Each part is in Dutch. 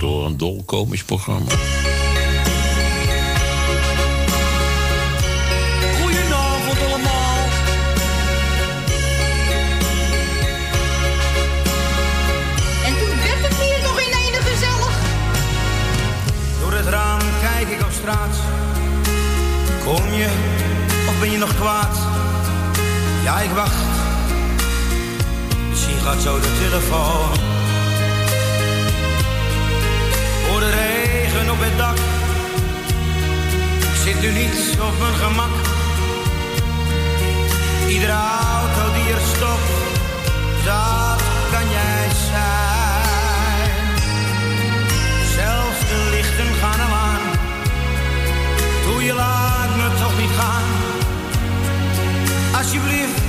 Door een dol komisch programma. Goedenavond allemaal. En toen werd het hier nog in ene gezellig. Door het raam kijk ik op straat. Kom je of ben je nog kwaad? Ja, ik wacht. Misschien gaat zo de telefoon. De regen op het dak. Ik zit nu niet op mijn gemak. Iedere auto die er stopt, dat kan jij zijn. Zelfs de lichten gaan al aan. Doe je laat me toch niet gaan. Alsjeblieft,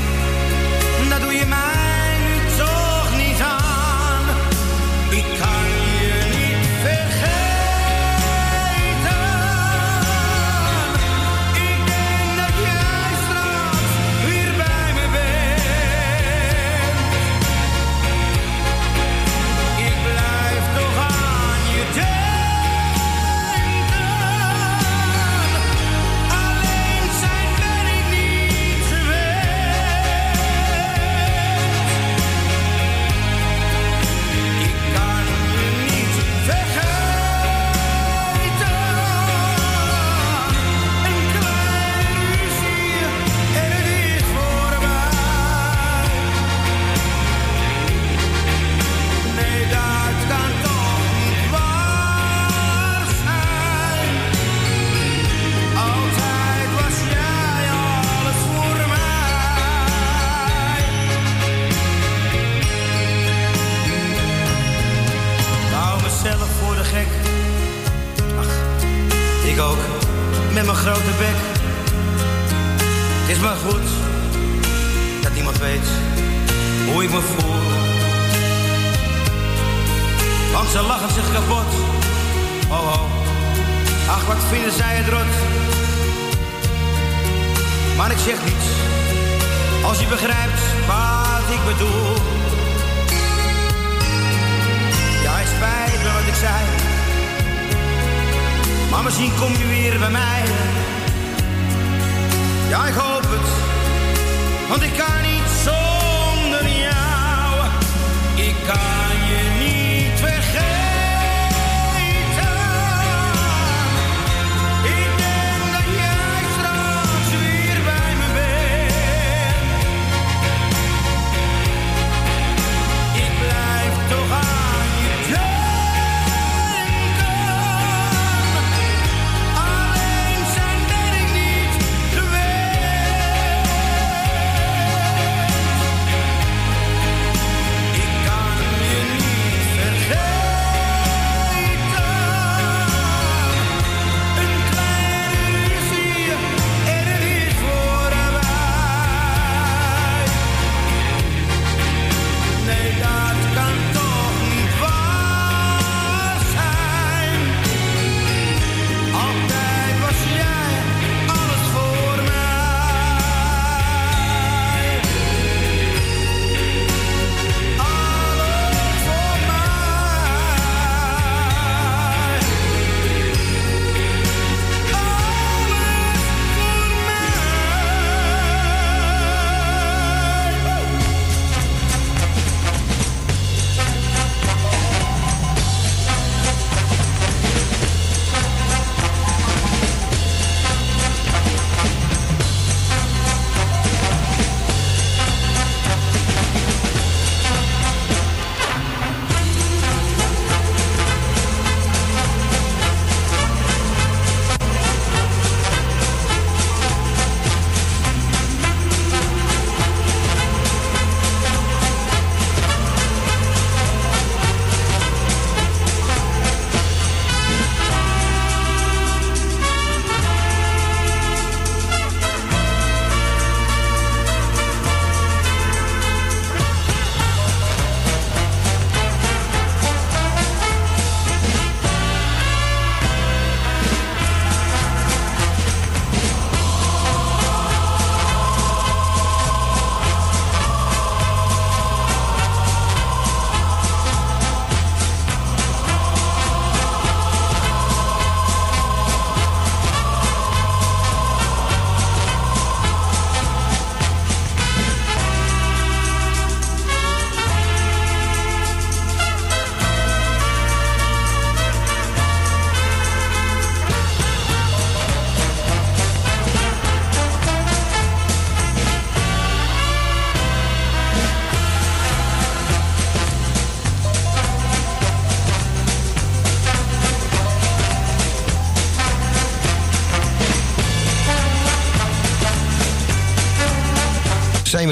dat doe je mij Oh oh, ach wat vinden zij het rot. Maar ik zeg niets, als je begrijpt wat ik bedoel. Ja, het spijt me wat ik zei. Maar misschien kom je weer bij mij. Ja, ik hoop het. Want ik kan niet zonder jou. Ik kan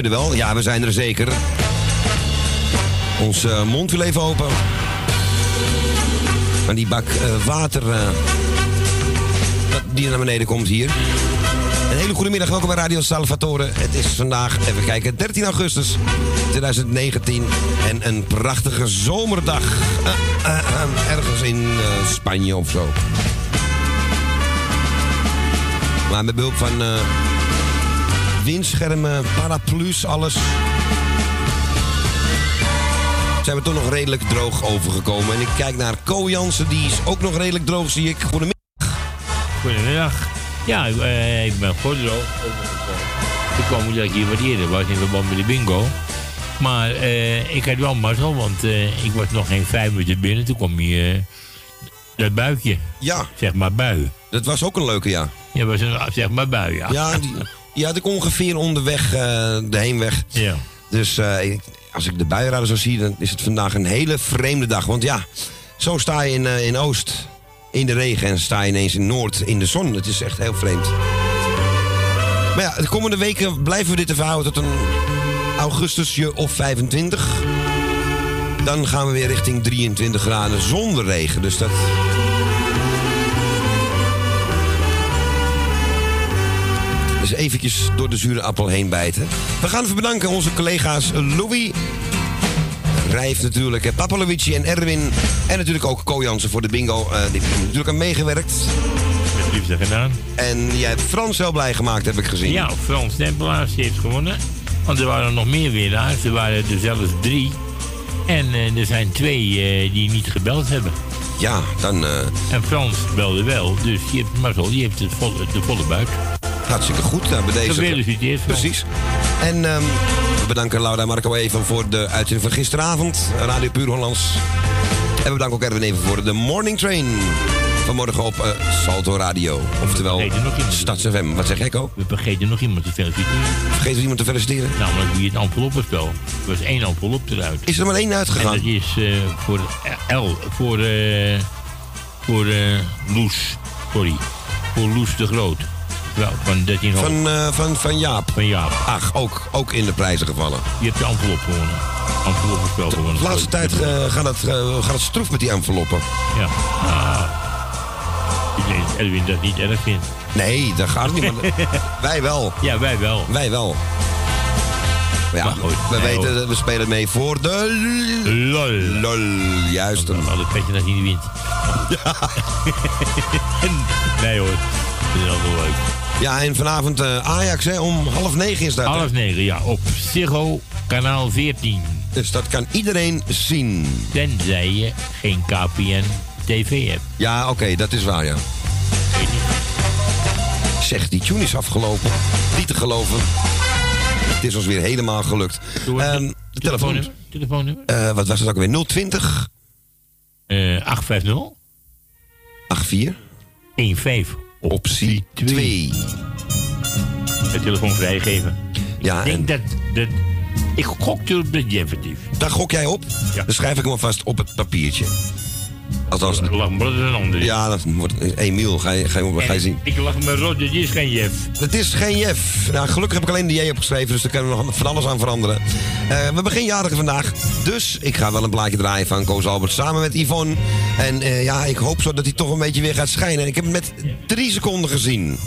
we wel. Ja, we zijn er zeker. Ons eh, mond wil even open. Maar die bak eh, water dat- die naar beneden komt hier. Een hele goede middag, welkom bij Radio Salvatore. Het is vandaag, even kijken, 13 augustus 2019. En een prachtige zomerdag. Ergens in Spanje of zo. Maar met behulp van windschermen, paraplu's, alles. Zijn we toch nog redelijk droog overgekomen. En ik kijk naar Ko Jansen, die is ook nog redelijk droog, zie ik. Goedemiddag. Goedemiddag. Ja, ik, eh, ik ben goed droog. Ik kwam omdat ik hier wat eerder was in verband met de bingo. Maar eh, ik had wel mazzel, want eh, ik was nog geen vijf minuten binnen. Toen kwam hier eh, dat buikje, Ja, zeg maar bui. dat was ook een leuke, ja. Ja, was een, zeg maar bui, ja. Ja, die, die had ik ongeveer onderweg, eh, de heenweg. Ja. Dus eh, als ik de buienradar zo zie, dan is het vandaag een hele vreemde dag. Want ja, zo sta je in, eh, in Oost in de regen en sta je ineens in Noord in de zon. Het is echt heel vreemd. Maar ja, de komende weken blijven we dit even houden tot een augustusje of 25. Dan gaan we weer richting 23 graden zonder regen. Dus dat... Dus eventjes door de zure appel heen bijten. We gaan even bedanken onze collega's Louis, Rijf natuurlijk, Papa Luigi en Erwin. En natuurlijk ook Ko Jansen voor de bingo. eh, die heeft natuurlijk aan meegewerkt. Met liefde gedaan. En jij hebt Frans heel blij gemaakt, heb ik gezien. Ja, Frans Tempelaars heeft gewonnen. Want er waren nog meer winnaars. Er waren er zelfs drie. En eh, er zijn twee eh, die niet gebeld hebben. Ja, dan En Frans belde wel. Dus die heeft mazzel. Die heeft het volle, de volle buik. Hartstikke goed. Nou, bij deze... Gefeliciteerd. Precies. En ehm, we bedanken Laura en Marco even voor de uitzending van gisteravond. Radio Puur Hollands. En we bedanken ook Erwin even voor de Morning Train. Vanmorgen op eh, Salto Radio. Oftewel vergeten. Stads FM. Wat zeg ik ook? We vergeten nog iemand te feliciteren. Vergeet er iemand te feliciteren? Namelijk wie het enveloppenspel. Er was één envelop eruit. Is er maar één En uitgegaan? dat is eh, voor L. Voor, voor Loes. Sorry. Voor Loes de Groot. Wel, van 13 van, Van, eh, van, van Jaap. van Jaap. Ach, ook, ook in de prijzen gevallen. Die heeft de envelop gewonnen. Enveloppenspel gewonnen. De laatste tijd eh, gaat, het, gaat het stroef met die enveloppen. Ja. Ah. Ik denk dat Edwin dat niet erg vindt. Nee, dat gaat niet. Maar wij wel. Ja, wij wel. Wij wel. Maar ja, Maar goed, we nee, weten, hoor. we spelen mee voor de... Lol. Lol, juist. Dan had het petje dat hij niet wint. nee hoor. Dat is altijd leuk. Ja, en vanavond eh, Ajax, hè, om half negen is dat. Half negen, ja. Op Ziggo, kanaal 14. Dus dat kan iedereen zien. Tenzij je geen KPN TV hebt. Ja, oké, dat is waar, ja. Zeg, die tune is afgelopen. Niet te geloven. Het is ons weer helemaal gelukt. Het. de telefoon. Telefoonnummer? Telefoonnummer? Eh, wat was het ook weer? 020 Eh 850 84 15 optie 2. De telefoon vrijgeven. Ja, Ik en denk dat, dat... Ik gokte op de definitief. daar gok jij op. Ja. Dan schrijf ik hem alvast op het papiertje. Althans, lach rot een ander. ja, dat wordt Emiel. Ga je, ga je, ga je zien. Ik lach me rot, dit is geen Jeff. Het is geen Jeff. Nou, gelukkig heb ik alleen de J opgeschreven, dus daar kunnen we nog van alles aan veranderen. Eh, we beginnen jarigen vandaag, dus ik ga wel een plaatje draaien van Koos Albert samen met Yvonne. En eh, ja, ik hoop zo dat hij toch een beetje weer gaat schijnen. En ik heb hem met drie seconden gezien.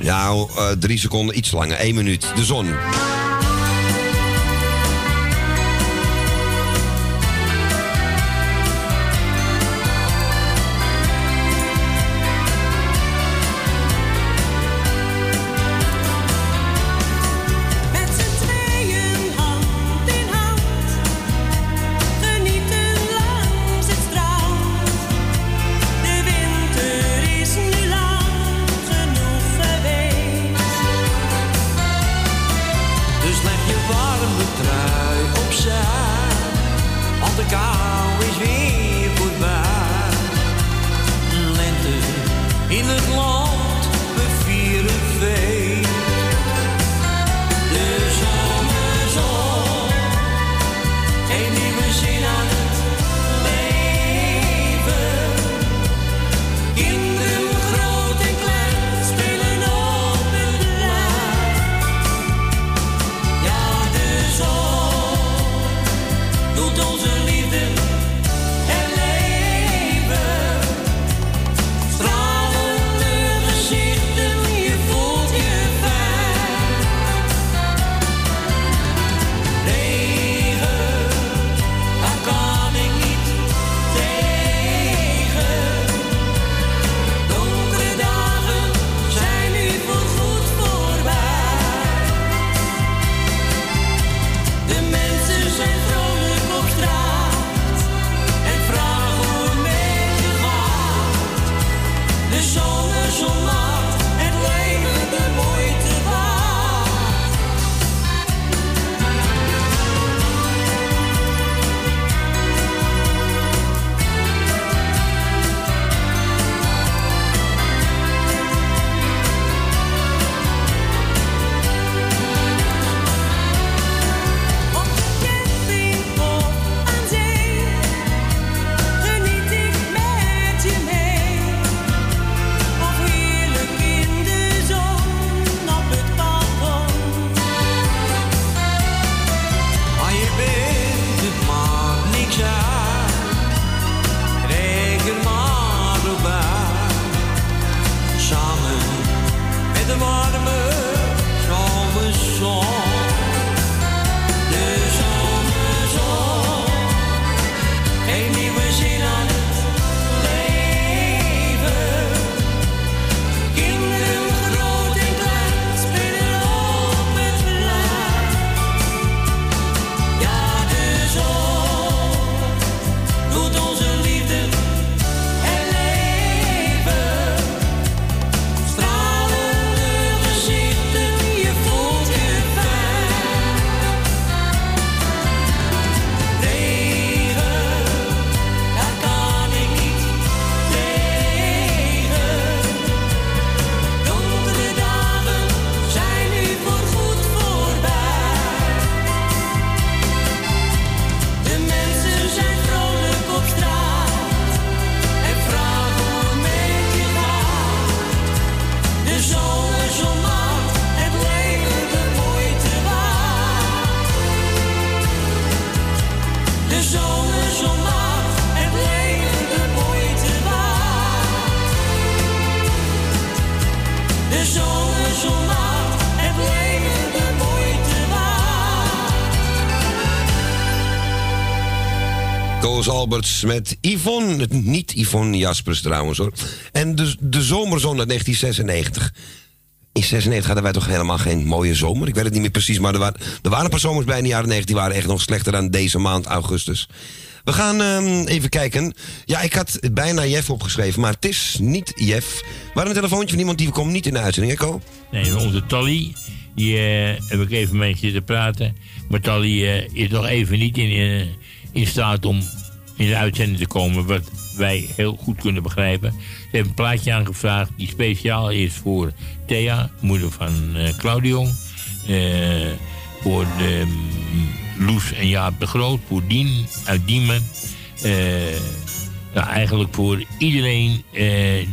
Nou, drie seconden, iets langer, één minuut. De zon. Alberts met Yvonne. Niet Yvonne Jaspers trouwens hoor. En de, de zomerzon uit 1996. In 96 hadden wij toch helemaal geen mooie zomer. Ik weet het niet meer precies, maar er waren, er waren een paar zomers bij in de jaren 90 die waren echt nog slechter dan deze maand, augustus. We gaan ehm, even kijken. Ja, ik had bijna Jeff opgeschreven, maar het is niet Jeff. Hadden een telefoontje van iemand die komt niet in de uitzending, Ko? Nee, onze Tally, die eh, heb ik even mee zitten praten. Maar Tally eh, is nog even niet in, eh, in staat om in de uitzending te komen. Wat wij heel goed kunnen begrijpen. Ze heeft een plaatje aangevraagd die speciaal is voor Thea, moeder van eh, Claudio. Eh, voor de, mm, Loes en Jaap de Groot, voor Dien uit Diemen. Eh, ja, eigenlijk voor iedereen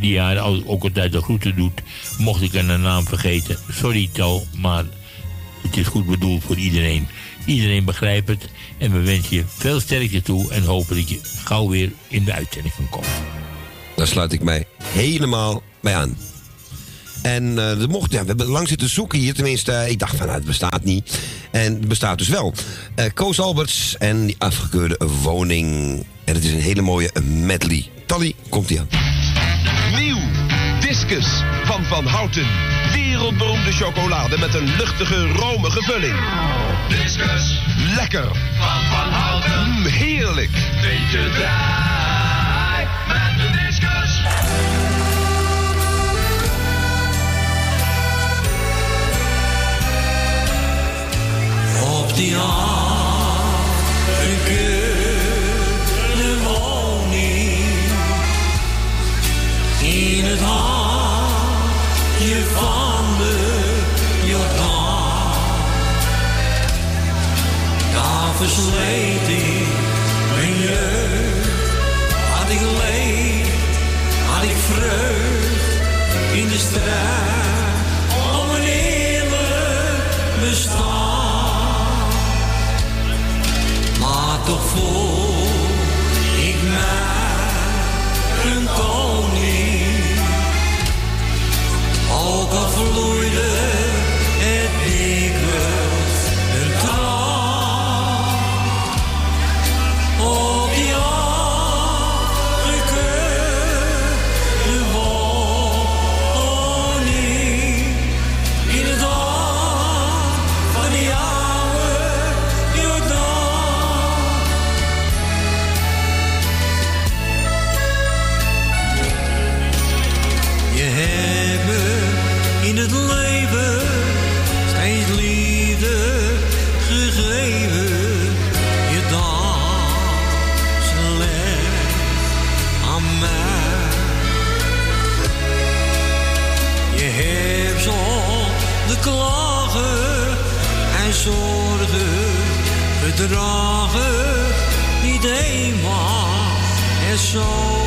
die haar ook altijd de groeten doet. Mocht ik een naam vergeten, sorry Tal, maar het is goed bedoeld voor iedereen. Iedereen begrijpt het en we wensen je veel sterkte toe en hopen dat je gauw weer in de uitzending kan komen. Daar sluit ik mij helemaal bij aan. En eh er mocht, ja, we hebben lang zitten zoeken hier. Tenminste, eh, ik dacht van, nou, het bestaat niet. En het bestaat dus wel. Eh Koos Alberts en die afgekeurde woning. En het is een hele mooie medley. Tally, komt ie aan. Nieuw. Discus van Van Houten. Wereldberoemde chocolade met een luchtige, romige vulling. Discus. Lekker. Van Van Houten. Mm, heerlijk. Beetje draai met de discus. Op die afgekeurde versleet ik mijn jeugd, had ik leed, had ik vreugd in de strijd om een eerlijk bestaan. Maar toch voel ik mij een koning. Ook al vloeide verdragen. Niet eenmaal en zo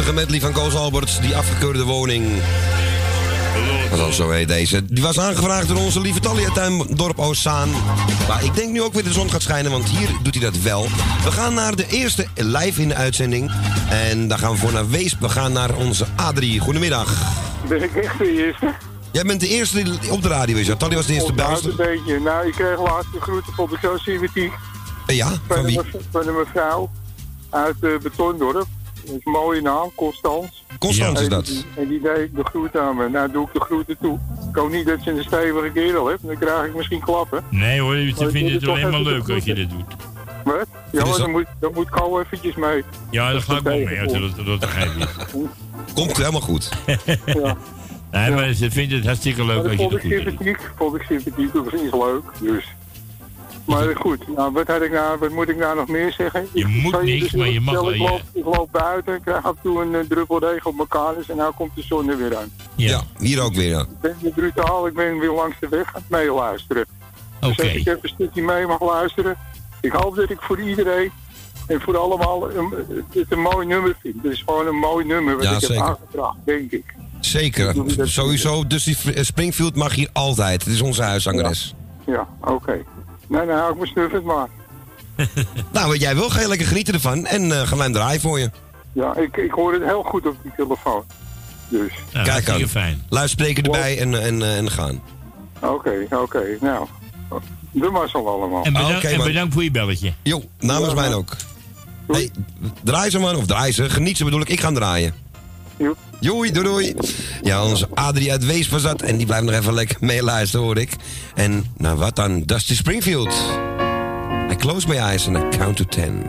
rustige medley van Koos Alberts, die afgekeurde woning. Dat zo heet deze. Die was aangevraagd door onze lieve Tally uit Tuindorp Oostzaan. Maar ik denk nu ook weer de zon gaat schijnen, want hier doet hij dat wel. We gaan naar de eerste live in de uitzending. En daar gaan we voor naar Weesp. We gaan naar onze Adrie. Goedemiddag. Ben ik echt de eerste? Jij bent de eerste die op de radio is. Tally was de eerste Onthoud belster. een beetje. Nou, ik kreeg laatst de groeten van de. Eh, Ja, van wie? van een mevrouw uit uh, Betondorp. Dat is een mooie naam, Constans. Constans is En dat. die- En die deed de groeten aan me. Nou, doe ik de groeten toe. Ik hoop niet dat ze een stevige kerel heeft. Dan krijg ik misschien klappen. Nee hoor, ze ik vinden het alleen maar leuk als je dat doet. Wat? Ja, maar dan moet, dan moet ik al eventjes mee. Ja, dat ga ik wel mee, dat, dat begrijp ik. Komt helemaal goed. Ja. Nee, maar ze vinden het hartstikke leuk als dat je vond dat ik goed doet. sympathiek. Vond ik sympathiek. Dat is leuk. Dus. Maar goed, nou, wat, had ik nou, wat moet ik nou nog meer zeggen? Je Ik moet niks, dus maar je mag wel, Ik ja. loop, ik loop buiten, ik krijg af en toe een eh, druppel regen op mijn en nou komt de zon er weer aan. Ja, hier ook weer. Ja. Ik ben weer brutaal, ik ben weer langs de weg aan het meeluisteren. Dus Oké. als ik even een stukje mee mag luisteren. Ik hoop dat ik voor iedereen en voor allemaal een, het een mooi nummer vind. Het is gewoon een mooi nummer wat Ja, ik zeker. heb aangebracht, denk ik. Zeker. Sowieso. Dus die Springfield mag hier altijd. Het is onze huiszangeres. Ja, oké. Nee, nou hou ik mijn snuffert maar. Nou, wat jij wil, ga je lekker genieten ervan. En eh gaan wij hem draaien voor je. Ja, ik, ik hoor het heel goed op die telefoon. Dus, Nou, Kijk aan. fijn. Luidspreker erbij en, en, eh, en gaan. oké, oké. Nou, de mazzel allemaal. En bedankt, Oké, en bedankt voor je belletje. Jo, namens Ja, mij ook. Hey, draai ze man, of draai ze. Geniet ze bedoel ik. Ik ga hem draaien. Joep. Doei doei. Ja, onze Adrie uit Wees was dat. En die blijft nog even lekker meeluisteren, hoor ik. En nou wat dan? Dusty Springfield. I close my eyes and I count to ten.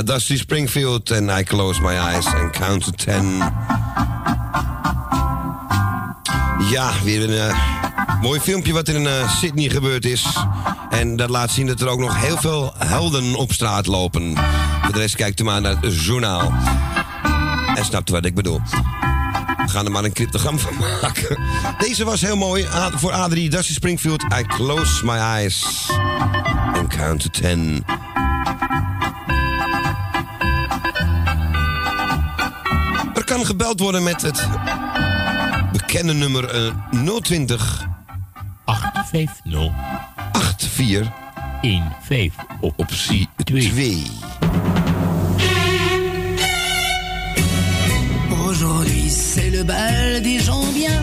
Dusty Springfield en I Close My Eyes and Count to Ten. Ja, weer een eh, mooi filmpje wat in eh, Sydney gebeurd is. En dat laat zien dat er ook nog heel veel helden op straat lopen. Voor de rest kijkt u maar naar het journaal. En snapt wat ik bedoel. We gaan er maar een cryptogram van maken. Deze was heel mooi voor Adrie Dusty Springfield. I Close My Eyes and Count to Ten. Kan gebeld worden met het bekende nummer eh, 020 850 84 15 op optie 2. Aujourd'hui c'est le bal des gens bien.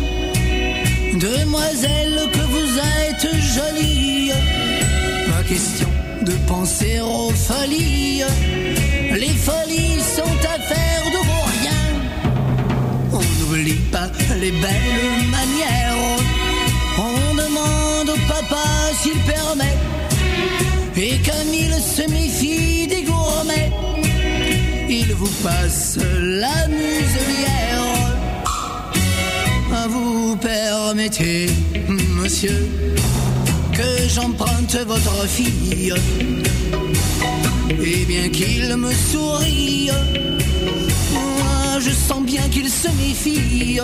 Demoiselle que vous êtes jolie. Pas question de penser aux folies. Les folies sont vos riens. Pas les belles manières. On demande au papa s'il permet. Et comme il se méfie des gourmets, il vous passe la muselière. Vous permettez, monsieur, que j'emprunte votre fille. Et bien qu'il me sourie, je sens bien qu'il se méfie.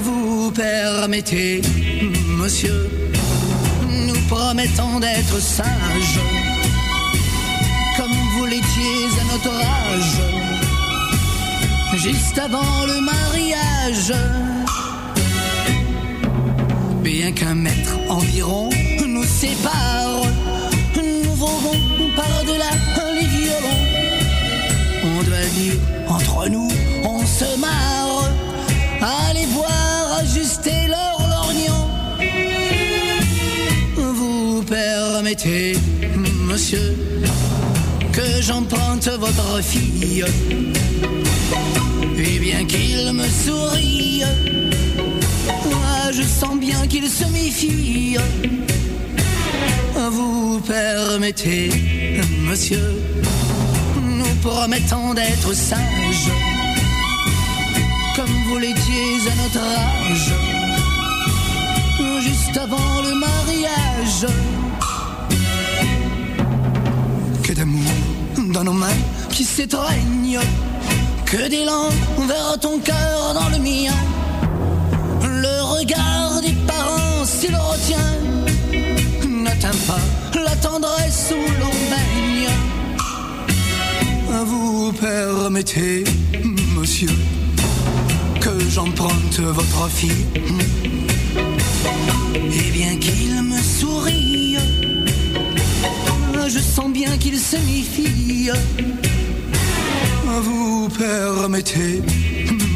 Vous permettez, monsieur, nous promettons d'être sages, comme vous l'étiez à notre âge, juste avant le mariage. Bien qu'un mètre environ nous sépare, nous volons par-delà les violons. On doit dire, nous, on se marre. Allez voir ajuster leur lorgnon. Vous permettez, monsieur, que j'emprunte votre fille. Et bien qu'il me sourie, moi je sens bien qu'il se méfie. Vous permettez, monsieur, nous promettons d'être sages, comme vous l'étiez à notre âge, juste avant le mariage. Que d'amour dans nos mains qui s'étreignent, que d'élan vers ton cœur dans le mien. Le regard des parents, s'il retient, n'atteint pas la tendresse où l'on. Vous permettez, monsieur, que j'emprunte votre fille? Et bien qu'il me sourie, je sens bien qu'il se méfie. Vous permettez,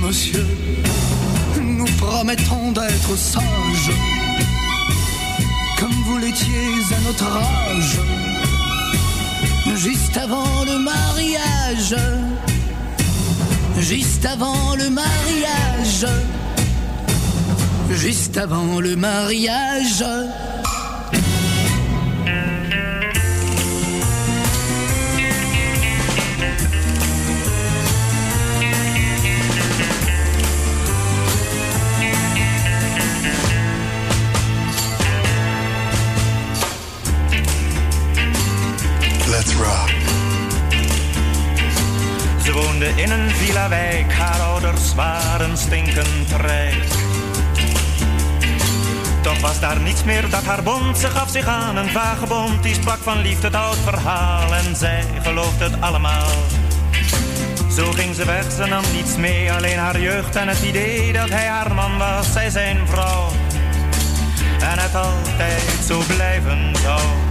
monsieur, nous promettons d'être sages, comme vous l'étiez à notre âge, juste avant le mariage, juste avant le mariage, juste avant le mariage. In een villa-wijk, haar ouders waren stinkend rijk. Toch was daar niets meer dat haar bond, ze gaf zich aan een vagebond. Die sprak van liefde het oud verhaal en zij geloofde het allemaal. Zo ging ze weg, ze nam niets mee, alleen haar jeugd en het idee dat hij haar man was, zij zijn vrouw. En het altijd zo blijven zou.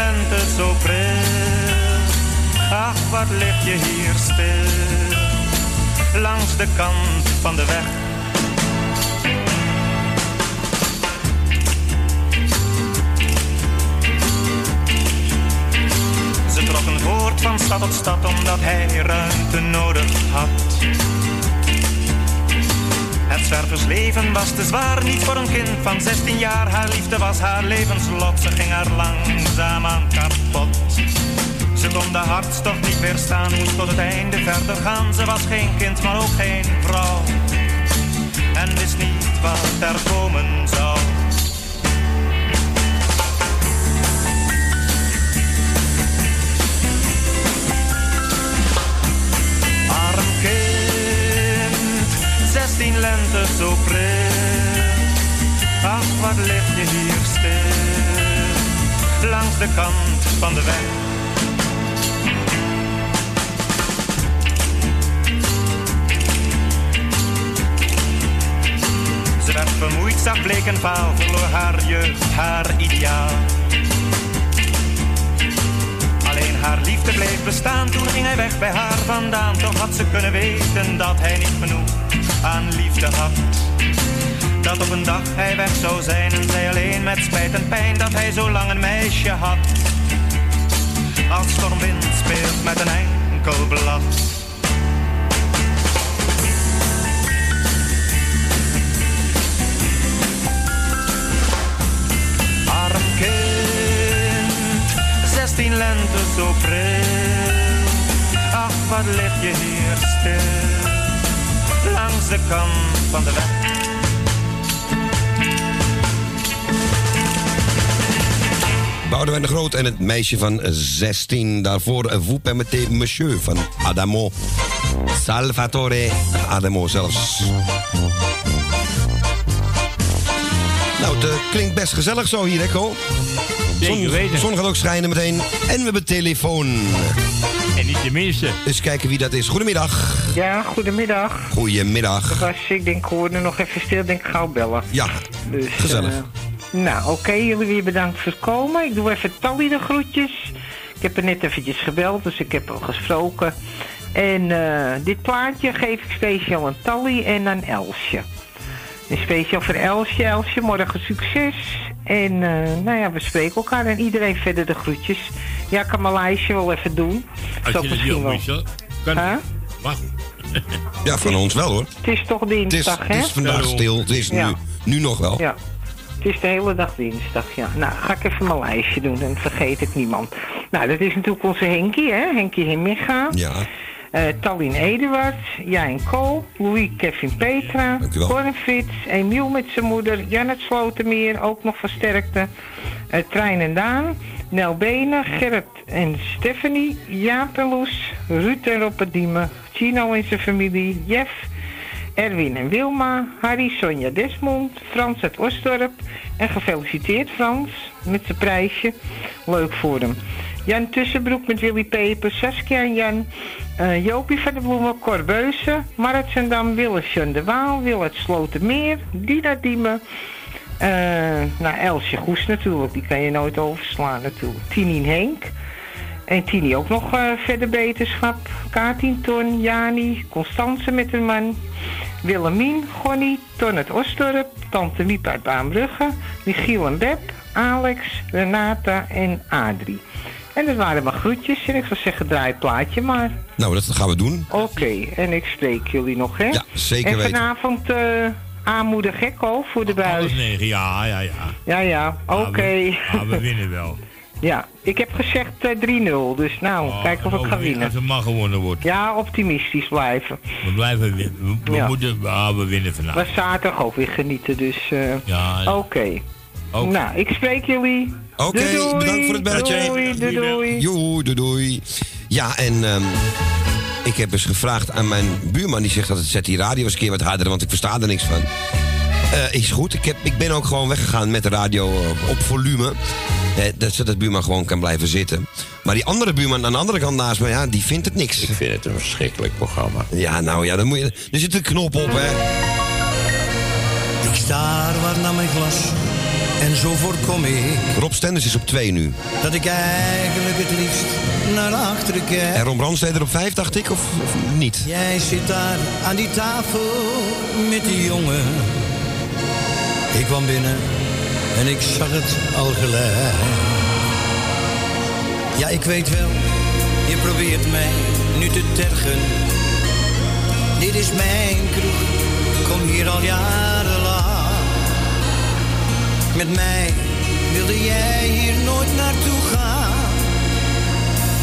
Lente zo pril. Ach, wat lig je hier stil, langs de kant van de weg. Ze trokken voort van stad tot stad omdat hij ruimte nodig had. Het zwerversleven was te zwaar, niet voor een kind van 16 jaar. Haar liefde was haar levenslot, ze ging er langzaam aan kapot. Ze kon de hartstocht niet weerstaan, moest tot het einde verder gaan. Ze was geen kind, maar ook geen vrouw. En wist niet wat er komen zou. 16 lente zo pril. Ach, wat je hier stil, langs de kant van de weg. Ze werd vermoeid, zag bleek en vaal, verloor haar jeugd, haar ideaal. Alleen haar liefde bleef bestaan, toen ging hij weg bij haar vandaan. Toch had ze kunnen weten dat hij niet genoeg aan liefde had. Dat op een dag hij weg zou zijn en zij alleen met spijt en pijn dat hij zo lang een meisje had. Als stormwind speelt met een enkel blad. Arm kind, 16 lente zo pril. Ach, wat lig je hier stil, langs de kant van de weg. Boudewijn de Groot en het meisje van 16. Daarvoor eh, Vous permettez monsieur van Adamo. Salvatore Adamo zelfs. Nou, het eh, klinkt best gezellig zo hier, hè, Ko? Weten. Zon gaat ook schijnen meteen. En we hebben telefoon. En niet de minste. Eens kijken wie dat is. Goedemiddag. Ja, goedemiddag. Goedemiddag. Was, ik denk, ik hoorde nog even stil, denk ik gauw bellen. Ja, Dus, gezellig. eh, nou, oké, jullie weer bedankt voor het komen. Ik doe even Tally de groetjes. Ik heb er net eventjes gebeld, dus ik heb al gesproken. En eh, dit plaatje geef ik speciaal aan Tally en aan Elsje. En speciaal voor Elsje. Elsje, morgen succes. En eh, nou ja, we spreken elkaar en iedereen verder de groetjes. Ja, ik kan mijn lijstje wel even doen. Als Zal je het misschien wel. Kan Huh? Wacht. Ja, van ons wel hoor. Het is toch Het dinsdag, het hè? is vandaag stil. Het is nu, Ja. nu nog wel. Ja. Het is de hele dag dinsdag, ja. Nou, ga ik even mijn lijstje doen, dan vergeet ik niemand. Nou, dat is natuurlijk onze Henkie, hè? Henkie Himmiga. Ja. Eh Tallinn Eduard, Jijn Kool, Louis Kevin Petra. Corin Fitz, Emiel met zijn moeder, Janet Slotermeer, ook nog versterkte, eh Trein en Daan, Nel Benen, Gerrit en Stephanie, Jaap en Loes, Ruud en Roppe Diemen, Chino en zijn familie, Jeff, Erwin en Wilma, Harry, Sonja Desmond, Frans uit Osdorp. En gefeliciteerd Frans met zijn prijsje. Leuk voor hem. Jan Tussenbroek met Willy Peper, Saskia en Jan, eh, Jopie van de Bloemen, Cor Beusen, Marit Zendam, Jan de Waal, Wil uit Slotermeer, Dina Diemen. eh nou, Elsje Goes natuurlijk, die kan je nooit overslaan natuurlijk. Tinien Henk. En Tini ook nog eh, verder beterschap. Kaatien Ton, Jani, Constance met een man. Willemien, Gonnie, Ton uit Osdorp, Tante Wiep uit Baanbrugge, Michiel en Beb, Alex, Renata en Adrie. En dat waren mijn groetjes en ik zou zeggen draai het plaatje maar. Nou, dat gaan we doen. Oké, en ik spreek jullie nog hè? Ja, zeker en weten. vanavond eh aanmoedig gekko voor de buis. negen, ja, ja, ja. Ja, ja, oké. we, ja, we winnen wel. Ja, ik heb gezegd eh, 3-0, dus nou, kijk of ik ga winnen. Als het mag gewonnen wordt. Ja, optimistisch blijven. We blijven winnen. We, we Ja. moeten, ah, we winnen vandaag. Maar zaterdag ook weer genieten, dus... eh, Ja, Oké. Oké. Nou, ik spreek jullie. Oké, doei. bedankt voor het belletje. Doei, doei, doei. Joe, doei, doei. Ja, en ehm, ik heb eens gevraagd aan mijn buurman. Die zegt dat het zet die radio eens een keer wat harder, want ik versta er niks van. Eh, is goed. Ik, heb, ik ben ook gewoon weggegaan met de radio eh, op volume. Eh, dat zodat de buurman gewoon kan blijven zitten. Maar die andere buurman aan de andere kant naast me, ja, die vindt het niks. Ik vind het een verschrikkelijk programma. Ja, nou ja, dan moet je, er zit een knop op, hè. Ik sta wat naar mijn glas en zo voorkom ik Rob Stenders is op 2 nu. dat ik eigenlijk het liefst naar achteren kijk. En Ron Brandsteder op 5, dacht ik, of, of niet? Jij zit daar aan die tafel met die jongen. Ik kwam binnen en ik zag het al gelijk. Ja, ik weet wel, Je probeert mij nu te tergen. Dit is mijn kroeg, kom hier al jarenlang. Met mij wilde jij hier nooit naartoe gaan.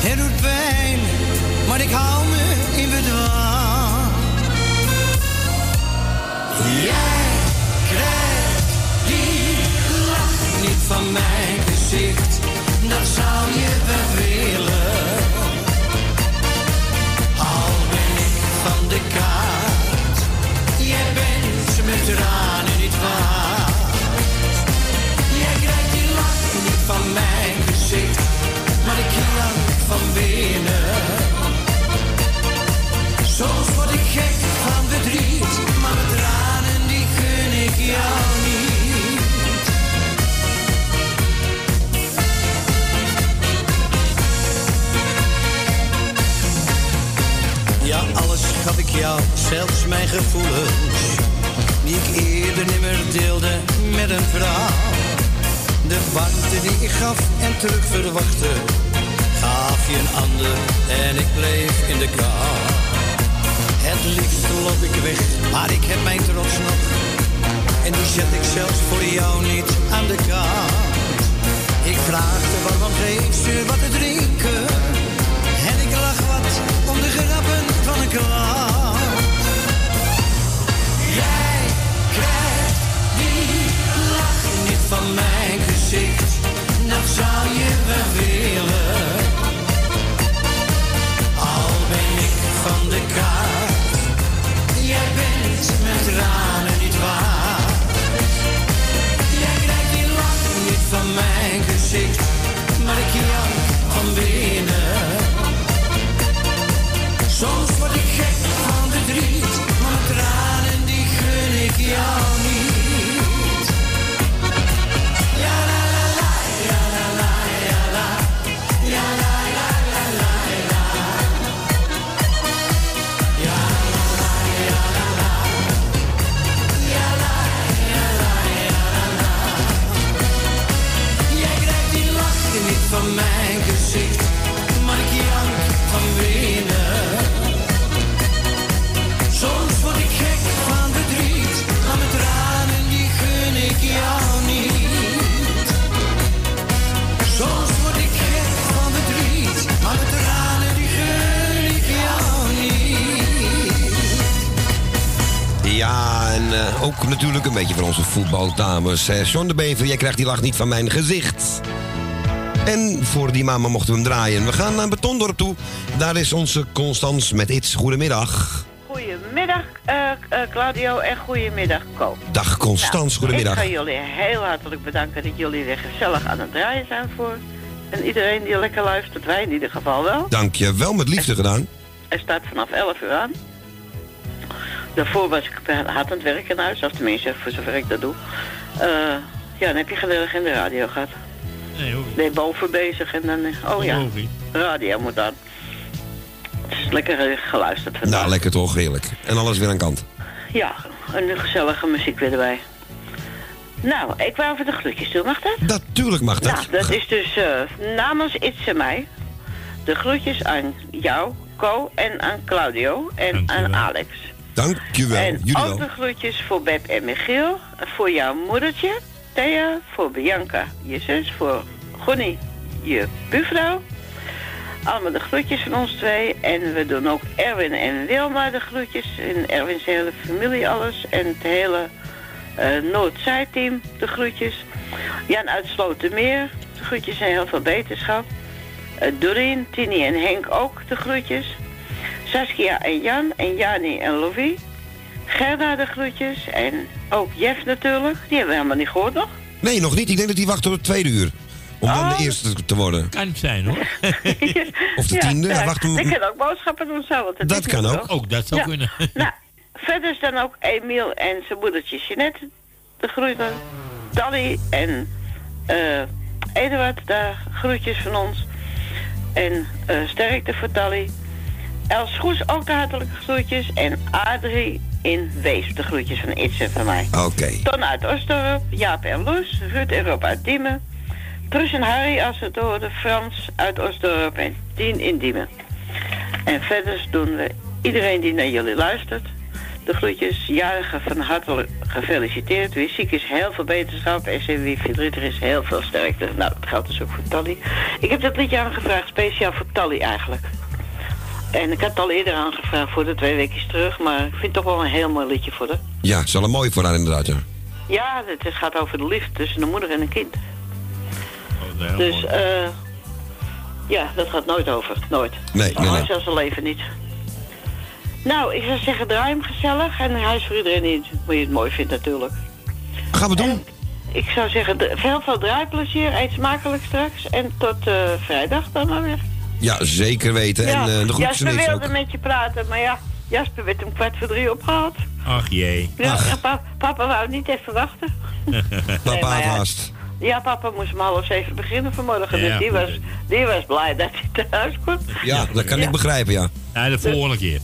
Het doet pijn, maar ik hou me in bedwang. Jij krijgt die lach niet van mijn gezicht, dat zou je voetbaldames. Eh, John de Bever, jij krijgt die lach niet van mijn gezicht. En voor die mama mochten we hem draaien. We gaan naar Betondorp toe. Daar is onze Constans met iets. Goedemiddag. Goedemiddag eh, Claudio en goedemiddag Co. Dag Constans, Nou, goedemiddag. Ik ga jullie heel hartelijk bedanken dat jullie weer gezellig aan het draaien zijn voor. En iedereen die lekker luistert, wij in ieder geval wel. Dank je wel, met liefde gedaan. Er staat vanaf 11 uur aan. Daarvoor was ik hard aan het werk in huis, of tenminste voor zover ik dat doe. Eh, ja, dan heb je gezellig in de radio gehad. Nee, hoor. Nee, boven bezig en dan... eh, Oh ja, radio moet aan. Het is lekker eh, geluisterd vandaag. Nou, lekker toch, heerlijk. En alles weer aan kant. Ja, en nu gezellige muziek weer erbij. Nou, ik wou even de groetjes doen, mag dat? Natuurlijk mag dat. Nou, dat is dus namens Iets en mij. De groetjes aan jou, Co en aan Claudio en aan Alex. Dankjewel. en Jullie de groetjes voor Beb en Michiel. Voor jouw moedertje, Thea. Voor Bianca, je zus. Voor Gonnie, je buurvrouw. Allemaal de groetjes van ons twee. En we doen ook Erwin en Wilma de groetjes. En Erwin's hele familie alles. En het hele eh Noord-Zuid-team de groetjes. Jan uit Slotermeer, de groetjes en heel veel beterschap. Eh Doreen, Tini en Henk ook de groetjes. Saskia en Jan en Jani en Louis. Gerda de groetjes. En ook Jeff natuurlijk. Die hebben we helemaal niet gehoord nog. Nee, nog niet. Ik denk dat hij wacht tot het tweede uur. Om dan Oh. de eerste te worden. Kan het zijn hoor. Of de tiende. Wacht hem- Ik kan ook boodschappen doen zo. Want Dat kan ook. Ook dat zou Ja. kunnen. Nou, verder is dan ook Emiel en zijn moedertje Jeanette de groeten. Dolly en eh Eduard, daar groetjes van ons. En eh sterkte voor Dolly. Els Goes ook de hartelijke groetjes. En Adrie in Wees de groetjes van Itse van mij. Oké. Ton uit Osdorp, Jaap en Loes, Ruud en Rob uit Diemen. Truus en Harry als het hoorde, Frans uit Osdorp en Tien in Diemen. En verder doen we iedereen die naar jullie luistert. De groetjes, jarige van harte gefeliciteerd. Wie ziek is, heel veel beterschap. En wie verdrietig is, heel veel sterkte. Nou, dat geldt dus ook voor Tally. Ik heb dat liedje aangevraagd, speciaal voor Tally eigenlijk. En ik had het al eerder aangevraagd voor de twee weken terug. Maar ik vind het toch wel een heel mooi liedje voor haar. Ja, is wel een mooie voor haar inderdaad, ja. Ja, het gaat over de liefde tussen een moeder en een kind. heel dus, eh ja, dat gaat nooit over. Nooit. Nee, nee, nee. Zelfs zijn leven niet. Nou, ik zou zeggen, draai hem gezellig. En hij is voor iedereen die hoe je het mooi vindt natuurlijk. Gaan we doen. Ik zou zeggen, heel veel draaiplezier. Eet smakelijk straks. En tot eh, vrijdag dan maar weer. Ja, zeker weten. En eh, de groetjes Jasper wilde ook. met je praten, maar ja, Jasper werd om kwart voor drie opgehaald. Ach jee. Ja, en pa- papa wou niet even wachten. Papa had ja. haast. Ja, papa moest om half zeven beginnen vanmorgen. Ja, dus die was, die was blij dat hij thuis kon. Ja, dat kan ik begrijpen, ja. Ja, de volgende keer.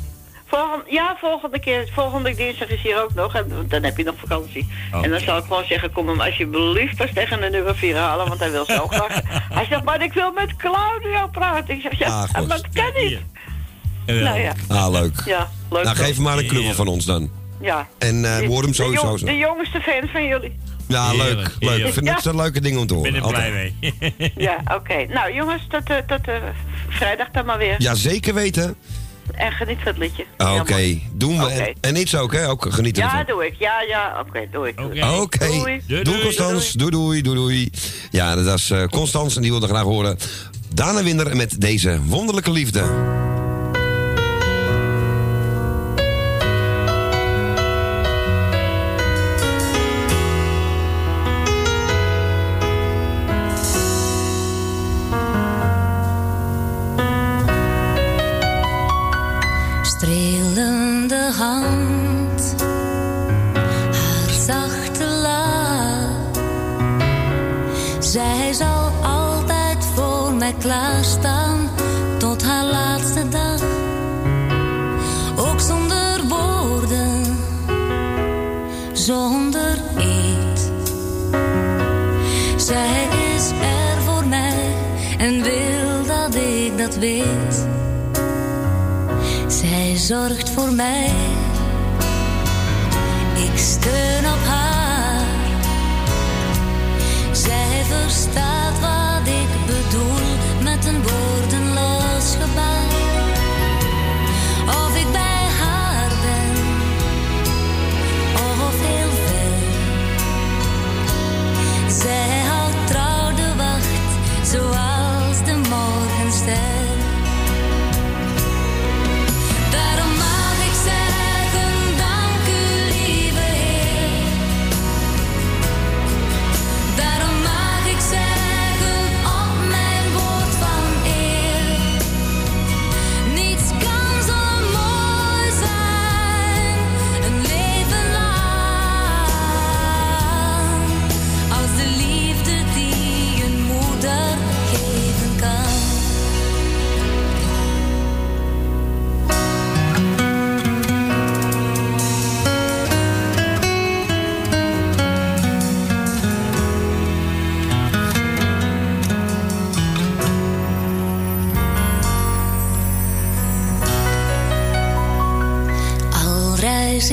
Volgende, ja, volgende keer. Volgende dinsdag is hier ook nog. En dan heb je nog vakantie. En dan zal ik gewoon zeggen, kom hem alsjeblieft pas tegen de nummer 4 halen. Want hij wil zo graag. Hij zegt, maar ik wil met Claudio praten. Ik zeg, ja, Ah, goed. maar dat kan niet. Nou ja. Ah, leuk. Ja, leuk. Nou, geef hem maar een knuffel van ons dan. Ja. En eh we horen hem De sowieso jong- zo. De jongste fan van jullie. Ja, leuk. Heerlijk, Leuk. Ik heerlijk. vind het Ja. een leuke dingen om te horen. ben er Altijd. blij mee. Ja, oké. Nou jongens, tot, eh, tot eh, vrijdag dan maar weer. Ja, zeker weten. En geniet van het liedje. Ah, Oké, doen we. En, en iets ook, hè? Ook genieten Ja, ervan. doe ik. Ja, ja. Oké, doe ik. Doe ik. Oké, Doei. doei, Constans. Doei, doei, doei, doei. Ja, dat is eh Constans en die wilde graag horen. Dana Winder met deze wonderlijke liefde. Klaarstaan tot haar laatste dag. Ook zonder woorden, zonder eet. Zij is er voor mij en wil dat ik dat weet. Zij zorgt voor mij. Ik steun op haar. Zij verstaat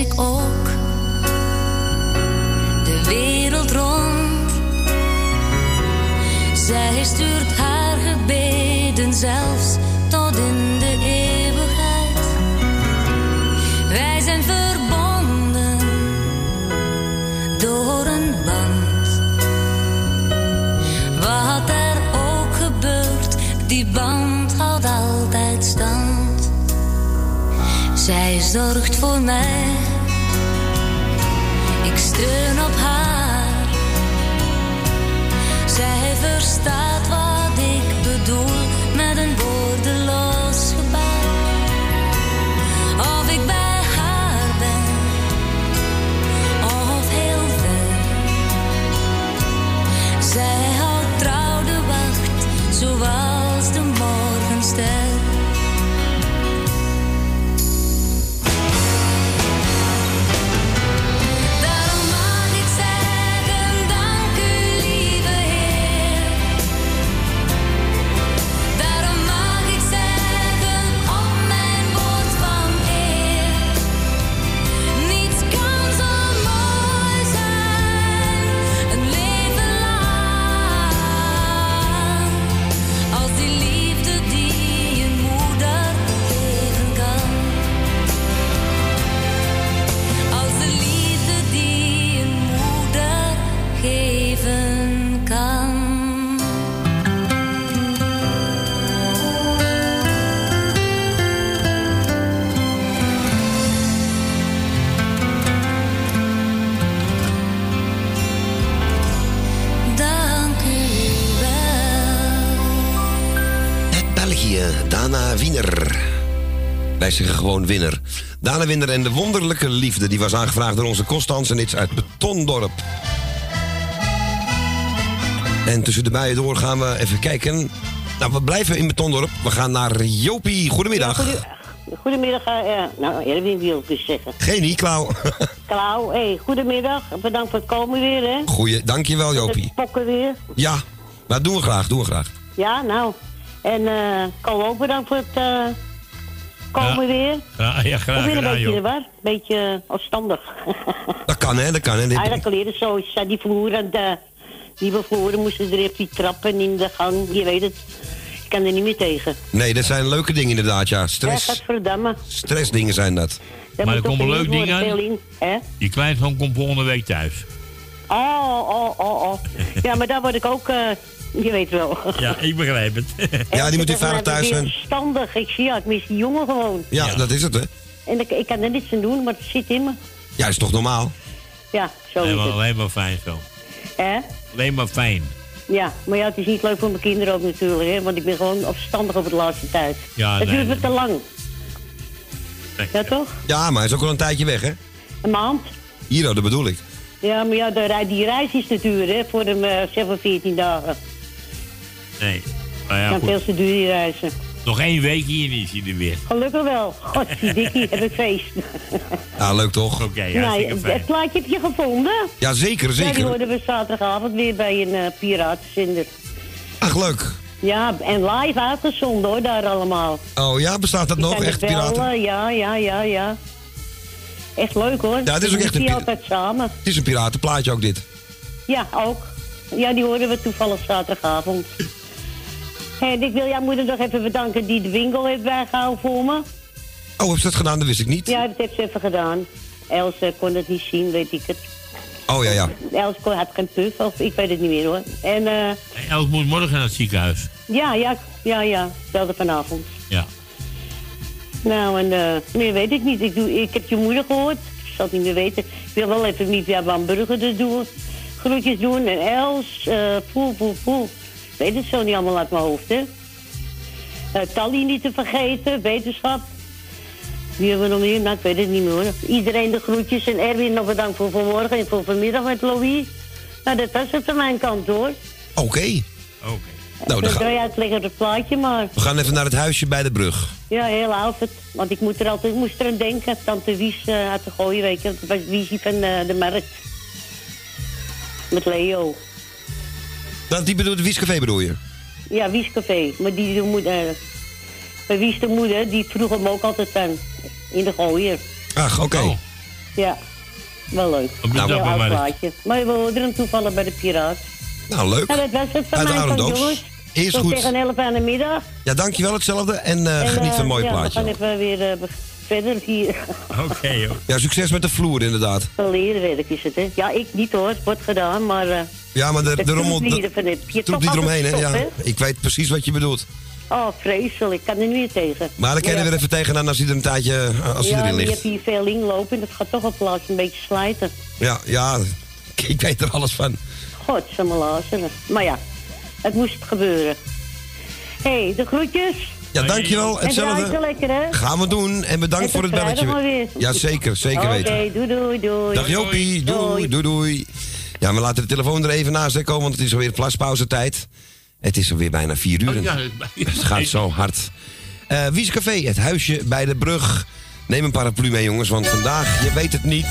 ik ook de wereld rond. Zij stuurt haar gebeden zelfs tot in de eeuwigheid. Wij zijn verbonden door een band. Wat er ook gebeurt, die band houdt altijd stand. Zij zorgt voor mij. Ik Wij zeggen gewoon winner. Dana Wiener en de wonderlijke liefde. Die was aangevraagd door onze Constance en iets uit Betondorp. En tussen de bijen door gaan we even kijken. Nou, we blijven in Betondorp. We gaan naar Jopie. Goedemiddag. Goede- Goedemiddag, eh, nou, Erwin wil ik dus zeggen. Geen niet, Klauw. Klauw, hey, goedemiddag. Bedankt voor het komen weer, hè. Goeie, dankjewel Jopie. Pokken weer. Ja, dat doen we graag, doen we graag. Ja, nou. En eh Ko ook bedankt voor het eh, komen weer. Ja, ja, graag Of weer een beetje joh. de war. Een beetje afstandig. Dat kan, hè, dat kan. Hè. Dit- Eigenlijk leren zo. is, eh, Die vloer en de nieuwe vloeren moesten er die trappen in de gang. Je weet het. Ik kan er niet meer tegen. Nee, dat zijn leuke dingen inderdaad, ja. Ja, Stress, godverdamme. stressdingen zijn dat. Maar er toch komt een vernieuwd leuk ding worden, aan. Hè? Die kleinzoon komt volgende week thuis. Oh, oh, oh, oh. Ja, maar daar word ik ook, eh, je weet wel. Ja, ik begrijp het. Ja, die moet u veilig thuis zijn. Verstandig. Ik zie, ja, ik mis die jongen gewoon. Ja, dat is het, hè. En ik, ik kan er niets aan doen, maar het zit in me. Ja, is toch normaal? Ja, zo Alleen is maar, het. alleen maar fijn zo. Hè? Alleen maar fijn. Ja, maar ja, het is niet leuk voor mijn kinderen ook natuurlijk, hè. Want ik ben gewoon afstandig over de laatste tijd. Ja, het nee, duurt me nee. te lang. Ja, toch? Ja, maar hij is ook al een tijdje weg, hè? Een maand. Hier, oh, dat bedoel ik. Ja, maar ja, de, rij- die reis is te duur, hè. Voor de eh, zeg maar 14 dagen. Nee. Nou ja, Dan veel te duur die reizen. Nog één week hier en is hij er weer. Gelukkig wel. Godzijdank, heb ik feest. Ja, leuk toch? Oké, nou, hartstikke fijn. het plaatje heb je gevonden? Ja, zeker, Ja, die zeker. hoorden we zaterdagavond weer bij een uh, piratenzender. Ach, leuk. Ja, en live uitgezonden hoor, daar allemaal. Oh ja, bestaat dat nog? Echt bellen, piraten? Ja, ja, ja, ja. Echt leuk hoor. Ja, het is ook echt een altijd samen. Het is een piratenplaatje ook, dit. Ja, ook. Ja, die hoorden we toevallig zaterdagavond. En ik wil jouw moeder nog even bedanken die de winkel heeft bijgehouden voor me. Oh, heb je dat gedaan? Dat wist ik niet. Ja, dat heeft ze even gedaan. Els eh, kon het niet zien, weet ik het. Oh ja, ja. Els kon- had geen puf, of ik weet het niet meer hoor. En eh, Els moet morgen naar het ziekenhuis. ja, ja, ja, ja, belde vanavond. Ja. Nou, en eh, meer weet ik niet. Ik, doe, ik heb je moeder gehoord. Ik zal het niet meer weten. Ik wil wel even niet via Van Brugge er doen. Groetjes doen. En Els, eh poel, poel, poel. Ik weet het zo niet allemaal uit mijn hoofd, hè. Tally niet te vergeten, wetenschap. Wie hebben we nog meer? Nou, ik weet het niet meer hoor. Iedereen de groetjes. En Erwin nog bedankt voor vanmorgen en voor vanmiddag met Louis. Nou, dat was het van mijn kant hoor. Oké. Oké. Nou, dan ik ga- je uitleggen op het plaatje, maar... we gaan even naar het huisje bij de brug. Ja, heel oud. Want ik moet er altijd, moest er aan denken. Tante Wies eh, uit de gooien, weet je. Dat was Wiesie van eh, de markt. Met Leo. Dat, die bedoelt, Wiescafé bedoel je? Ja, Wiescafé. Maar die de moeder... eh, maar Wies de moeder, die vroeg hem ook altijd aan. In de gooier. Ach, oké. Oh. Ja. Wel leuk. Op de Heel oud plaatje. Maar we hoorden hem toevallig bij de Piraat. Nou, leuk. Nou, dat was het van Uit de mij van jongens. Is Tot goed. tegen 11 aan de middag. Ja, dankjewel hetzelfde. En, eh, En, geniet eh, van een mooi ja, plaatje. we gaan even weer eh, verder hier. Oké, joh. Ja, succes met de vloer inderdaad. Leerwerk is het, hè? Ja, ik niet hoor. Het wordt gedaan, maar... eh, Ja, maar de, Het de rommel... van je troep toch die eromheen, hè? Ja, ik weet precies wat je bedoelt. Oh, vreselijk. Ik kan er niet meer tegen. Maar dan kan je er ja, weer even tegenaan als hij er een tijdje eh, als hij ja, erin maar je ligt. hebt hier veel inlopen en dat gaat toch op plaats een beetje slijten. Ja, ja, ik weet er alles van. God, ze. Maar ja, het moest gebeuren. Hé, hey, de groetjes. Ja, dankjewel. Hetzelfde. ze lekker, hè? Gaan we doen. En bedankt voor het belletje. weer. Ja, zeker. Zeker Oké, weten. doei, doei, doei. Dag Jopie. Doei, doei, doei. Ja, we laten de telefoon er even naast komen, want het is alweer plaspauze-tijd. Het is alweer bijna vier uur. Oh, ja, Het gaat zo hard. Eh Wies Café, het huisje bij de brug. Neem een paraplu mee, jongens, want vandaag, je weet het niet.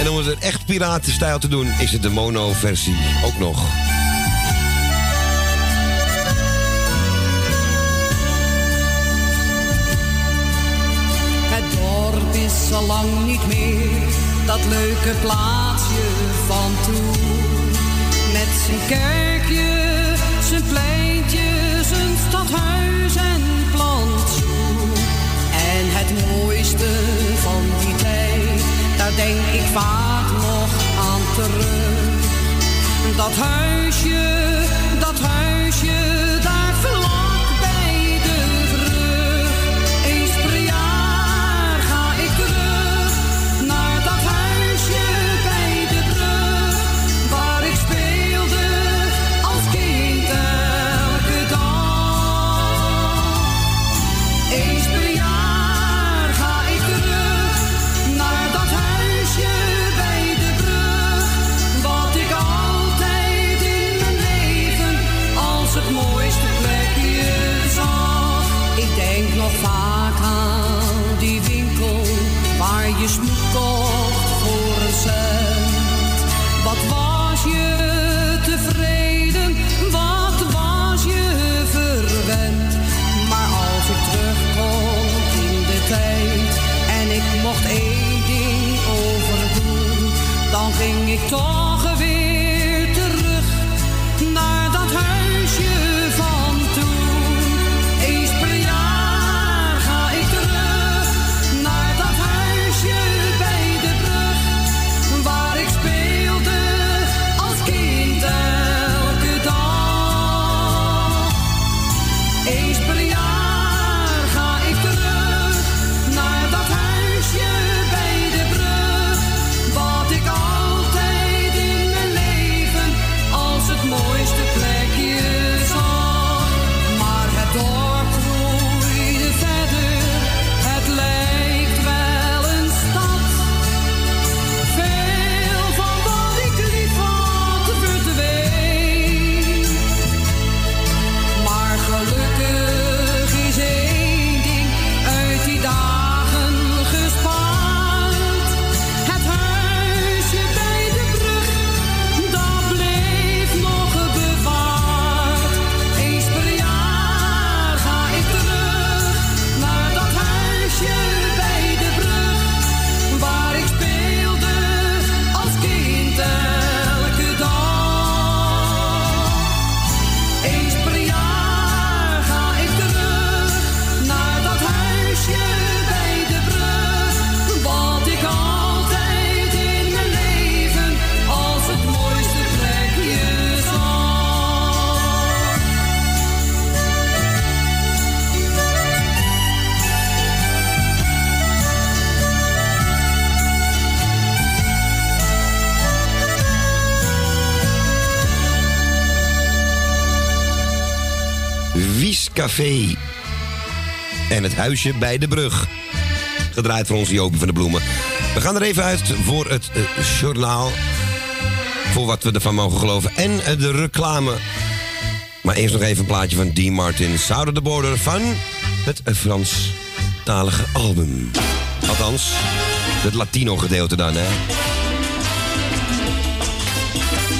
En om het er echt piratenstijl te doen, is het de mono-versie ook nog. Is al lang niet meer dat leuke plaatsje van toen. Met zijn kerkje, zijn pleintje, zijn stadhuis en plantsoen. En het mooiste van die tijd, daar denk ik vaak nog aan terug. Dat huisje, dat huisje, ik toch weer terug naar dat huisje van toen. Eens per jaar ga ik terug naar dat huisje bij de brug, waar ik speelde als kind elke dag. Eens per jaar. Café. En het huisje bij de brug. Gedraaid voor onze Jopie van de Bloemen. We gaan er even uit voor het eh, journaal. Voor wat we ervan mogen geloven. En eh, de reclame. Maar eerst nog even een plaatje van Dean Martin. Of the Border van het eh, Franstalige album. Althans, het Latino gedeelte dan, hè.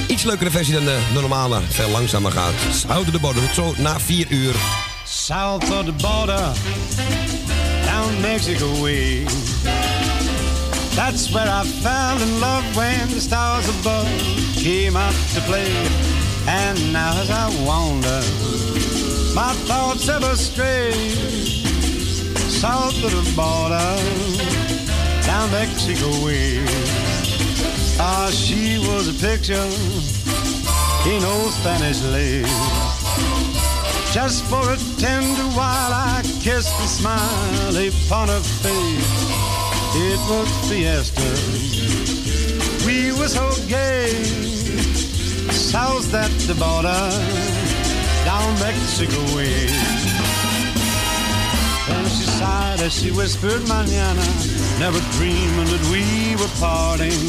Iets leukere versie dan de, de normale. Veel langzamer gaat. Of the Border. Zo na vier uur. South of the border, down Mexico way. That's where I fell in love when the stars above came out to play. And now as I wander, my thoughts ever stray. South of the border, down Mexico way. Ah, she was a picture in old Spanish lace. Just for a tender while I kissed the smile upon her face. It was fiesta. We were so gay. South at the border, down Mexico way. Then she sighed as she whispered mañana, never dreaming that we were parting.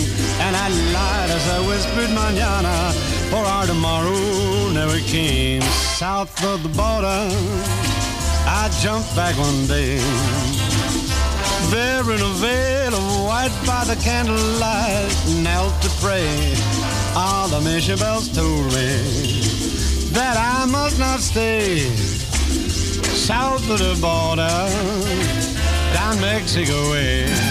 And I lied as I whispered mañana, for our tomorrow never came. South of the border, I jumped back one day. There in a veil of white by the candlelight, knelt to pray. All the mission bells told me that I must not stay south of the border, down Mexico way.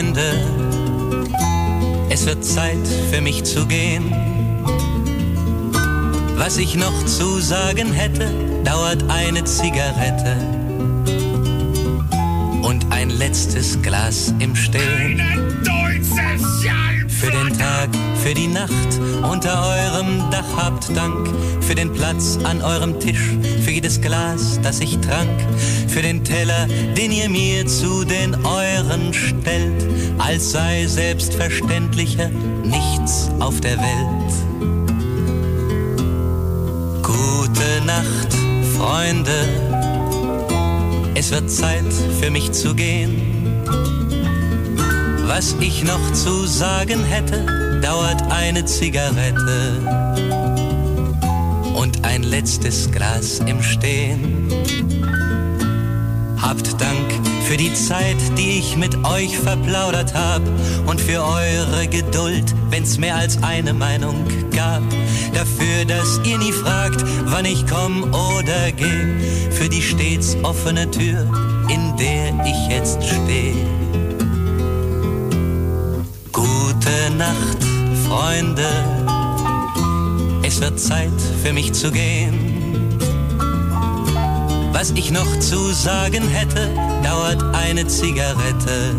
Freunde. Es wird Zeit für mich zu gehen. Was ich noch zu sagen hätte, dauert eine Zigarette und ein letztes Glas im Stehen. Für den Tag, für die Nacht unter eurem Dach habt Dank. Für den Platz an eurem Tisch, für jedes Glas, das ich trank. Für den Teller, den ihr mir zu den euren stellt, als sei selbstverständlicher nichts auf der Welt. Gute Nacht, Freunde. Es wird Zeit für mich zu gehen. Was ich noch zu sagen hätte, dauert eine Zigarette und ein letztes Glas im Stehen. Habt Dank für die Zeit, die ich mit euch verplaudert hab und für eure Geduld, wenn's mehr als eine Meinung gab. Dafür, dass ihr nie fragt, wann ich komm oder geh, für die stets offene Tür, in der ich jetzt stehe. Nacht, Freunde. Es wird Zeit für mich zu gehen. Was ich noch zu sagen hätte, dauert eine Zigarette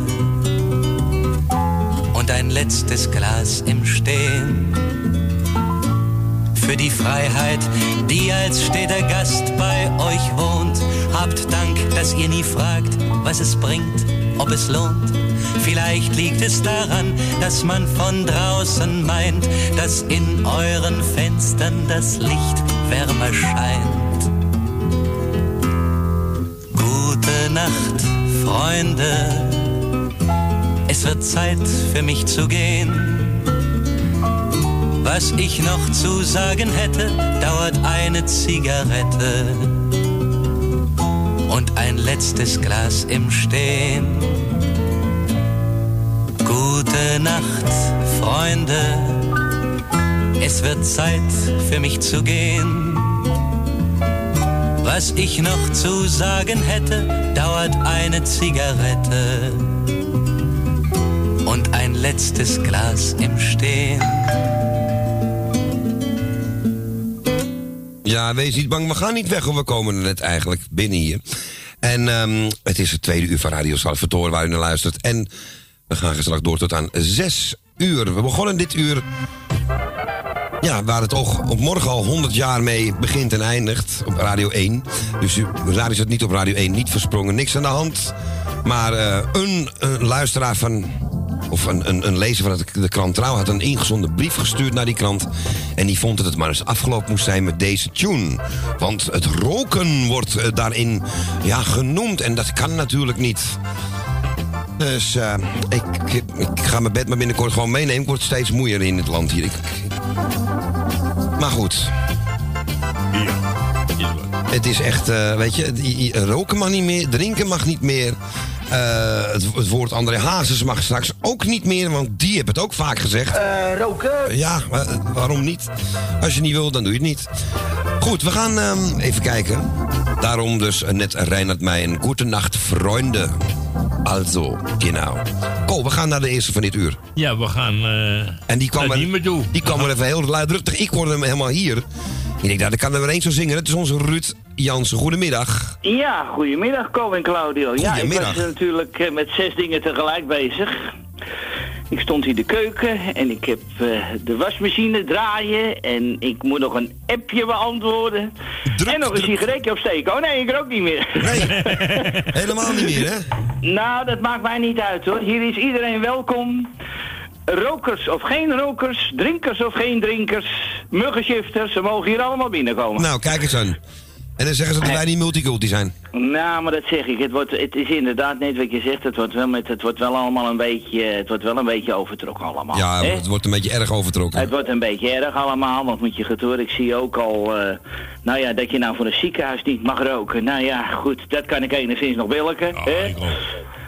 und ein letztes Glas im Stehen. Für die Freiheit, die als steter Gast bei euch wohnt, habt Dank, dass ihr nie fragt, was es bringt, ob es lohnt. Vielleicht liegt es daran, dass man von draußen meint, dass in euren Fenstern das Licht wärmer scheint. Gute Nacht, Freunde. Es wird Zeit für mich zu gehen. Was ich noch zu sagen hätte, dauert eine Zigarette und ein letztes Glas im Stehen. Nacht, Freunde. Es wird Zeit für mich zu gehen. Was ich noch zu sagen hätte, dauert eine Zigarette und ein letztes Glas im Stehen. Ja, wees niet bang, we gaan niet weg, we komen er net eigenlijk binnen hier. En ehm, het is het tweede uur van Radio Salvatore waar u naar luistert. En we gaan straks door tot aan zes uur. We begonnen dit uur, ja, waar het ook op morgen al 100 jaar mee begint en eindigt. Op Radio 1. Dus daar is het niet op Radio 1 niet versprongen, niks aan de hand. Maar eh, een, een luisteraar van of een, een, een lezer van de krant Trouw had een ingezonden brief gestuurd naar die krant. En die vond dat het maar eens afgelopen moest zijn met deze tune. Want het roken wordt eh, daarin ja, genoemd. En dat kan natuurlijk niet. Dus eh, ik, ik, ik ga mijn bed maar binnenkort gewoon meenemen. Ik word steeds moeier in het land hier. Ik, maar goed. Het is echt, eh, weet je, roken mag niet meer, drinken mag niet meer. Eh, het, het woord André Hazes mag straks ook niet meer, want die heeft het ook vaak gezegd. Eh, roken? Ja, waarom niet? Als je niet wil, dan doe je het niet. Goed, we gaan ehm, even kijken. Daarom dus net Reinhard mij een goede nacht, vrienden. Also, genau. Ko, we gaan naar de eerste van dit uur. Ja, we gaan. eh En die kwam, dat er, niet meer doen. die kwam er even heel luidruchtig. Ik hoorde hem helemaal hier. Ik denk, nou, dan kan er maar één zo zingen. Dat is onze Ruud Jansen. Goedemiddag. Ja, goedemiddag, Ko en Claudio. Ja, ik Goedemiddag. was natuurlijk eh, met zes dingen tegelijk bezig. Ik stond in de keuken en ik heb eh, de wasmachine draaien en ik moet nog een appje beantwoorden. en nog een sigaretje opsteken. Oh nee, ik rook niet meer. Helemaal niet meer, hè? Nou, dat maakt mij niet uit hoor. Hier is iedereen welkom. Rokers of geen rokers, drinkers of geen drinkers, muggenshifters, ze mogen hier allemaal binnenkomen. Nou, kijk eens aan. En dan zeggen ze dat wij niet multiculti zijn. Nou, maar dat zeg ik. Het, wordt, het is inderdaad net wat je zegt. Het wordt wel, met, het wordt wel allemaal een beetje, het wordt wel een beetje overtrokken allemaal. Ja, hè? het wordt een beetje erg overtrokken. Het wordt een beetje erg allemaal, want moet je horen. Ik zie ook al, eh, nou ja, dat je nou voor een ziekenhuis niet mag roken. Nou ja, goed, dat kan ik enigszins nog billiken. hè?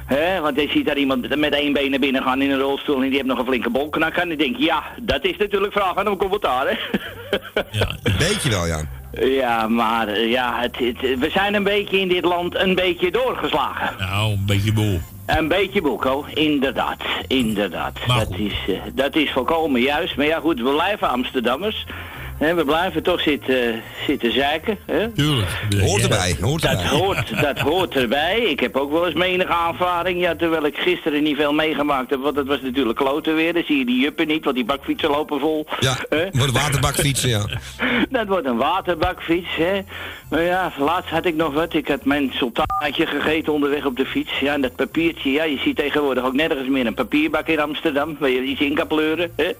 Hè, want je ziet daar iemand met één been naar binnen gaan in een rolstoel en die heeft nog een flinke bolknak aan. En ik denk, ja, dat is natuurlijk vragen om commentaar, hè? Een beetje wel, ja. Ja, maar eh, ja, het, het- we zijn een beetje in dit land een beetje doorgeslagen. Nou, een beetje boel. Een beetje boeko, inderdaad, inderdaad. dat, is, eh, dat is volkomen juist. Maar ja goed, we blijven Amsterdammers. We blijven toch zitten, zitten zeiken. Hè? Tuurlijk. Hoort erbij, hoort Dat erbij. hoort, dat hoort erbij. Ik heb ook wel eens menige aanvaring. Ja, terwijl ik gisteren niet veel meegemaakt heb. Want het was natuurlijk kloten weer. Dan zie je die juppen niet, want die bakfietsen lopen vol. Ja, wordt waterbakfietsen, ja. Dat wordt een waterbakfiets, hè. Maar ja, laatst had ik nog wat. Ik had mijn sultanaatje gegeten onderweg op de fiets. Ja, en dat papiertje, ja, je ziet tegenwoordig ook nergens meer een papierbak in Amsterdam. Waar je iets in kan pleuren, hè.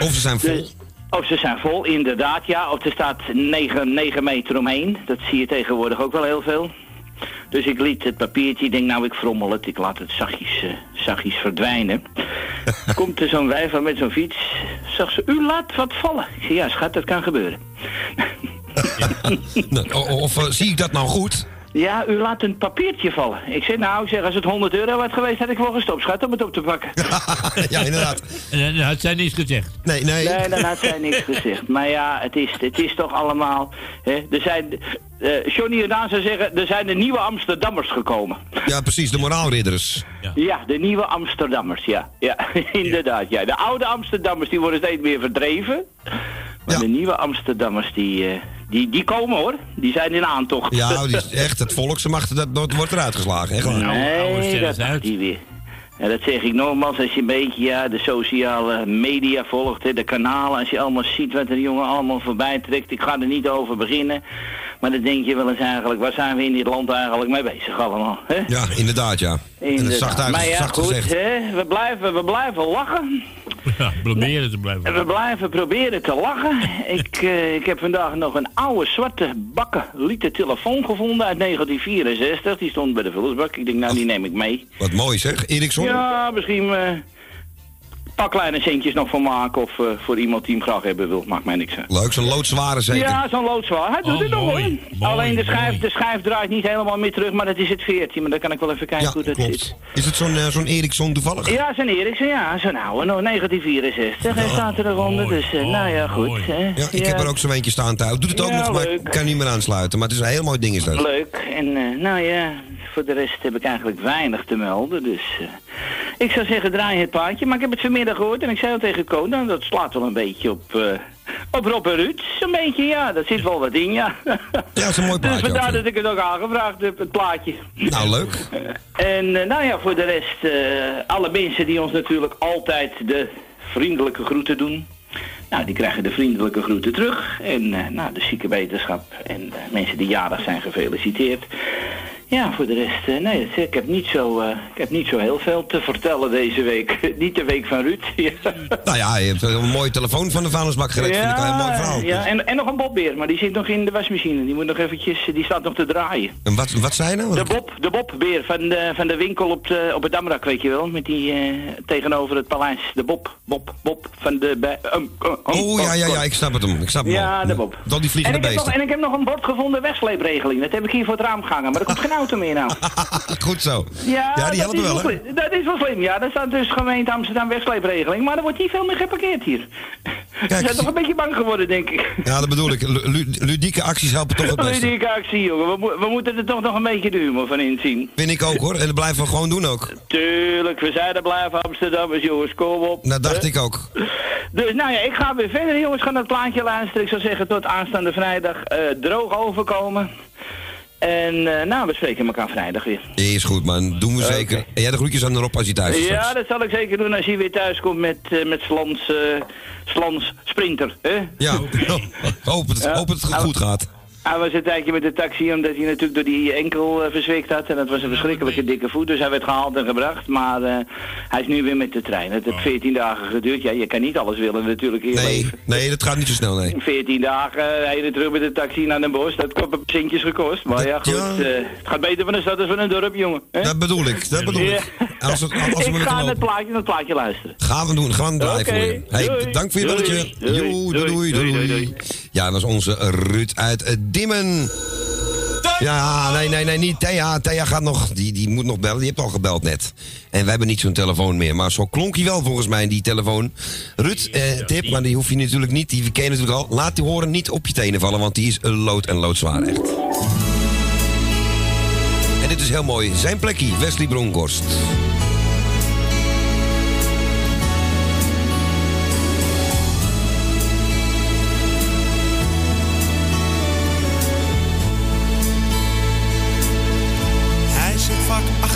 Of ze zijn vol. Of ze zijn vol, inderdaad, ja. Of er staat 9, 9 meter omheen. Dat zie je tegenwoordig ook wel heel veel. Dus ik liet het papiertje, ik denk nou ik frommel het, ik laat het zachtjes, eh, zachtjes verdwijnen. Komt er zo'n wijver met zo'n fiets, zag ze, u laat wat vallen. Ik zei, ja schat, dat kan gebeuren. Nou, Of eh, zie ik dat nou goed? Ja, u laat een papiertje vallen. Ik zei, nou, ik zeg, als het 100 euro was geweest, had ik wel gestopt, schat, om het op te pakken. ja, inderdaad. En dan had zij niets gezegd. Nee, nee. Nee, dan had zij niks gezegd. Maar ja, het is, het is toch allemaal... Hè, er zijn, eh Johnny Jordaan zou zeggen, er zijn de nieuwe Amsterdammers gekomen. Ja, precies, de moraalridders. Ja, de nieuwe Amsterdammers, ja. Ja, inderdaad, ja. De oude Amsterdammers, die worden steeds meer verdreven. Maar de nieuwe Amsterdammers, die, eh, die, die komen hoor. Die zijn in aantocht. Ja, die is echt, het volksmacht, dat, dat wordt eruit geslagen. Echt waar. Nee, dat die weer. En dat zeg ik nogmaals, als je een beetje ja, de sociale media volgt, hè, de kanalen, als je allemaal ziet wat er jongen allemaal voorbij trekt, ik ga er niet over beginnen. Maar dan denk je wel eens eigenlijk, waar zijn we in dit land eigenlijk mee bezig allemaal? Hè? Ja, inderdaad, ja. En dat is zacht, uit, maar ja, zacht goed, gezegd. hè, we, blijven, we blijven lachen. Ja, proberen te blijven. En we blijven proberen te lachen. Ik, eh, ik heb vandaag nog een oude zwarte bakken liter telefoon gevonden uit 1964. Die stond bij de vullersbak. Ik denk, nou, die neem ik mee. Wat mooi zeg, Eriksson. Ja, misschien eh, paar kleine centjes nog van maken. Of eh, voor iemand die hem graag hebben wil. Maakt mij niks uit. Leuk, zo'n loodzware zeker. Ja, zo'n loodzwaar. Hij doet Oh, het nog hoor. Alleen de schijf, de schijf draait niet helemaal meer terug, maar dat is het veertje. Maar dan kan ik wel even kijken Ja, hoe dat klopt. zit. Is het zo'n eh, zo'n Eriksson toevallig? Ja, zo'n Eriksen, ja, zo'n oude, nog 1964. Hij staat er eronder, dus eh, nou ja, goed. hè. Ja, ik heb er ook zo'n eentje staan thuis. Doet het ook Ja, nog, maar leuk. ik kan niet meer aansluiten. Maar het is een heel mooi ding is dat. Leuk. En eh, nou ja, voor de rest heb ik eigenlijk weinig te melden. Dus eh, ik zou zeggen, draai het paardje. Maar ik heb het vanmiddag gehoord en ik zei al tegen Koon, nou, dat slaat wel een beetje op, eh, op Rob en Ruud. Zo'n beetje, ja, dat zit wel wat in, ja. Ja, dat is een mooi Dus plaatje. vandaar ook, dat ik het ook aangevraagd heb, het plaatje. Nou, leuk. En eh, nou ja, voor de rest, alle mensen die ons natuurlijk altijd de vriendelijke groeten doen. Nou, die krijgen de vriendelijke groeten terug. En nou, de zieke wetenschap en mensen die jarig zijn gefeliciteerd. Ja, voor de rest, eh, nee, ik heb, niet zo, eh, ik heb niet zo heel veel te vertellen deze week. niet de week van Ruud. Nou ja, je hebt een mooie telefoon van de vuilnisbak gered. Vind ik wel een mooi verhaal. ja en, en nog een bobbeer, maar die zit nog in de wasmachine. Die moet nog eventjes, die staat nog te draaien. En wat, wat zei je nou? De Bob, de Bobbeer van de, van de winkel op, de, op het Damrak, weet je wel. Met die eh, tegenover het paleis. De Bob, Bob, Bob van de... Bij, um, um, Oh ja, ja, ja, ik snap het hem. Ik snap hem Ja, al. de Bob. Dan die En vliegende ik, heb nog, en ik heb nog een bord gevonden, wegsleepregeling. Dat heb ik hier voor het raam gehangen, maar er komt geen auto meer nou. Goed zo. Ja, Ja, die is wel, hè? Dat is wel slim, ja. Dat staat dus gemeente Amsterdam wegsleepregeling. Maar er wordt niet veel meer geparkeerd hier. Ze zijn toch een beetje bang geworden, denk ik. Ja, dat bedoel ik. Lu- lu- ludieke acties helpen toch het beste. Die actie, jongen. We, mo- we moeten er toch nog een beetje de humor van inzien. Vind ik ook hoor. En dat blijven we gewoon doen ook. Tuurlijk, we zijn er blijven Amsterdammers, jongens. Kom op. Dat dacht ik ook. Dus nou ja, ik ga weer verder, jongens. Ga naar het plaatje luisteren. Ik zou zeggen tot aanstaande vrijdag eh, droog overkomen. En eh, nou, we spreken elkaar vrijdag weer. Is goed, man. Doen we zeker. En jij de groetjes aan Rob als hij thuis is Ja, dat zal ik zeker doen als hij weer thuis komt met, eh, met Slans, eh, Slans Sprinter. Hè? Ja, hoop het, hoop het goed gaat. Hij was een tijdje met de taxi omdat hij natuurlijk door die enkel eh, verzwikt had. En dat was een verschrikkelijke dikke voet. Dus hij werd gehaald en gebracht. Maar eh, hij is nu weer met de trein. Het heeft 14 dagen geduurd. Ja, je kan niet alles willen natuurlijk in je Nee, leven. nee, dat gaat niet zo snel, nee. 14 dagen eh, heen en terug met de taxi naar Den Bosch. Dat komt een centjes gekost. Maar ja, goed. eh, het gaat beter van een stad dan van een dorp, jongen. hè? Dat bedoel ik, dat bedoel ik. Als het, als ik ga naar het plaatje, naar het plaatje luisteren. Gaan we doen, gaan we draaien voor je. Hey, doei. dank voor je Doei. belletje. Doei, doei, doei, Ja, dat is onze Ruud uit Dimmen. Ja, nee, nee, nee, niet Thea. Thea gaat nog, die, die moet nog bellen. Die heeft al gebeld net. En wij hebben niet zo'n telefoon meer. Maar zo klonk hij wel volgens mij, die telefoon. Ruud, eh, tip, maar die hoef je natuurlijk niet. Die ken je natuurlijk al. Laat die horen niet op je tenen vallen, want die is een lood en loodzwaar echt. En dit is heel mooi. Zijn plekje, Wesley Bronkhorst.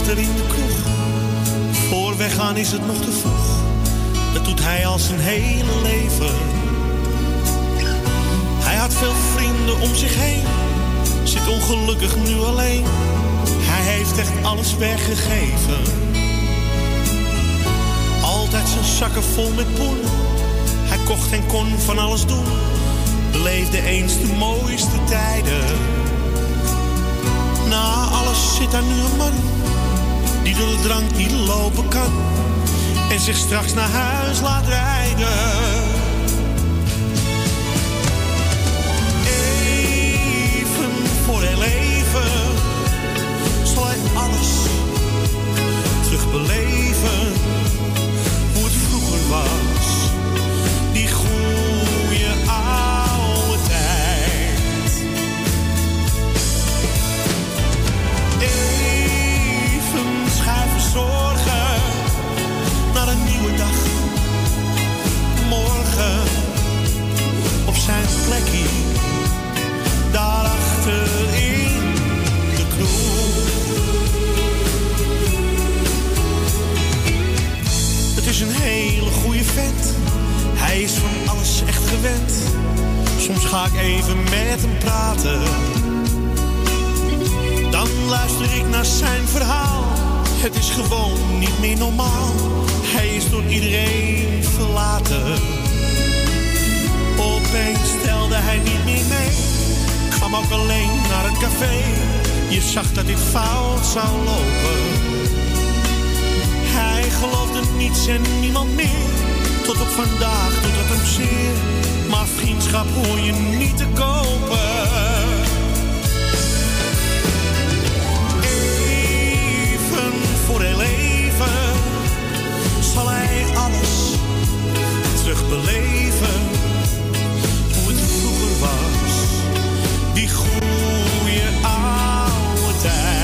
Achter in de kroeg. Voor weggaan is het nog te vroeg. Dat doet hij al zijn hele leven. Hij had veel vrienden om zich heen. Zit ongelukkig nu alleen. Hij heeft echt alles weggegeven. Altijd zijn zakken vol met poen. Hij kocht en kon van alles doen. Beleefde eens de mooiste tijden. Na alles zit daar nu een man die de drank niet lopen kan en zich straks naar huis laat rijden. Hij is van alles echt gewend. Soms ga ik even met hem praten. Dan luister ik naar zijn verhaal. Het is gewoon niet meer normaal. Hij is door iedereen verlaten. Opeens stelde hij niet meer mee. Kwam ook alleen naar het café. Je zag dat dit fout zou lopen. Hij geloofde niets en niemand meer. Tot op vandaag doet het hem zeer. Maar vriendschap hoor je niet te kopen. Even voor heel even zal hij alles terugbeleven. Hoe het vroeger was, die goede oude tijd.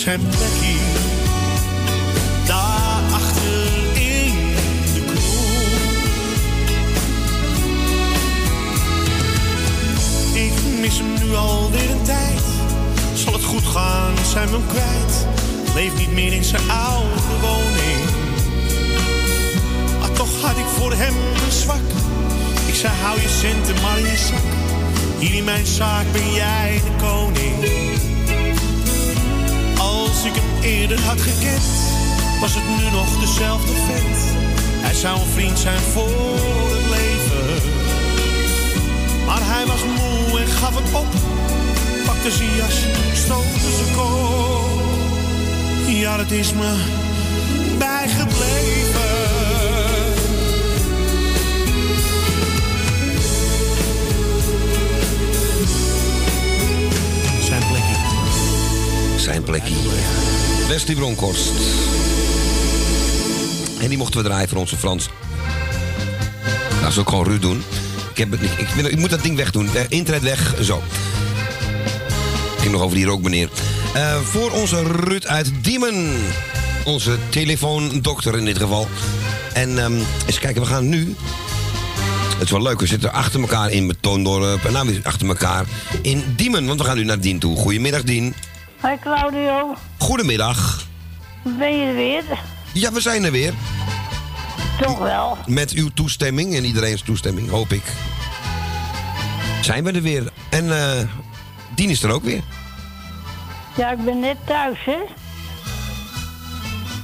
Zijn plekje daar achter in de kroeg. Ik mis hem nu alweer een tijd. Zal het goed gaan, zijn we hem kwijt. Leeft niet meer in zijn oude woning. Maar toch had ik voor hem een zwak. Ik zei hou je centen maar in je zak. Hier in mijn zaak ben jij de koning. Als ik hem eerder had gekend, was het nu nog dezelfde vent. Hij zou een vriend zijn voor het leven. Maar hij was moe en gaf het op. Pakte zijn jas, stootte zijn kop. Ja, dat is me bijgebleven. Zijn plekje. Wesley Bronkhorst. En die mochten we draaien voor onze Frans. Dat is ook gewoon Ruud doen. Ik, heb het niet, ik, moet dat ding wegdoen. Eh, Internet weg, zo. Ik ging nog over die rook, meneer. Eh, voor onze Ruud uit Diemen. Onze telefoondokter in dit geval. En ehm, eens kijken, we gaan nu... Het is wel leuk, we zitten achter elkaar in Betoondorp. En nou weer achter elkaar in Diemen. Want we gaan nu naar Dien toe. Goedemiddag, Dien. Hoi Claudio, Goedemiddag. ben je er weer? Ja, we zijn er weer. Toch wel. Met uw toestemming en iedereen's toestemming, hoop ik. Zijn we er weer. En eh Dien is er ook weer. Ja, ik ben net thuis, hè?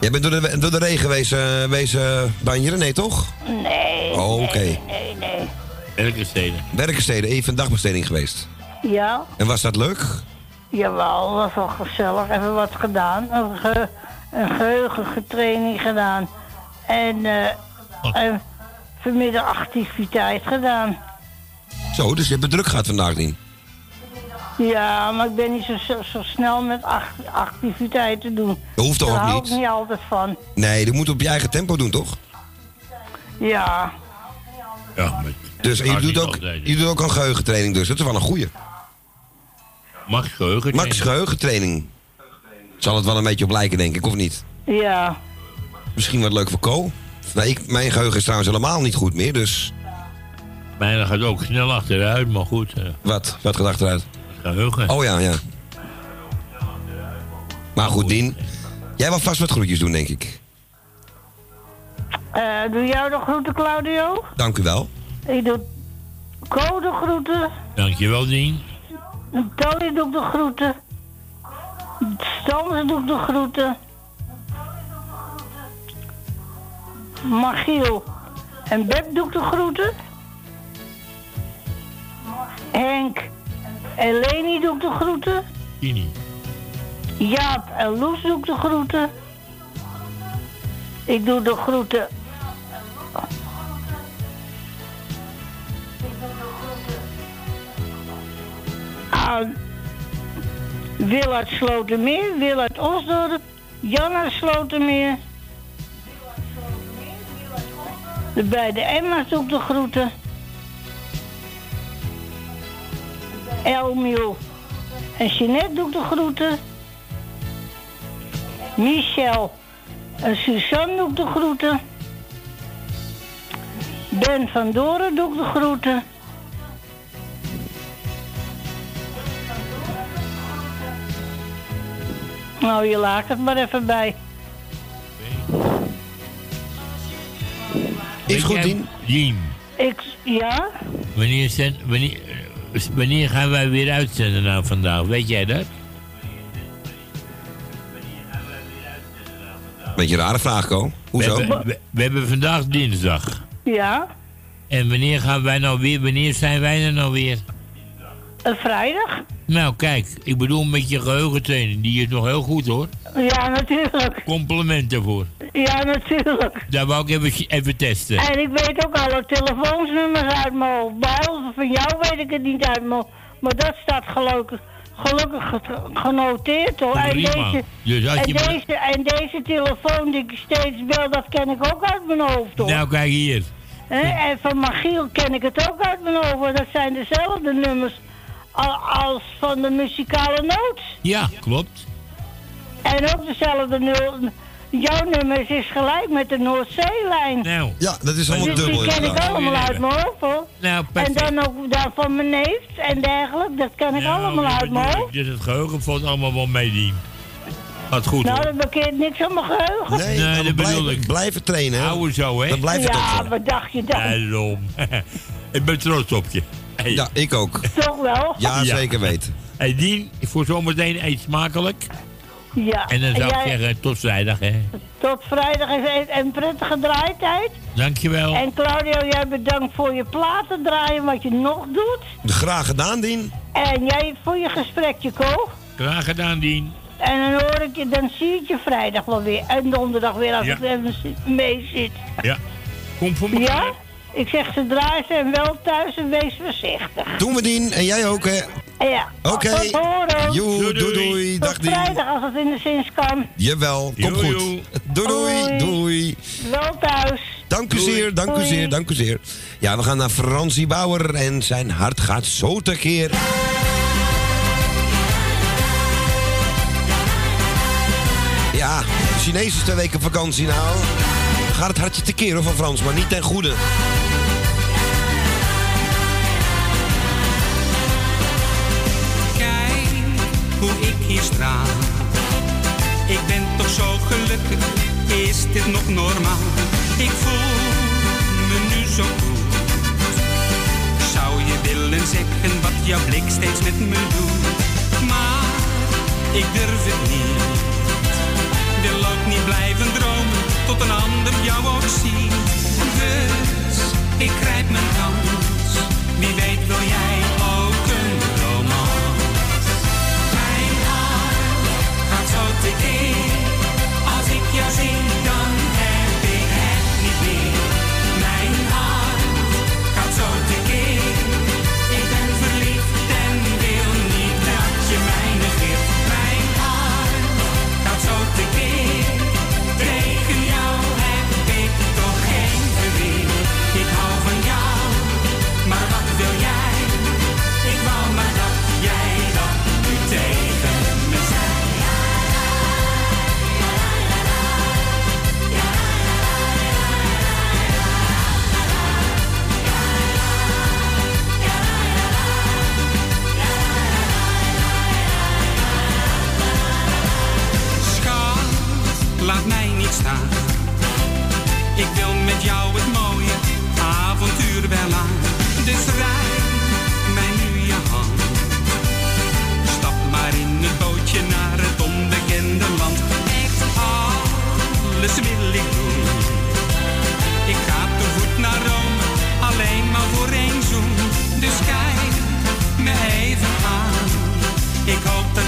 Jij bent door de, door de regen wezen, wezen banjeren, nee toch? Nee. Oh, oké. Nee, nee, nee. Werkensteden. Werkensteden, even een dagbesteding geweest. Ja, En was dat leuk? Jawel, was wel gezellig. Even wat gedaan. Een, ge, een geheugengetraining gedaan. En, eh en vanmiddag activiteit gedaan. Zo, dus je hebt het druk gehad vandaag, Dien. Ja, maar ik ben niet zo, zo, zo snel met act- activiteiten doen. Dat hoeft toch Daar ook hou niet? ik niet altijd van. Nee, dat moet op je eigen tempo doen, toch? Ja, Ja, maar Dus je doet, niet ook, altijd, je doet ook een geheugentraining dus. Dat is wel een goeie. Max geheugen. Max geheugentraining. Zal het wel een beetje op lijken, denk ik, of niet? ja. Misschien wat leuk voor Co. Nou, ik, mijn geheugen is trouwens helemaal niet goed meer, dus... Mijne gaat ook snel achteruit, maar goed. eh, Wat? Wat gaat achteruit? geheugen. Oh ja, ja. Maar goed, Dien. Jij wil vast wat groetjes doen, denk ik. Eh, doe jou de groeten, Claudio? Dank u wel. Ik doe Code groeten. Dankjewel, Dien. Tony doe ik de groeten. Stans doe ik de groeten. Magiel en Beb doe ik de groeten. Henk en Leni doe ik de groeten. Tini. Jaap en Loes doe ik de groeten. Ik doe de groeten. Aan Slotermeer, Wil uit Osdorp, Slotermeer. De beide Emma's ik de groeten. Elmiel en Jeanette doe ik de groeten. Michel en Suzanne doe ik de groeten. Ben van Doren doe ik de groeten. Nou, je laat het maar even bij. Is goed, Dien. Dien. Ik, ja? Wanneer, zend, wanneer, eh, wanneer gaan wij weer uitzenden nou vandaag? Weet jij dat? Beetje een rare vraag, Co. Hoezo? We hebben, we, we hebben vandaag dinsdag. Ja? En wanneer gaan wij nou weer, wanneer zijn wij er nou weer? Een vrijdag? Nou, kijk, ik bedoel met je geheugentraining. Die is nog heel goed hoor. Ja, natuurlijk. Complimenten voor. Ja, natuurlijk. Daar wou ik even, even testen. En ik weet ook alle telefoonsnummers uit mijn hoofd. Behalve van jou weet ik het niet uit mijn hoofd. Maar dat staat gelukkig, gelukkig genoteerd hoor. En Prima. deze, Dus als en, je maar- deze, en deze telefoon die ik steeds bel, dat ken ik ook uit mijn hoofd hoor. Nou, kijk hier. En van Magiel ken ik het ook uit mijn hoofd. Dat zijn dezelfde nummers als van de muzikale noot. Ja, klopt. En ook dezelfde nul. Jouw nummers is gelijk met de Noordzeelijn. Nou. Ja, dat is allemaal dus dubbel. die ken ik allemaal uit mijn hoofd hoor. Nou, En dan ook daar van mijn neef en dergelijke. Dat ken ik Nou, allemaal uit mijn hoofd. Dus het geheugen valt allemaal wel mee, Dien. Gaat goed Nou, dat bekeert niks aan mijn geheugen. Nee, Nee, maar dat bedoel blijven, ik. blijven trainen. hè. Houden zo, hè? Dan blijft het ook Ja, wat dacht je dan? Daarom. ik ben trots op je. Hey. Ja, ik ook. Toch wel? Ja, Ja. zeker weten. Hey, Dien, voor zometeen eet smakelijk. Ja. En dan zou ik jij- zeggen, tot vrijdag, hè. Tot vrijdag is een, prettige draaitijd. Dankjewel. En Claudio, jij bedankt voor je platen draaien, wat je nog doet. Graag gedaan, Dien. En jij voor je gesprekje, Ko. Graag gedaan, Dien. En dan hoor ik je, dan zie ik je vrijdag wel weer. En donderdag weer als Ja. ik even mee zit. Ja. Kom voor me. Ja? Ik zeg ze draaien en wel thuis en wees voorzichtig. Doen we Dien. En jij ook, hè? Ja. Oké. Doei, doei. doei. Dag Dien. als het in de zin kan. Jawel, kom goed. Doei, doei, doei. Wel thuis. Dank u zeer, dank u zeer, dank u zeer. Ja, we gaan naar Fransie Bauer en zijn hart gaat zo tekeer. Ja, Chinees is twee weken vakantie nou. Gaat het hartje tekeer hoor van Frans, maar niet ten goede. hoe ik hier straal. Ik ben toch zo gelukkig, is dit nog normaal? Ik voel me nu zo goed. Zou je willen zeggen wat jouw blik steeds met me doet? Maar ik durf het niet. Wil ook niet blijven dromen tot een ander jou ook ziet. Dus ik krijg mijn kans, wie weet wil jij Alecrim. laat mij niet staan. Ik wil met jou het mooie avontuur wel aan. Dus rij mij nu je hand. Stap maar in het bootje naar het onbekende land. Echt alles wil ik doen. Ik ga te voet naar Rome, alleen maar voor één zoen. Dus kijk me even aan. Ik hoop dat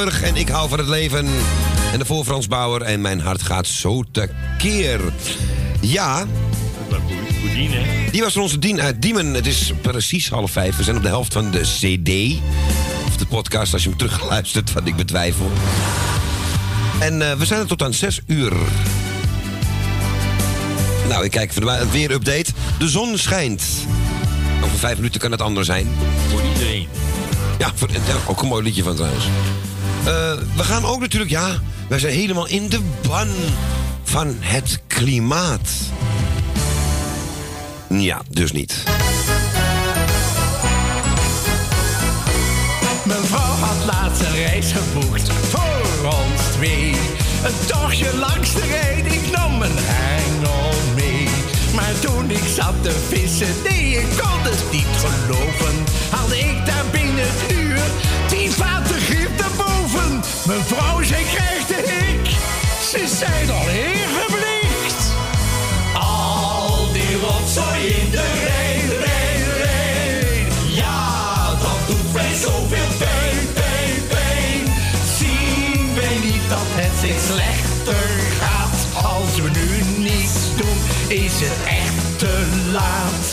En ik hou van het leven. En de voor Frans Bauer en mijn hart gaat zo tekeer. Ja. Die was van onze Dien uit Diemen. Het is precies half vijf. We zijn op de helft van de CD. Of de podcast als je hem terugluistert, wat ik betwijfel. En eh, we zijn er tot aan zes uur. Nou, ik kijk voor de weer-update. De zon schijnt. Over vijf minuten kan het anders zijn. Voor iedereen. Ja, voor, ja, ook een mooi liedje van trouwens. Eh, we gaan ook natuurlijk, ja, wij zijn helemaal in de ban van het klimaat. Ja, dus niet. Mijn vrouw had laatst een reis geboekt voor ons twee. Een tochtje langs de Rijn, ik nam mijn hengel mee. Maar toen ik zat te vissen, nee, ik kon het niet geloven. Haalde ik daar binnen het uur Mijn vrouw, zij krijgt de hik, ze zijn al ingeblikt. Al die rotzooi in de Rijn, Rijn, Rijn. Ja, dat doet mij zoveel pijn, pijn, pijn. Zien wij niet dat het zich slechter gaat? Als we nu niets doen, is het echt te laat.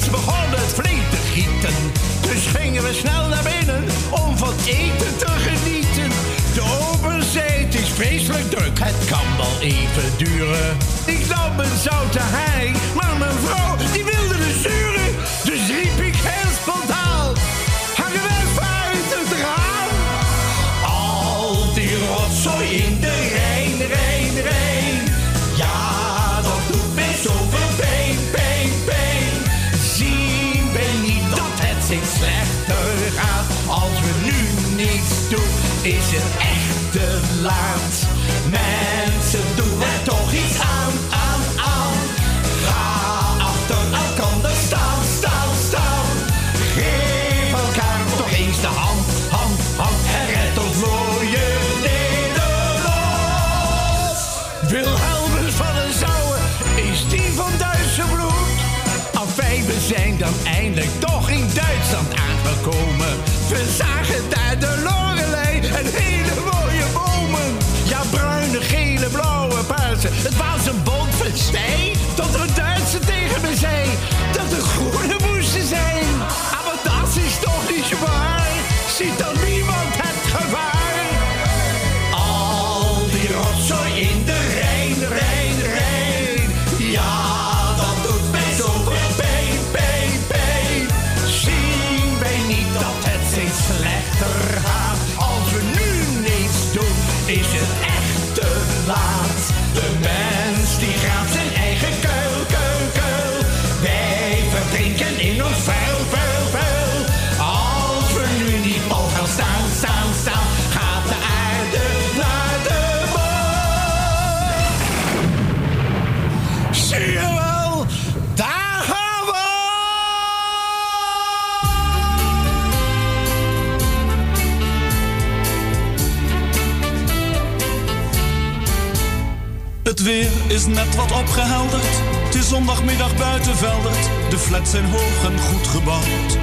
Reeds begon het te gieten. Dus gingen we snel naar binnen om van eten te genieten. De het is vreselijk druk, het kan wel even duren. Ik nam een zoute hei, maar mijn vrouw die wilde de zure. Is het echt te een net wat opgehelderd. Het is zondagmiddag buiten Veldert. De flats zijn hoog en goed gebouwd.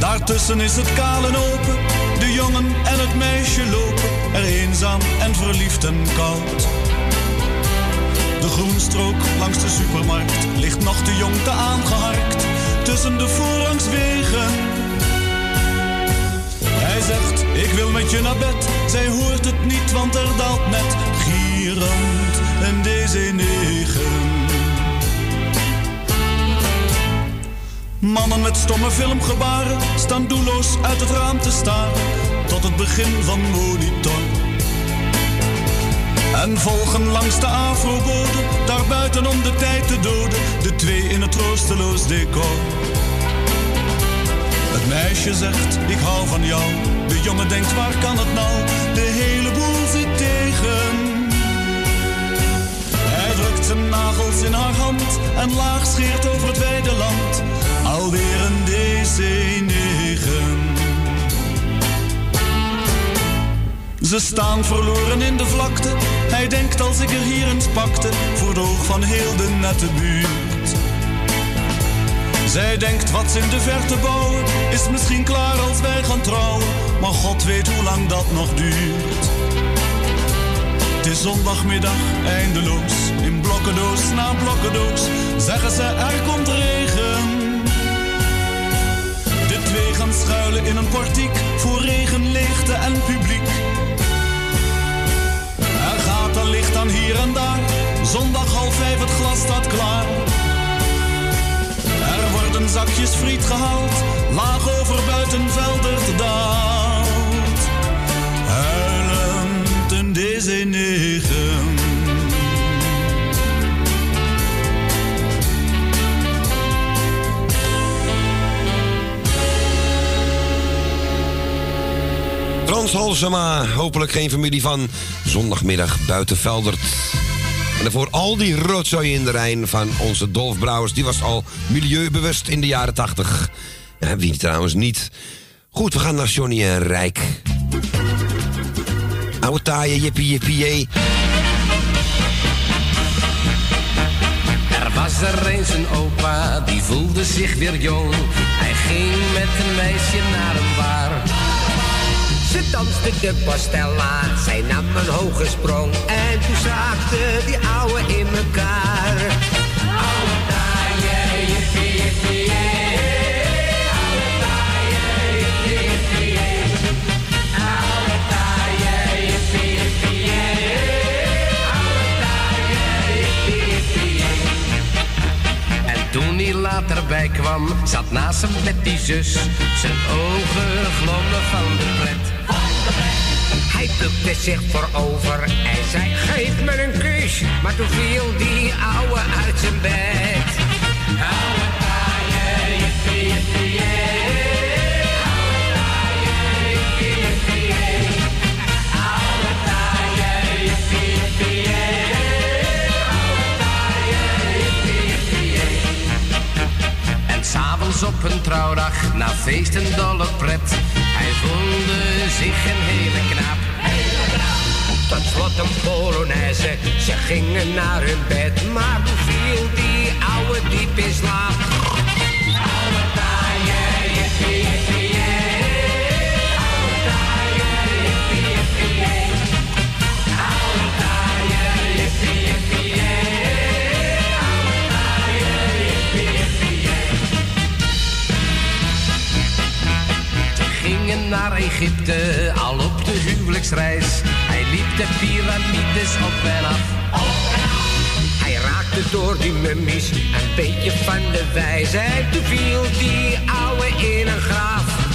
Daartussen is het kaal en open. De jongen en het meisje lopen er eenzaam en verliefd en koud. De groenstrook langs de supermarkt ligt nog te jong te aangeharkt. Tussen de voorrangswegen. Hij zegt, ik wil met je naar bed. Zij hoort het niet, want er daalt net een DC-9. Mannen met stomme filmgebaren staan doelloos uit het raam te staren tot het begin van monitor. En volgen langs de afrobode, daar buiten om de tijd te doden, de twee in het troosteloos decor. Het meisje zegt, ik hou van jou. De jongen denkt, waar kan het nou? De hele boel zit tegen. Zijn nagels in haar hand en laag scheert over het wijde land. Alweer een DC-9. Ze staan verloren in de vlakte. Hij denkt als ik er hier eens pakte, voor het oog van heel de nette buurt. Zij denkt wat ze in de verte bouwen, is misschien klaar als wij gaan trouwen. Maar God weet hoe lang dat nog duurt. Het is zondagmiddag, eindeloos. In blokkendoos na blokkendoos zeggen ze er komt regen. De twee gaan schuilen in een portiek voor regen, leegte en publiek. Er gaat een licht aan hier en daar. Zondag half vijf, het glas staat klaar. Er worden zakjes friet gehaald, laag over buitenveldert daalt. Huilend een DC-9. Frans hopelijk geen familie van zondagmiddag buiten Veldert. En daarvoor al die rotzooi in de Rijn van onze Dolf Brouwers. Die was al milieubewust in de jaren tachtig. Ja, wie trouwens niet. Goed, we gaan naar Johnny en Rijk. Oude taaie, jippie, jippie, jee. Er was er eens een opa, die voelde zich weer jong. Hij ging met een meisje naar een bar. Ze danste de pastella, zij nam een hoge sprong. En toen zaakte die ouwe in elkaar. Later bij kwam, zat naast hem met die zus. Zijn ogen glommen van de pret. Hij bukte zich voorover en zei, geef me een kus. Maar toen viel die ouwe uit zijn bed. Taaie, jippie, jippie, s'avonds op een trouwdag, na feest en dolle pret. Hij voelde zich een hele knaap. tot slot een Polonaise. Ze gingen naar hun bed, maar toen viel die oude diep in slaap. Naar Egypte, al op de huwelijksreis. Hij liep de piramides op en af. Hij raakte door die mummies een beetje van de wijze. En toen viel die ouwe in een graaf.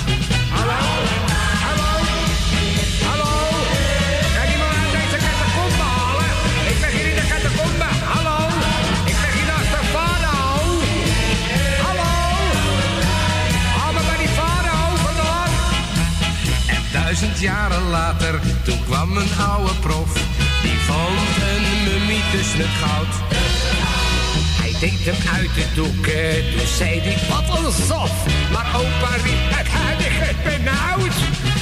Duizend jaren later, toen kwam een oude prof. Die vond een mummie tussen het goud. Hij deed hem uit de doeken, toen zei hij, wat een sof. Maar opa riep, het heilige het benauwd.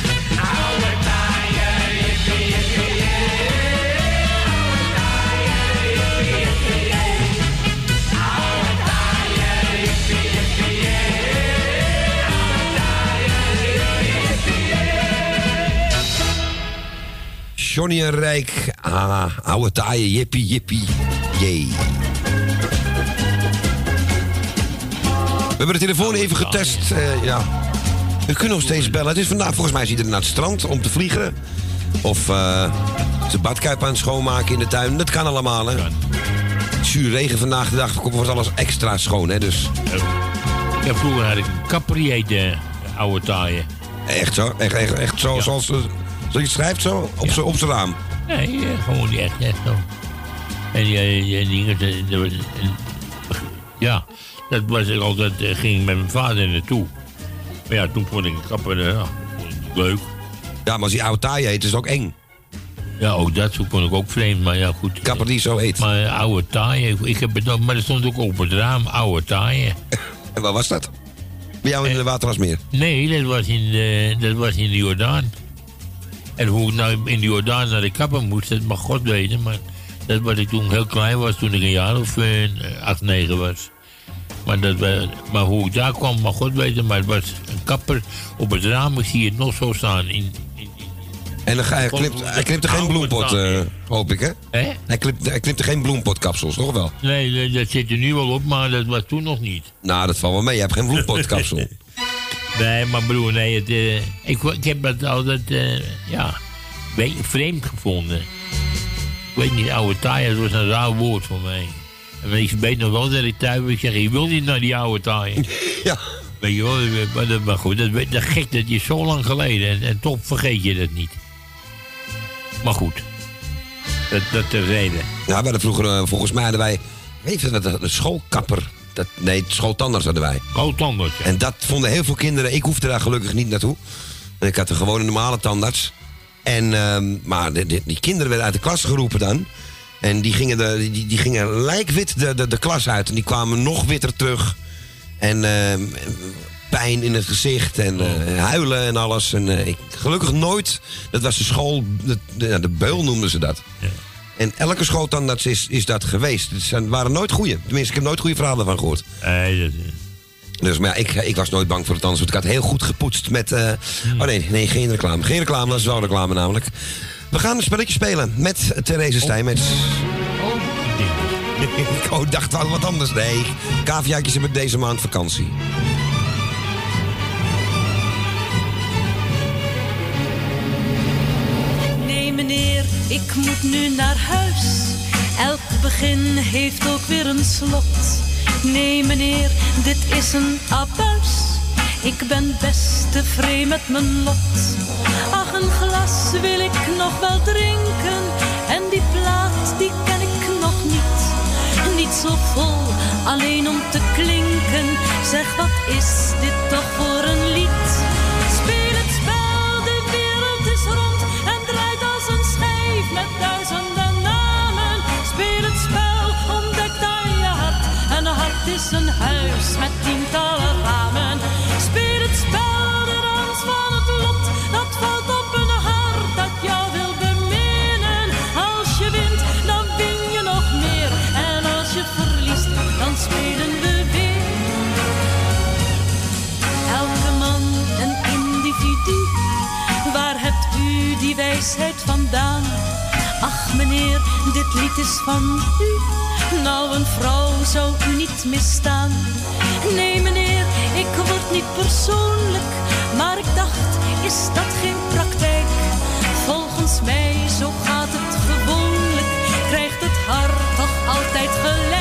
Johnny en Rijk. Ah, oude taaie, jippie, jippie, jee. We hebben de telefoon even getest. eh, ja. We kunnen nog steeds bellen. Het is vandaag, volgens mij, is iedereen naar het strand om te vliegen. Of eh zijn badkuip aan het schoonmaken in de tuin. Dat kan allemaal, hè? Zuur regen vandaag de dag wordt alles extra schoon, hè? Dus. Ja, vroeger had ik een Capri de oude taaien. Echt zo? Echt, echt, echt zo, eh, zoals je schrijft, zo? Op op z'n raam? Nee, gewoon niet echt, echt zo. En die, eh, die ja, dat was ik altijd, eh, ging met mijn vader naartoe. Maar ja, toen vond ik kapper, eh, ja, vond ik leuk. Ja, maar als die oude taaien heet, is het ook eng. Ja, ook dat kon ik ook vreemd, maar ja, goed. Kapper die zo heet. Maar oude taaien, ik heb het maar er stond ook op het raam, oude taaien. En waar was dat? Bij jou in de Waterwasmeer? Nee, dat was in de, dat was in de Jordaan. En hoe ik nou in de Jordaan naar de kapper moest, dat mag God weten. Maar dat was ik toen heel klein was, toen ik een jaar of eh, acht, negen was. Maar, dat, we- maar hoe ik daar kwam, mag God weten. Maar het was een kapper op het raam, ik zie het nog zo staan. In, En dan hij, hij knipt er geen bloempot, eh, hoop ik, hè? Hij knipt, hij knipt er geen bloempotkapsels, toch wel? nee, dat- dat zit er nu wel op, maar dat was toen nog niet. Nou, dat valt wel mee. Je hebt geen bloempotkapsel. Nee, maar broer, nee, het, eh, ik, ik heb het altijd, eh, ja, een beetje vreemd gevonden. Ik weet niet, oude taai, dat was een raar woord voor mij. En ik weet nog wel dat ik thuis ik zeg, ik wil niet naar die oude taai. Ja. Weet je wel, maar, dat, maar goed, dat, dat gek, dat is zo lang geleden en, en toch vergeet je dat niet. Maar goed, dat, dat terzijde. Ja, we hadden vroeger, eh, volgens mij hadden wij... Weet je dat, de schoolkapper? Dat, nee, schooltandarts hadden wij. Schooltandarts, ja. En dat vonden heel veel kinderen... Ik hoefde daar gelukkig niet naartoe. En ik had een gewone normale tandarts. En, ehm, maar de- de- die kinderen werden uit de klas geroepen dan. En die gingen, de, die, die gingen lijkwit de, de, de klas uit. En die kwamen nog witter terug. En ehm, pijn in het gezicht en eh, huilen en alles. En eh, ik, gelukkig nooit, dat was de school, de, de, ja, de beul noemden ze dat. En elke schooltandarts is, is dat geweest. Het zijn, waren nooit goede. Tenminste, ik heb nooit goede verhalen van gehoord. Nee, dat, Dus maar ja, ik, ik was nooit bang voor het tandarts. Want ik had heel goed gepoetst met... eh, Oh nee, nee, geen reclame. Geen reclame, dat is wel reclame namelijk. We gaan een spelletje spelen met Therese Stijmets. Ik oh, dacht wel wat anders. Nee, kaviaatjes hebben deze maand vakantie. Ik moet nu naar huis. Elk begin heeft ook weer een slot. Nee meneer, dit is een abuis. Ik ben best tevreden met mijn lot. Ach, een glas wil ik nog wel drinken. En die plaat, die ken ik nog niet. Niet zo vol, alleen om te klinken. Zeg, wat is dit toch voor een lied? Wijsheid vandaan? Ach meneer, dit lied is van u. Nou, een vrouw zou u niet misstaan. Nee meneer, ik word niet persoonlijk. Maar ik dacht, is dat geen praktijk? Volgens mij, zo gaat het gewoonlijk. Krijgt het hart toch altijd gelijk.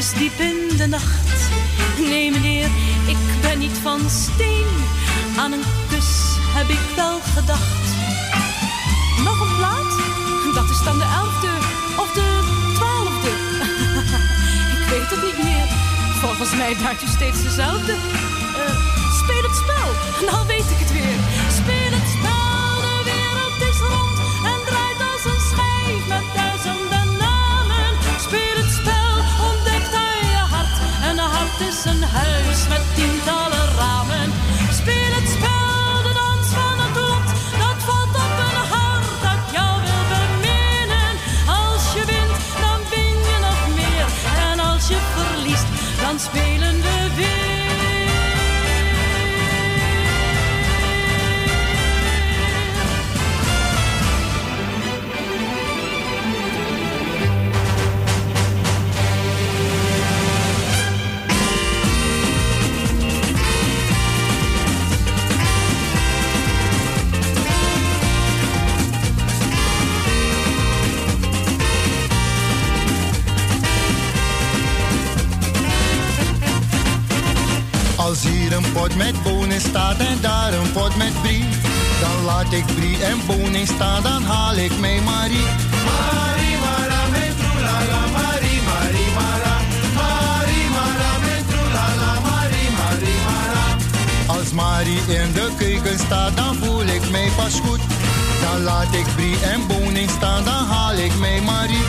Is diep in de nacht. Nee meneer, ik ben niet van steen, aan een kus heb ik wel gedacht. Nog een plaat? Dat is dan de elfde of de twaalfde. ik weet het niet meer. Volgens mij draait u steeds dezelfde. Eh, speel het spel, nou weet ik het weer. Hier een pot met bonen staat en daar een pot met brie, dan laat ik brie en bonen staan, dan haal ik mij Marie. Marie, Mara, met troelala, Marie, Marie, Mara. Marie, Mara, met troelala, Marie, Marie, Mara. Als Marie in de keuken staat, dan voel ik mij pas goed. Dan laat ik brie en bonen staan, dan haal ik Marie. Marie,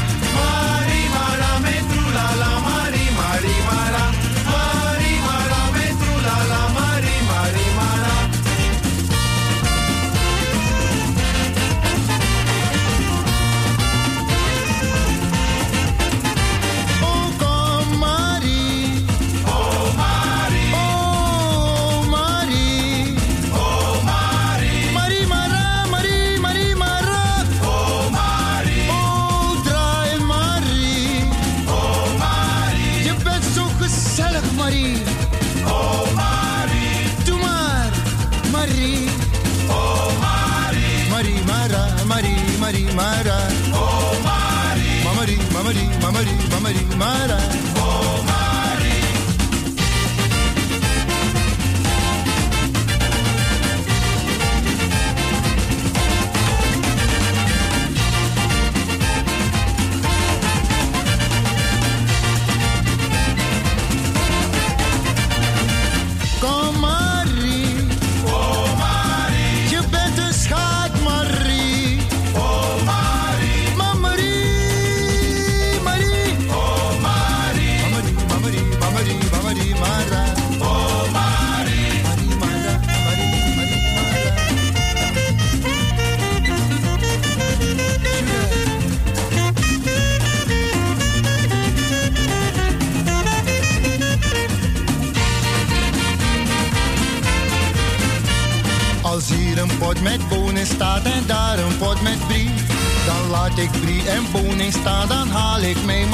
en bonen staan, dan haal ik mij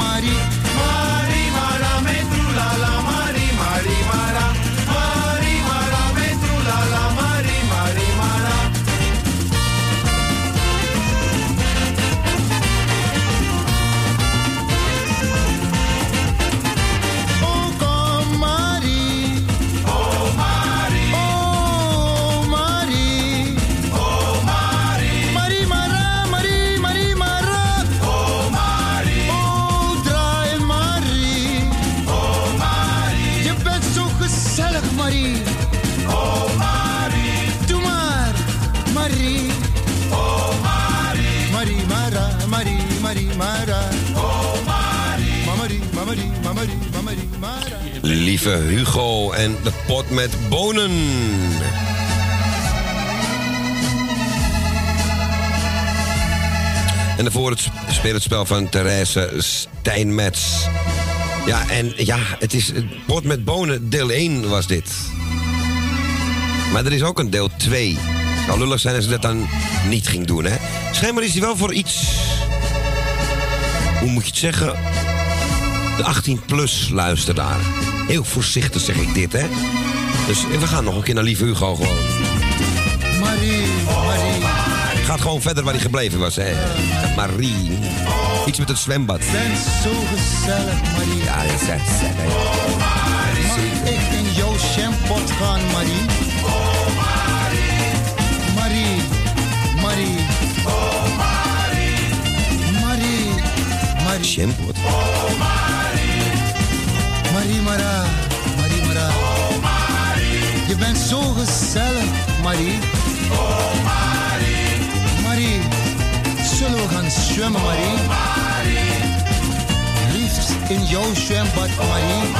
daarvoor het spel van Therese Steinmetz. Ja, en ja, het is pot met bonen, deel 1 was dit. Maar er is ook een deel 2. Het zou lullig zijn als ze dat dan niet ging doen, hè. Schijnbaar is hij wel voor iets... Hoe moet je het zeggen? De 18-plus luisteraar. Heel voorzichtig zeg ik dit, hè. Dus we gaan nog een keer naar Lieve Hugo gewoon. Gaat gewoon verder waar hij gebleven was, hè. Marie. Iets met het zwembad. Ben zo gezellig, Marie. Ja, dat is echt gezellig. Mag ik in jouw shampot gaan, Marie? Marie, Marie. Marie, Marie. Shampot. Marie Mara, Marie Mara. Je bent zo gezellig, Marie. Marie, gaan zwemmen, Marie? Liefst in jouw zwembad, Marie.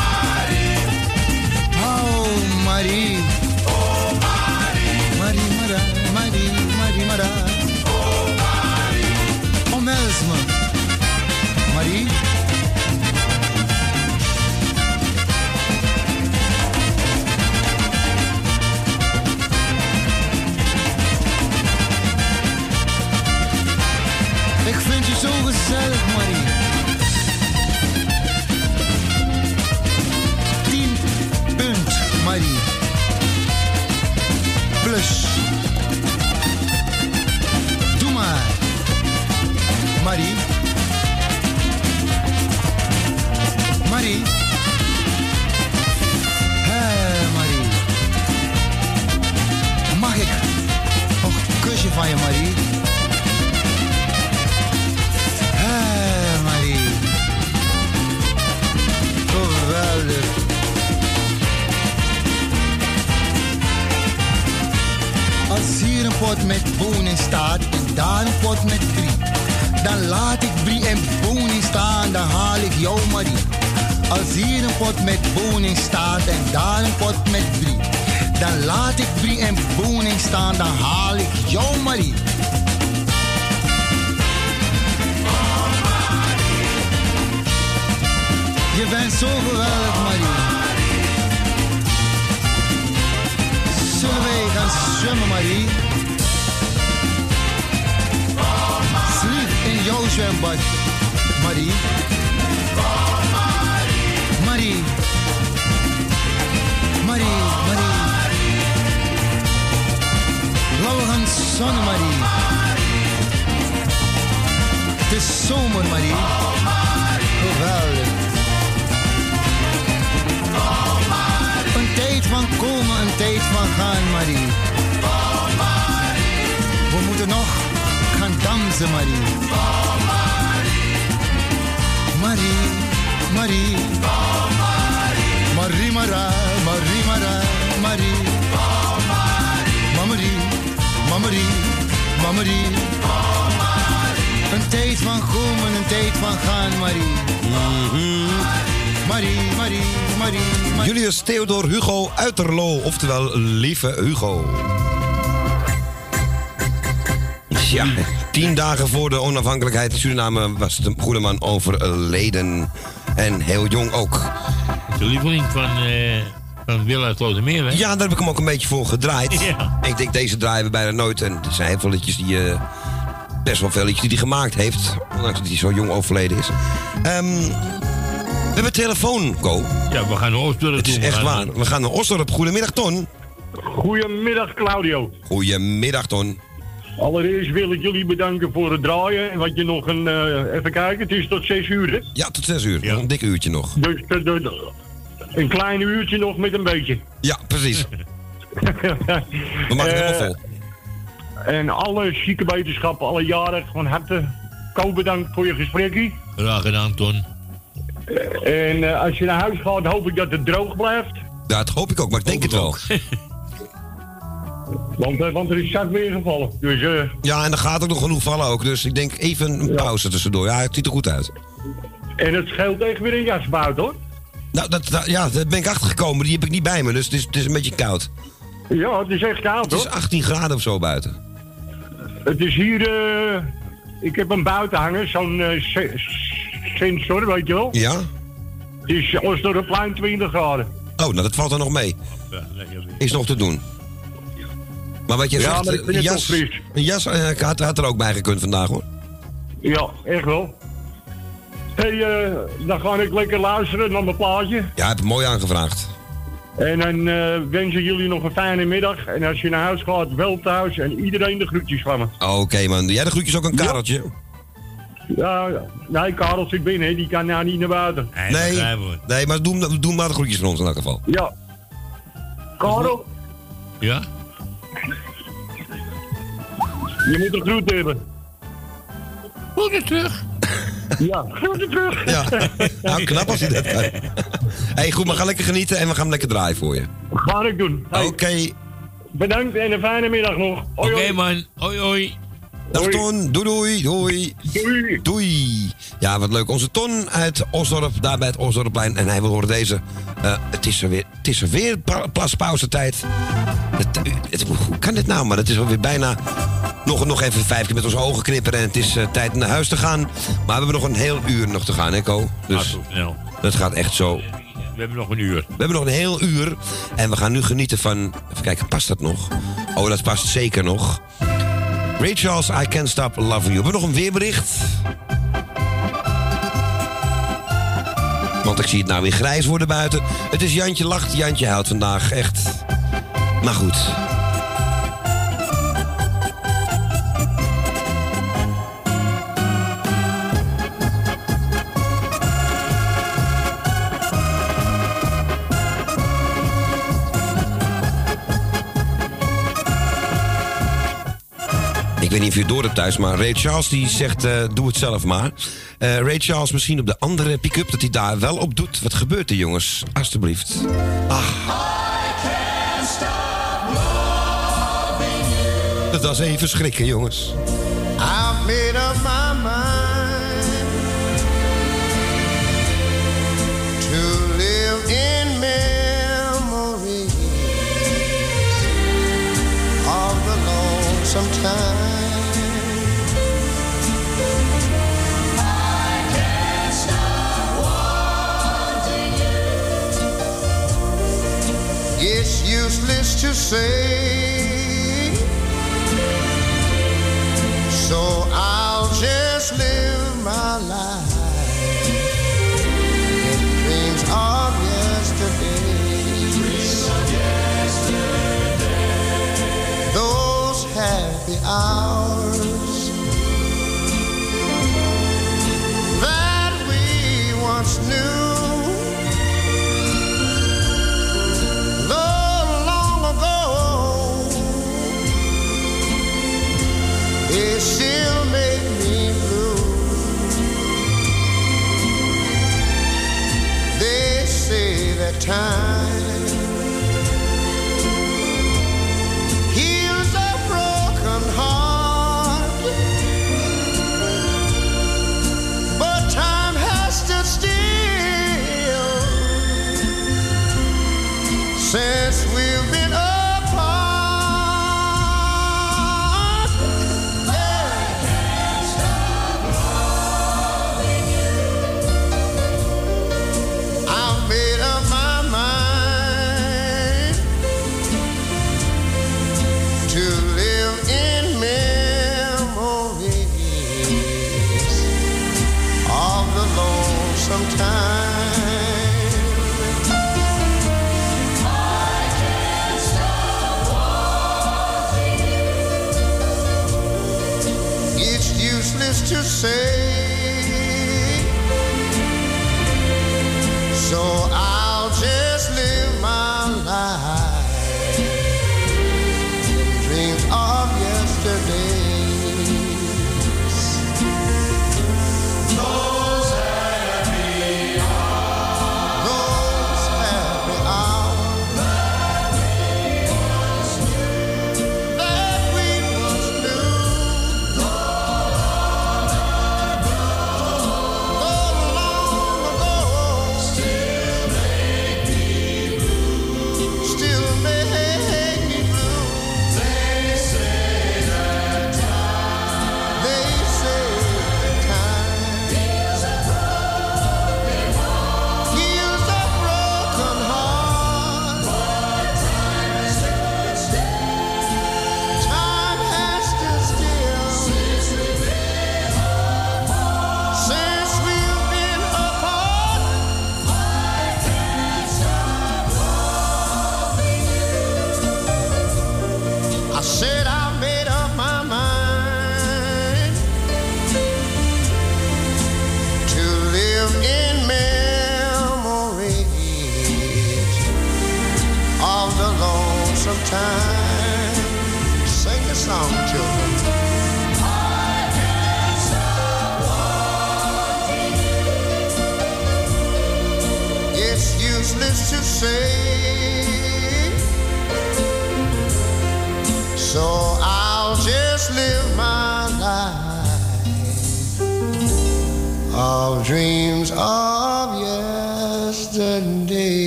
Oh, Marie. Marie Mara, Marie, Marie Mara. Omhels me. Marie. Je zo gezellig, Marie. Tien punt, Marie. Plus. Als hier een pot met bonen staat en daar een pot met brie, dan laat ik brie en bonen staan, dan haal ik jou Marie. Je bent zo geweldig, Marie. Zullen wij gaan zwemmen, Marie? Sliep in jouw zwembad, Marie. Marie. Het is zomer, Marie. Geweldig. Een tijd van komen, een tijd van gaan, Marie. We moeten nog gaan dansen, Marie. Marie, Marie. Marie, Mara, Marie, Mara, Marie. Marie, Marie, Marie. Een tijd van komen, een tijd van gaan, Marie. Marie, Marie, Marie, Marie. Julius Theodor Hugo Uiterlo, oftewel Lieve Hugo. Ja, tien dagen voor de onafhankelijkheid in Suriname was de goede man overleden. En heel jong ook. De lieveling van, eh van Willa Slotermeer, hè? Ja, daar heb ik hem ook een beetje voor gedraaid. Ja. Ik denk, deze draaien we bijna nooit. En er zijn heel veel liedjes die... eh, best wel veel liedjes die hij gemaakt heeft. Ondanks dat hij zo jong overleden is. Ehm, we hebben telefoon, Ko. Ja, we gaan naar Oostdorp Het is echt gaan- waar. We gaan naar Osdorp. Goedemiddag, Ton. Goedemiddag Claudio. Goedemiddag, Ton. Allereerst wil ik jullie bedanken voor het draaien. En wat je nog een. eh, even kijken, het is tot 6 uur, hè? Ja, tot zes uur. Nog een dik uurtje nog. Dus eh, een klein uurtje nog met een beetje. Ja, precies. We maken het helemaal vol. En alle zieke wetenschappen, alle jaren, van harte. Ko bedankt voor je gesprekje. Graag gedaan, Ton. En eh, als je naar huis gaat, hoop ik dat het droog blijft. Ja, dat hoop ik ook, maar ik denk het wel. Want, eh, want er is zak weer gevallen. Dus, eh, Ja, en er gaat ook nog genoeg vallen ook. Dus ik denk even een pauze tussendoor. Ja, het ziet er goed uit. en het scheelt echt weer een jas buiten, hoor. Nou, dat, dat- ja, daar ben ik achtergekomen. Die heb ik niet bij me, dus het is, het is een beetje koud. Ja, het is echt koud, Het is hoor. 18 graden of zo buiten. Het is hier... eh, ik heb een buiten hangen, zo'n se- sensor, weet je wel. Ja? Het is ons door het plein 20 graden. Oh, nou, dat valt er nog mee. Is nog te doen. Maar wat je Ja, zegt, eh, een het jas, een jas had, had er ook bij gekund vandaag, hoor. Ja, echt wel. hey, eh, dan ga ik lekker luisteren naar mijn plaatje. Ja, heb ik mooi aangevraagd. En dan eh, wensen jullie nog een fijne middag. En als je naar huis gaat, wel thuis. En iedereen de groetjes van me. Oké, man. Doe jij de groetjes ook een kareltje? Ja, ja. nee, Karel zit binnen. Die kan nou niet naar buiten. Nee, nee maar doe, doe maar de groetjes van ons in elk geval. Ja. Karel, Ja? je moet een groet hebben. Groeten terug. Ja, terug. Ja, nou knap als hij dat kan. hey, goed, maar ga lekker genieten en we gaan hem lekker draaien voor je. Ga ik doen. Oké. Bedankt en een fijne middag nog. Oké, man. Hoi, hoi. Dag Ton, doei doei, doei. Doei. Doei. Ja, wat leuk. Onze Ton uit Osdorp, daar bij het Osdorpplein. En hij wil horen deze. Eh, het is er weer, het is er weer pa- plaspauzetijd. Het, het, hoe kan dit nou? Maar het is alweer bijna... Nog, nog even vijf keer met onze ogen knipperen en het is eh, tijd om naar huis te gaan. Maar we hebben nog een heel uur nog te gaan, hè, Co? Dus snel. dat gaat echt zo. We hebben nog een uur. We hebben nog een heel uur. En we gaan nu genieten van... Even kijken, past dat nog? Oh, dat past zeker nog. Ray Charles, I Can't Stop Loving You. We hebben nog een weerbericht. Want ik zie het nou weer grijs worden buiten. Het is Jantje lacht, Jantje huilt vandaag. Echt. Maar goed. Ik weet niet of je het door hebt thuis, maar Ray Charles die zegt, eh, doe het zelf maar. Eh, Ray Charles misschien op de andere pick-up dat hij daar wel op doet. Wat gebeurt er jongens? Alsjeblieft. Ach. Dat was even schrikken jongens. I've made up my mind to live in memory of the. To say. So I'll just live my life in dreams of yesterday. Those happy hours that we once knew. Make me blue. They say that time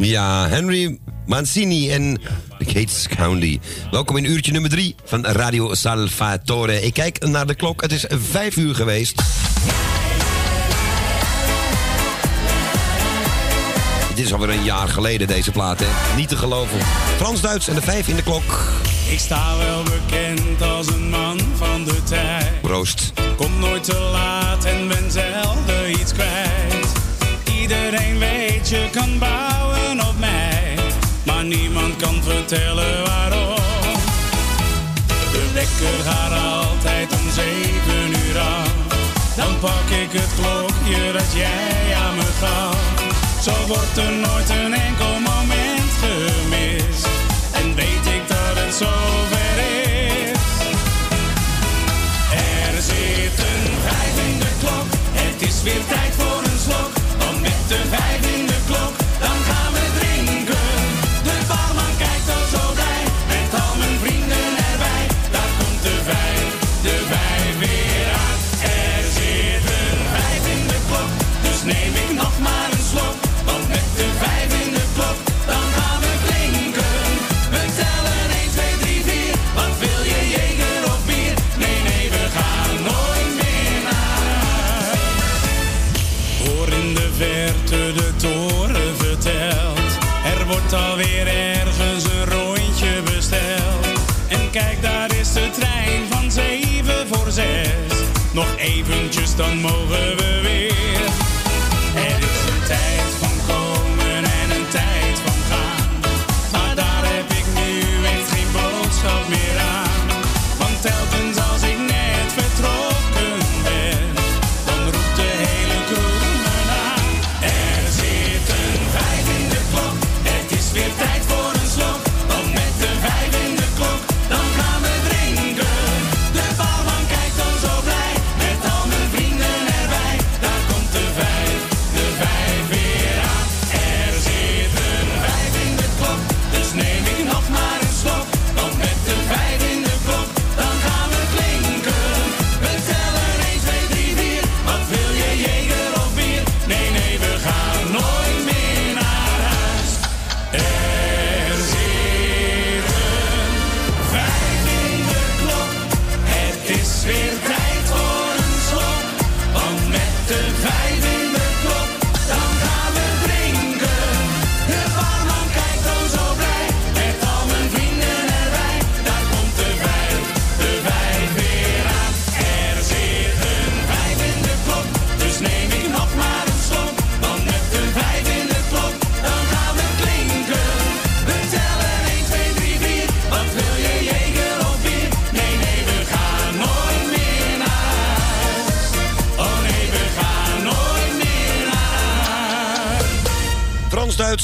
Ja, Henry Mancini en de Gates County. Welkom in uurtje nummer 3 van Radio Salvatore. Ik kijk naar de klok, het is 5 uur geweest. Het is alweer een jaar geleden deze plaat, hè? Niet te geloven. Frans-Duits en de 5 in de klok. Ik sta wel bekend als een man van de tijd. Proost. Kom nooit te laat en ben zelden iets kwijt. Iedereen weet je kan bouwen vertellen waarom. De wekker gaat altijd om zeven uur af. Dan pak ik het klokje dat jij aan me gaf. Zo wordt er nooit een enkel moment gemist. En weet ik dat het zover is. Er zit een in de klok. Het is weer tijd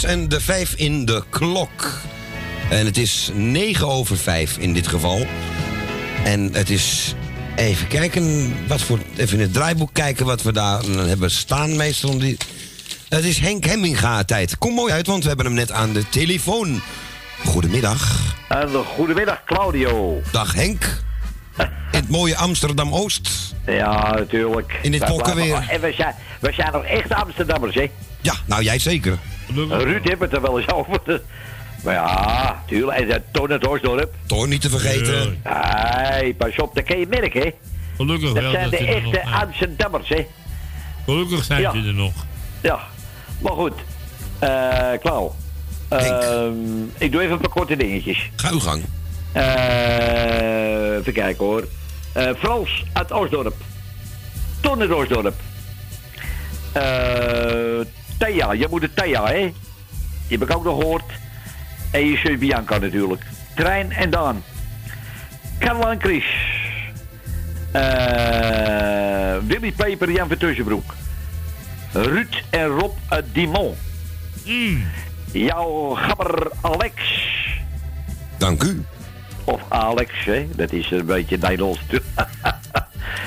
en de vijf in de klok. En het is negen over vijf in dit geval. En het is. Even kijken, wat voor, even in het draaiboek kijken wat we daar hebben staan meestal. Om die, het is Henk Hemminga tijd. Kom mooi uit, want we hebben hem net aan de telefoon. Goedemiddag. En goedemiddag, Claudio. Dag Henk. In het mooie Amsterdam-Oost. Ja, natuurlijk. In dit Wij pokken blijven- weer. En we zijn, we zijn nog echt Amsterdammers, hè? Ja, nou jij zeker. Ruud heeft het er wel eens over. Maar ja, tuurlijk. En uh, Toon het Horsdorp. Toon niet te vergeten. Nee, pas op, dat kan je merken, hè? Gelukkig Dat wel zijn dat de ze er echte zijn. Amsterdammers, hè? Gelukkig zijn Ja. ze er nog. Ja, maar goed. Eh Klauw. Ehm, ik doe even een paar korte dingetjes. Ga uw gang. Eh, even kijken hoor. Eh, Frans uit Oostdorp. Ton uit Oostdorp. Eh Thea, je moet het Thea, hè? Die heb ik ook nog gehoord. En je zus Bianca natuurlijk. Trein en Daan. Karel en Chris. Eh, Willy Peper, Jan van Tussenbroek. Ruud en Rob uit Dimon. Jouw gabber Alex. Dank u. Of Alex, hè? Dat is een beetje Nederlands.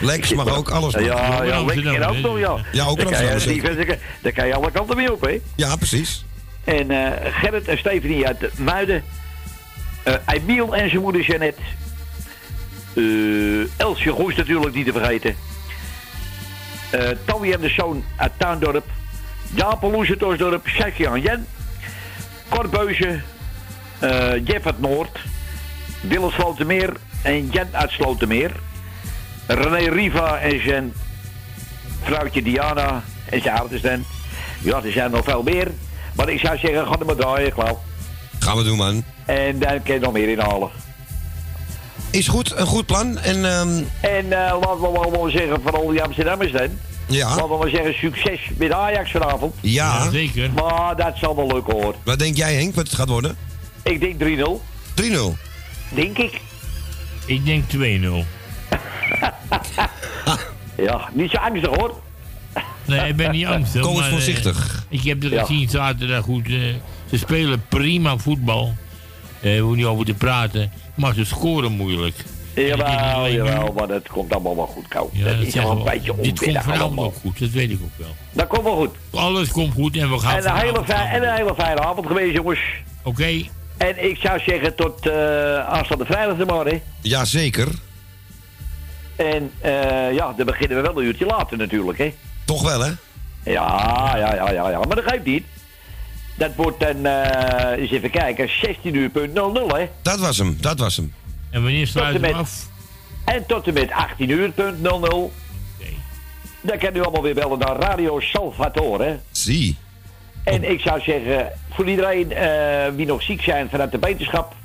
Lex mag ook alles. Ja, ja, Lex kan ook nog, ja. Ja, ook Daar een kan je- Amsterdammer, die- Daar kan je alle kanten mee op, hè? Ja, precies. En eh, Gerrit en Stephanie uit Muiden. Eh Emiel en zijn moeder Jeannette. Eh Elsje Goes natuurlijk niet te vergeten. Eh Towie en de zoon uit Tuindorp. Jaap Loes uit Osdorp. Sjaakje Jen. Cor Beuze. eh, Jeff uit Noord. Willem Slotermeer en Jen uit Slotermeer. René Riva en zijn vrouwtje Diana en zijn ouders Ja, er zijn nog veel meer. Maar ik zou zeggen, ga er maar draaien, Klauw. Gaan we doen, man. En daar kun je nog meer inhalen. Is goed, een goed plan. En, ehm, En eh, laten we wel wel zeggen, van al die Amsterdammers dan. Ja. Laten we maar zeggen, succes met Ajax vanavond. Ja. zeker. Maar dat zal wel leuk hoor. Wat denk jij, Henk, wat het gaat worden? Ik denk 3-0. 3-0. Denk ik. Ik denk 2-0. Ja, niet zo angstig hoor. Nee, ik ben niet angstig. Kom eens maar, eh, voorzichtig. ik heb er Ja. gezien zaterdag goed. eh, ze spelen prima voetbal. Eh, we hoeven niet over te praten. Maar ze scoren moeilijk. Jawel, jawel, maar dat komt allemaal wel goed, Kou. Ja, dat dat is wel een beetje Dit komt onwillig vanavond allemaal. ook goed, dat weet ik ook wel. Dat komt wel goed. Alles komt goed en we gaan En een, hele en een hele fijne avond geweest, jongens. Oké. En ik zou zeggen tot eh aanstaande vrijdag de morgen. Jazeker. En eh, ja, dan beginnen we wel een uurtje later natuurlijk, hè. Toch wel, hè? Ja, ja, ja, ja, ja. Maar dat geeft niet. Dat wordt dan, eh eens even kijken, 16 uur punt 00, hè. Dat was hem, dat was hem. En wanneer sluiten we af? en tot en met 18 uur punt 00. Dan kan u allemaal weer bellen naar Radio Salvatore. Zie. En ik zou zeggen, voor iedereen eh, wie nog ziek zijn vanuit de wetenschap.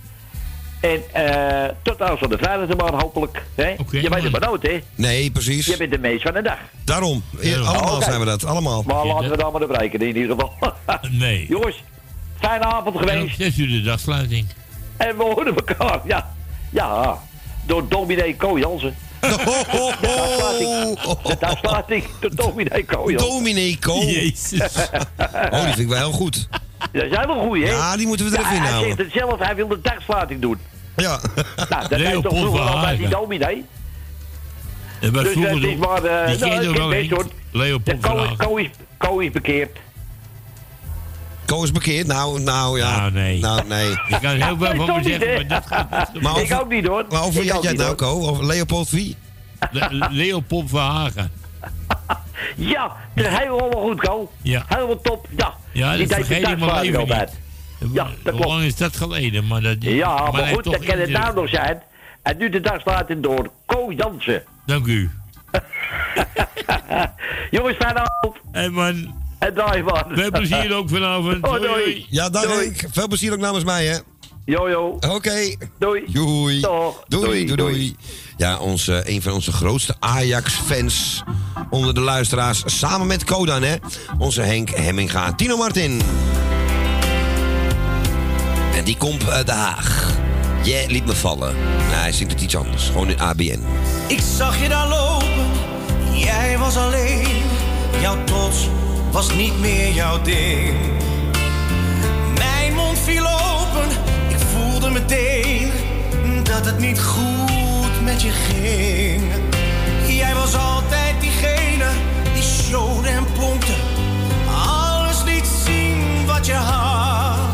En eh tot aanstaande vrijdag maar hopelijk. Hè? je weet het maar nooit, hè? Nee, precies. Je bent de meest van de dag. Daarom. Ja, allemaal zijn we dat. Allemaal. Maar laten we dan maar breken in ieder geval. Nee. Jongens, fijne avond geweest. 6 uur de dagsluiting. En we horen elkaar, ja. Ja, door dominee Ko Jansen. De dagslating, de dagslating door dominee Ko Jansen. Dominee Ko. Jezus. Oh, die vind ik wel heel goed. Dat is helemaal goed, hè? Ja, die moeten we er Ja, even Hij zegt het zelf, hij wil de dagsluiting doen. Ja. Nou, dat is toch Leopold vroeger van altijd die dominee. Dat was Dus vroeger is nog- maar... eh, Die ken je nou, toch wel, best, hoor. Leopold De van Ko, Hagen. Ko, is, Ko is bekeerd. Ko is bekeerd. Nou, nou ja. Nou, nee. Nou, nee. Je kan heel veel van me zeggen, maar dat gaat niet. Maar ik ook niet, hoor. Maar over wie Ik had jij het nou. Ko? Over Leopold wie? Le- Leopold van Hagen. Ja, dat is helemaal goed, Ko. Ja. Helemaal top, ja. Ja, Die dat de vergeet ik mijn leven niet. Ja, dat Hoe lang is dat geleden? Maar dat, Ja, maar, goed, dat kan het nou nog zijn. En nu de dagslating door Ko Jansen. Dank u. Jongens, fijne avond. En man. En draai maar. Veel plezier ook vanavond. Hoi, Doei. Ja, dag Doei. Henk. Veel plezier ook namens mij, hè. Jo, jo. Oké. Doei. Doei. Toch. Doei, Doei, doei, doei. Ja, onze, een van onze grootste Ajax-fans onder de luisteraars. Samen met Kodan, hè. Onze Henk Hemminga. Tino Martin. En die komt uit Den Haag. Jij liet me vallen. Nee, hij zingt het iets anders. Gewoon in ABN. Ik zag je daar lopen, jij was alleen. Jouw trots was niet meer jouw ding. Mijn mond viel open, ik voelde meteen dat het niet goed met je ging. Jij was altijd diegene die showde en pompte. Alles liet zien wat je had.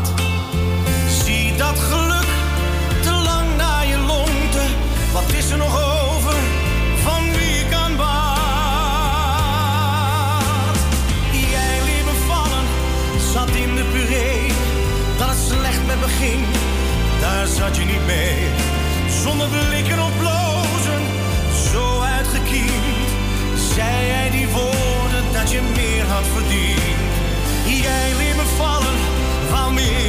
Zat je niet mee. Zonder blikken of blozen, zo uitgekiend. Zei jij die woorden dat je meer had verdiend. Jij liet me vallen, wou meer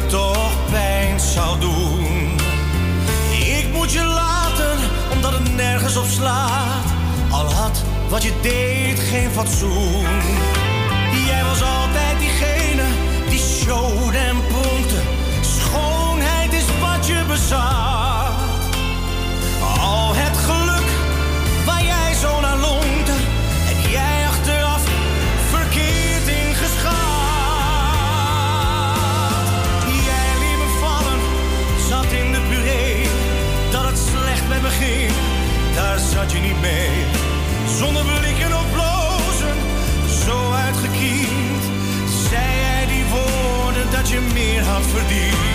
me toch pijn zou doen. Ik moet je laten, omdat het nergens op slaat. Al had wat je deed geen fatsoen. Jij was altijd diegene die showde en pronkte. Schoonheid is wat je bezat. Zat je niet mee. Zonder blikken of blozen, zo uitgekiend. Zei jij die woorden dat je meer had verdiend.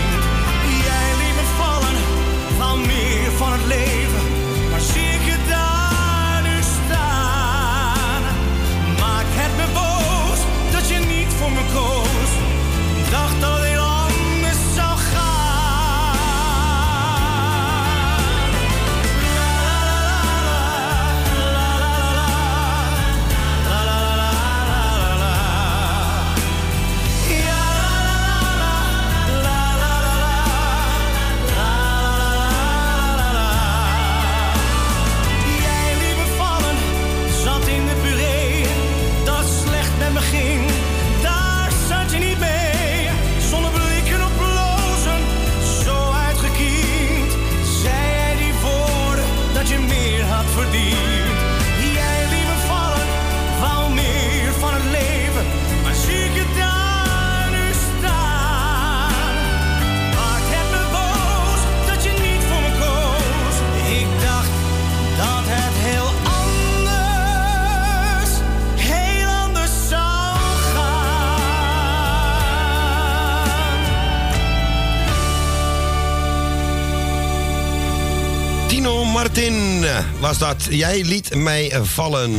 Dat. Jij liet mij vallen.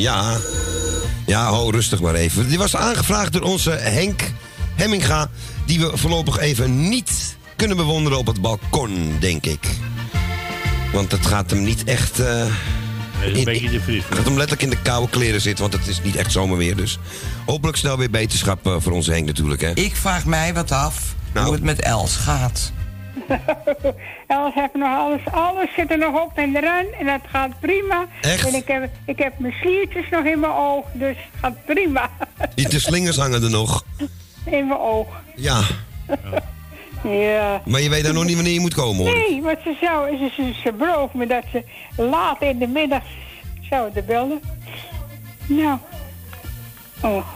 Ja. Ja, ho, rustig maar even. Die was aangevraagd door onze Henk Hemminga. Die we voorlopig even niet kunnen bewonderen op het balkon, denk ik. Want het gaat hem niet echt. eh, is een beetje te fris. Het gaat hem letterlijk in de koude kleren zitten, want het is niet echt zomerweer. Dus hopelijk snel weer beterschap eh, voor onze Henk natuurlijk, hè? Ik vraag mij wat af Nou. hoe het met Els gaat. Els heeft nog alles, alles zit er nog op en eraan en dat gaat prima. Echt? En ik heb, ik heb mijn sliertjes nog in mijn oog, dus het gaat prima. De slingers hangen er nog. In mijn oog. Ja, Ja. maar je weet dan nog niet wanneer je moet komen, hoor. Nee, wat ze zou, ze, ze, ze belooft me dat ze laat in de middag zouden bellen. Nou. Oh.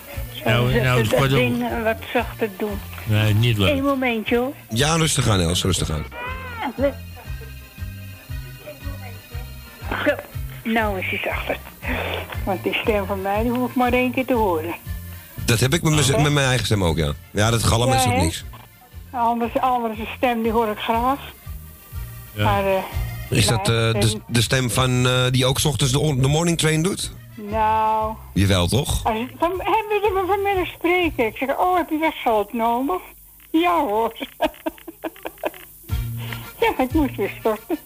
Nou, ze nou, dat ding eh, wat zachter doen. Nee, niet leuk. Eén momentje hoor. Ja, rustig aan, Els, rustig aan. Zo, nou is hij zachter. Want die stem van mij, die hoef ik maar één keer te horen. Dat heb ik met, mijn- met mijn eigen stem ook, ja. Ja, dat galm is Ja, ook niks. Anders, anders stem, die hoor ik graag. Maar, eh, Is dat eh, de, de stem van eh, die ook 's ochtends de morning train doet? Nou, Jawel, toch? als, van, hebben ze me vanmiddag spreken? Ik zeg, oh, heb je weggeld nodig? Ja hoor. ja, ik moest weer storten.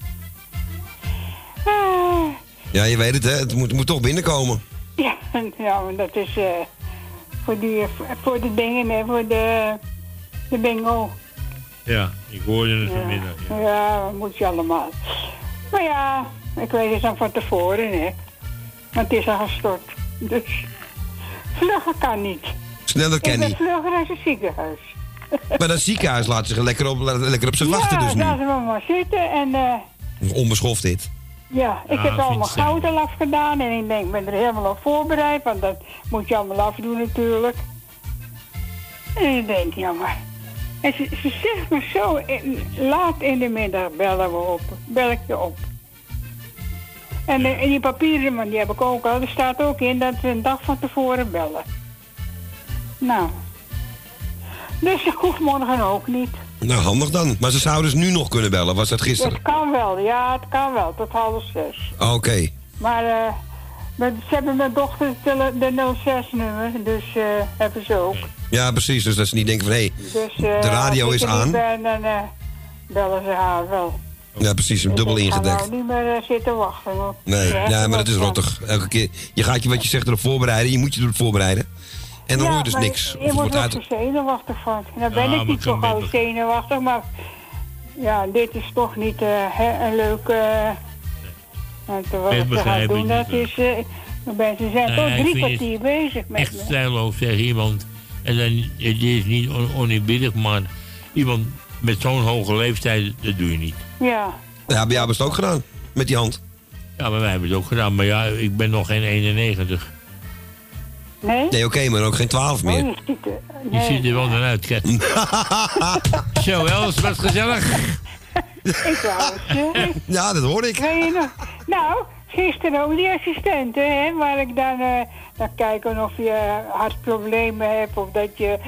Ah, Ja, je weet het, hè? Het moet, moet toch binnenkomen. ja, ja, maar dat is eh, voor, die, voor de dingen, hè, voor de, de bingo. Ja, ik hoorde het vanmiddag. Ja, ja dat moet je allemaal. Maar ja, ik weet het dan van tevoren, hè. Want het is al gestort. Dus vlugger kan niet. Sneller ben niet. vlugger als een ziekenhuis. Maar dat ziekenhuis laat zich lekker op, lekker op zich wachten dus ja, nu. laten we maar zitten. En eh, Onbeschoft dit. ja, ik Ah, heb allemaal goud al afgedaan. En ik denk, ik ben er helemaal op voorbereid. Want dat moet je allemaal afdoen natuurlijk. En ik denk, ja maar... En ze, ze zegt me zo, in- laat in de middag bellen we op. Bel ik je op. En, eh, en die papieren, man, die heb ik ook al. Er staat ook in dat ze een dag van tevoren bellen. Nou. Dus ik hoef morgen ook niet. Nou, handig dan. Maar ze zouden dus nu nog kunnen bellen. Was dat gisteren? Het kan wel, ja, het kan wel, tot half zes. Oké. Maar eh, met- ze hebben mijn dochter de 06-nummer, dus eh, hebben ze ook. Ja, precies. Dus dat ze niet denken van, hé, Dus, eh, De radio is aan. Ben, dan eh, bellen ze haar wel. Ja, precies, dubbel Ik ga ingedekt. nou niet meer eh, zitten wachten. hoor. Nee, Ja, maar dat is rottig. Elke keer, je gaat je wat je zegt erop voorbereiden. Je moet je erop voorbereiden. En dan Ja, hoor je dus niks. Je het moet wordt wel uit... zenuwachtig van. Dan ben Ja, ik niet zo gauw zenuwachtig, maar ja, dit is toch niet eh, hè, een leuk. eh want wat Ik ik ga begrijp doen, het dat is. mensen zijn toch ik drie het kwartier bezig met Echt me. stijlloos, zegt iemand. En dan, het is niet on, maar iemand met zo'n hoge leeftijd, dat doe je niet. Ja. Ja, bij jou hebben ze het ook gedaan. Met die hand. Ja, maar wij hebben het ook gedaan. Maar ja, ik ben nog geen 91. Nee? Nee, oké, maar ook geen 12 meer. Oh, je ziet er, Je nee. ziet er wel naar uit, Kat. Zo, Els, wat gezellig. Ik wou het. Ja, dat hoor ik. Weet je nog? Nou, gisteren ook die assistenten, hè, waar ik dan, eh dan kijken of je hartproblemen hebt of dat je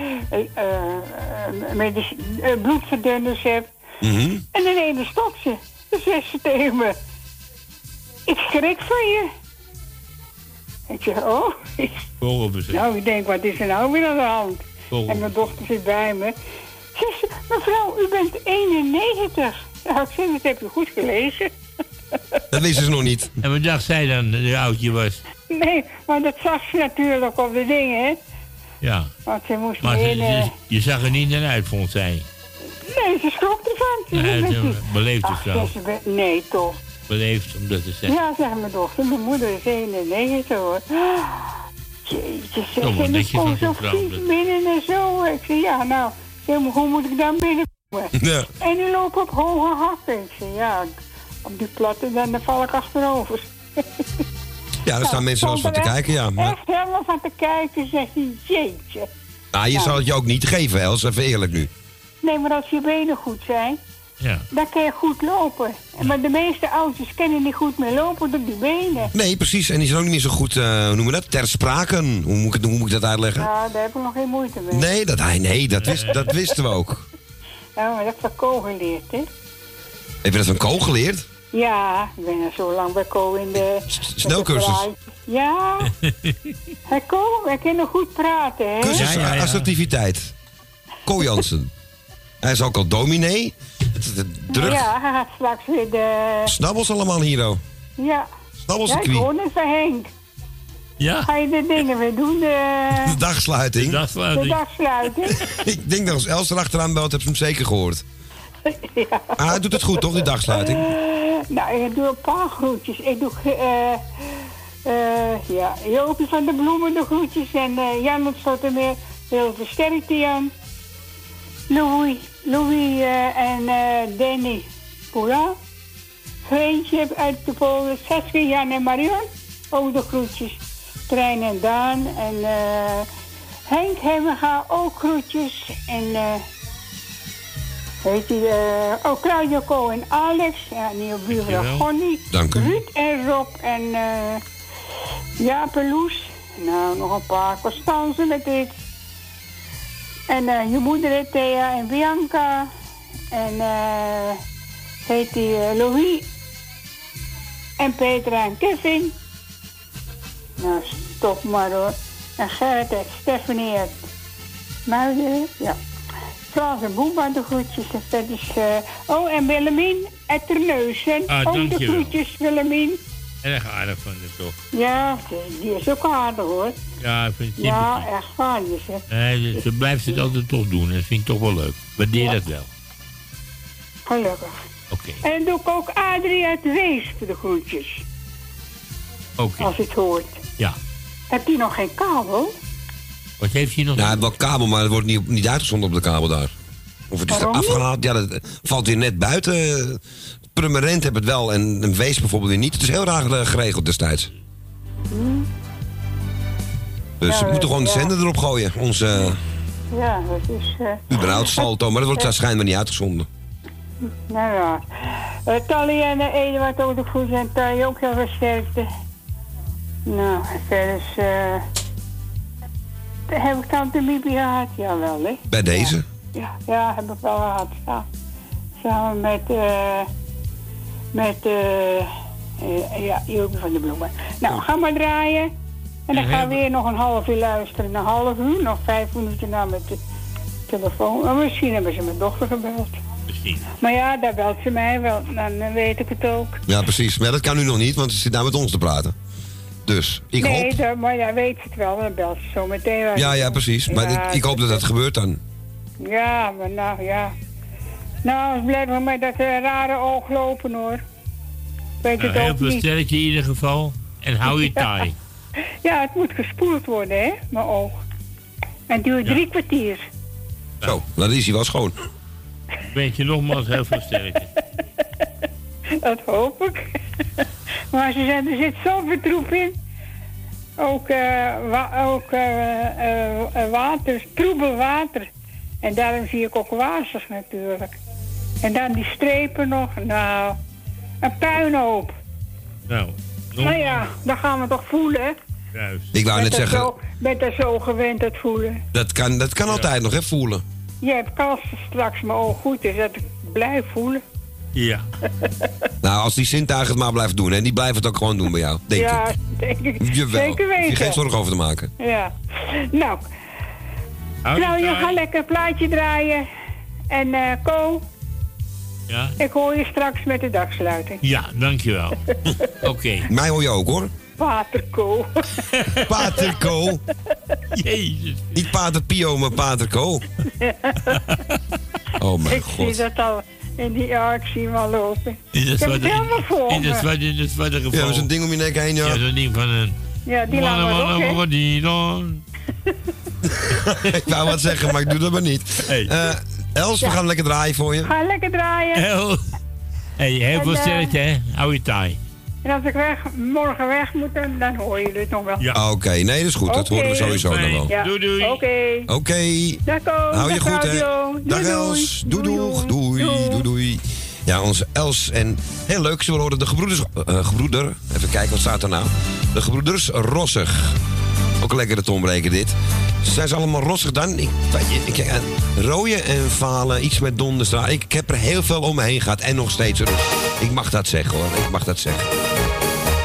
eh, bloedverdunners hebt. Mhm. En dan ene stopt ze. Dan zegt ze tegen me, ik schrik van je. Ik zeg, oh. Nou, ik denk, wat is er nou weer aan de hand? Vogel. En mijn dochter zit bij me. Zegt ze, mevrouw, u bent 91. Nou, ik zeg, dat heb je goed gelezen. Dat wisten ze nog niet. En wat dacht zij dan, dat je oudje was? Nee, maar dat zag ze natuurlijk op de dingen, hè. Ja. Want ze moest Maar ze- in... ze- je zag er niet naar uit, vond zij. Nee, ze schrok ervan. Ze Nee, ze "Met die- beleefd of zo. Nee, toch. Beleefd om dat te zeggen. Ja, zegt mijn dochter. Mijn moeder is 91, hoor. Jeetje, zeg. Oh, en ik netjes kom van zo vies binnen en zo. Ik zei, ja, nou, zeg hoe moet ik dan binnenkomen? Ja. En die lopen op hoge hakken. Ik zei, ja, op die platte, dan, dan val ik achterover. Ja, daar staan mensen wel eens van te kijken, ja. echt- Maar, Echt helemaal van te kijken, zegt hij, jeetje. nou, je Ja. zal het je ook niet geven, Els. Even eerlijk nu. Nee, maar als je benen goed zijn, Ja. dan kun je goed lopen. Maar de meeste ouders kunnen niet goed meer lopen door die benen. Nee, precies. En die zijn ook niet meer zo goed, eh, hoe noemen we dat? Ter spraken. Hoe moet ik, hoe moet ik dat uitleggen? Nou, daar heb ik nog geen moeite mee. Nee, dat, hij- nee dat, wist, dat wisten we ook. Ja, maar dat heb ik van Ko geleerd, hè. Heb je dat van Ko geleerd? Ja, ik ben al zo lang bij Co in de... snelcursus. de Ja, hij Co, hij kan nog goed praten, hè? Cursus assertiviteit. Ko Jansen. Hij is ook al dominee. Het is Druk. Ja, hij gaat straks weer de... Snabbels allemaal hier, oh. Ja. Snabbels ja, de ik hoor van Henk. Ja. Ga je de dingen weer doen, de... De dagsluiting. De dagsluiting. Ik denk dat als Els erachteraan belt, heb ze hem zeker gehoord. Ja. Ah, hij doet het goed, toch, die dagsluiting? Eh, nou, ik doe een paar groetjes. Ik doe, eh eh ja, Jopie van de Bloemen de groetjes. En eh Jan het Stottermeer, heel veel sterkte Jan. Louis, Louis en eh, Danny Poula. Veentje uit de Polen. Saskia, Jan en Marion. Ook de groetjes. Trein en Daan. En eh Henk Hemmerga ook groetjes. En... Weet je, eh oh, Claudio Co en Alex. Ja, nieuwe buurvrouw. Gonnie. Dank u. Ruud en Rob en Jaap en Loes. Nou, nog een paar. Constance met dit. En eh, je moeder heet Thea en Bianca. En eh heet die eh, Louis. En Petra en Kevin. Nou, stop maar hoor. En Gerrit en Stephanie uit Muiden. Ja. Frans en Boema de groetjes. Dat is, eh, oh, en Willemien uit Terneuzen. Ah, ook de dankjewel. groetjes, Willemien. Erg aardig van de toch. Ja, die- is ook aardig hoor. Ja, ik vind het Ja, echt waar. Nee, ze- ze blijft het altijd toch doen. Dat vind ik toch wel leuk. Waardeer Ja. dat wel. gelukkig. Oké. En doe ik ook Adrie uit Wees voor de groetjes. Oké. Als je het hoort. Ja. Heb die nog geen kabel? Wat heeft hij nog? Ja, hij heeft wel kabel, maar het wordt niet, niet uitgezonden op de kabel daar. Of het is er afgehaald. Ja, dat valt weer net buiten. Permanent heb het wel en een wees bijvoorbeeld weer niet. Het is heel raar eh, geregeld destijds. Dus Ja, we moeten gewoon de ja. zender erop gooien. Onze Ja, dat is... eh überhaupt salto. Maar dat wordt waarschijnlijk maar niet uitgezonden. Nou ja. Uh, Tally en uh, Eduard ook de groet en Tally ook heel veel sterkte. Nou, verder is... eh heb ik tante Mipi gehad? Jawel, hè? Bij deze. Ja, ja, heb ik wel gehad. Ja. Samen met, eh met, eh eh, ja, Jopie van de Bloemen. Nou, ga maar draaien. En dan Ja, gaan we weer nog een half uur luisteren. Een half uur, nog vijf minuten na met de telefoon. Oh, misschien hebben ze mijn dochter gebeld. Misschien. Maar ja, daar belt ze mij wel. Dan eh, weet ik het ook. Ja, precies. Maar dat kan nu nog niet, want ze zit daar met ons te praten. Dus, ik nee, hoop... maar ja, weet het wel. Dan belt ze zo meteen. wel. Ja, ja, precies. Maar Ja, ik, ik hoop dat dat gebeurt dan. Ja, maar nou ja. Nou, blijft wel met dat eh, rare oog lopen hoor. Weet Nou, het heel ook veel niet. sterkte in ieder geval. En hou je taai. Ja, het moet gespoeld worden, hè, mijn oog. En het duurt drie kwartier. Zo, dan is hij wel schoon. Weet je nogmaals heel veel sterkte. Dat hoop ik. maar ze zeggen, er zit zoveel troep in. Ook, eh, wa- ook eh, eh, water, troebel water. En daarom zie ik ook wazig natuurlijk. En dan die strepen nog. Nou, een puinhoop. Nou, Nou ja, dan gaan we toch voelen, hè? juist. Ik wou net Ben zeggen, Zo, ben er zo gewend het voelen. dat kan, dat kan altijd nog, hè, voelen. Je hebt kans dat straks mijn oog goed is, dat ik blijf voelen. Ja. Nou, als die zintuigen het maar blijven doen, hè, die blijven het ook gewoon doen bij jou, denk ja, ik. denk ik. Jawel, Zeker weten. je geen zorgen over te maken. Ja. Nou, nou, je gaat lekker een plaatje draaien. En eh Ko, Ja? ik hoor je straks met de dagsluiting. Ja, dankjewel. Oké. Mij hoor je ook, hoor. Pater Ko. Pater Co. Jezus. Niet Pater Pio, maar Pater Co. Oh mijn ik zie god. dat al in die ja, ik zie hem al lopen. In ik dat heb het helemaal voor In dat me. zwarte, in dat geval. Ja, met zo'n ding om je nek heen, ja. Ja, zo'n ding van een... Ja, die lange rok, hè? die dan. ik wou wat zeggen, maar ik doe dat maar niet. Eh, Els, we gaan lekker draaien voor je. Ga lekker draaien. Heel, hey, heel En, veel eh, sterkte, hè? Hou je taai. En als ik weg, morgen weg moet, dan, hoor je het nog wel. Ja. Oké, nee, dat is goed. Dat horen we sowieso nog wel. Ja. Doei, doei. Oké. Oké. Dag. Hou je goed, hè? Dag. Els. Doei, doeg. Doei, doei, doei. Ja, onze Els. En heel leuk, ze horen de gebroeders... eh, gebroeder, even kijken, wat staat er nou? De gebroeders Rossig. Ook een lekkere toonbreken dit. Zijn ze allemaal rossig dan? Ik, ik, eh, rooien en falen, iets met donderstra. Ik, ik heb er heel veel om me heen gehad en nog steeds. Ik mag dat zeggen hoor, ik mag dat zeggen.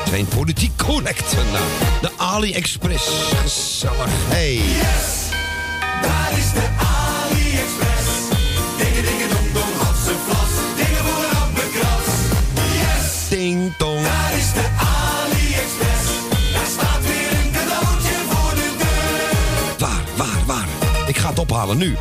Zijn politiek correct vandaag. De AliExpress, gezellig. Hey. Daar is de AliExpress. Dingen, dingen, dong, dong, hapse, vlas. Dingen voor appelkras. Yes! Ding dong. Daar is de AliExpress. Daar staat weer een cadeautje voor de deur. Waar, waar, waar? Ik ga het ophalen nu.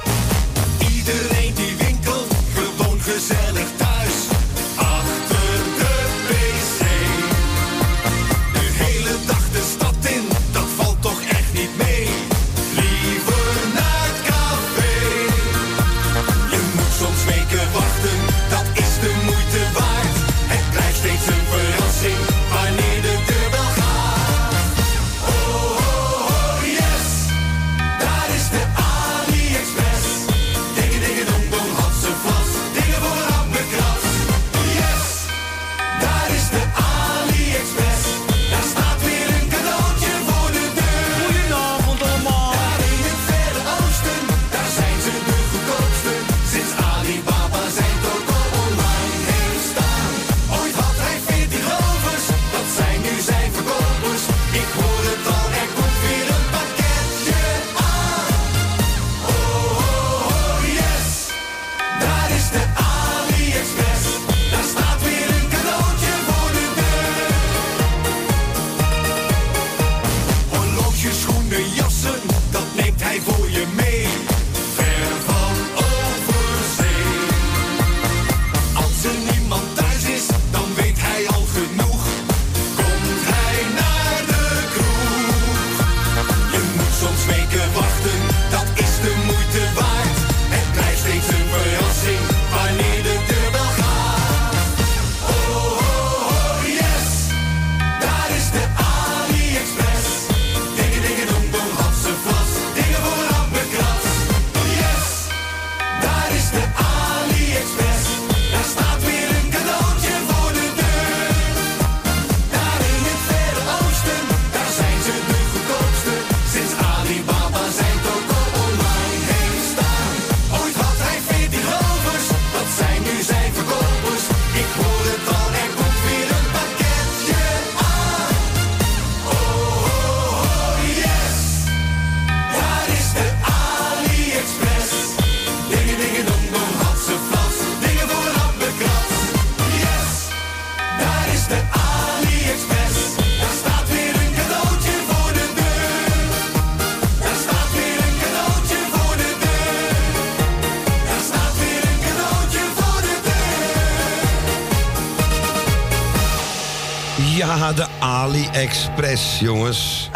De AliExpress, jongens.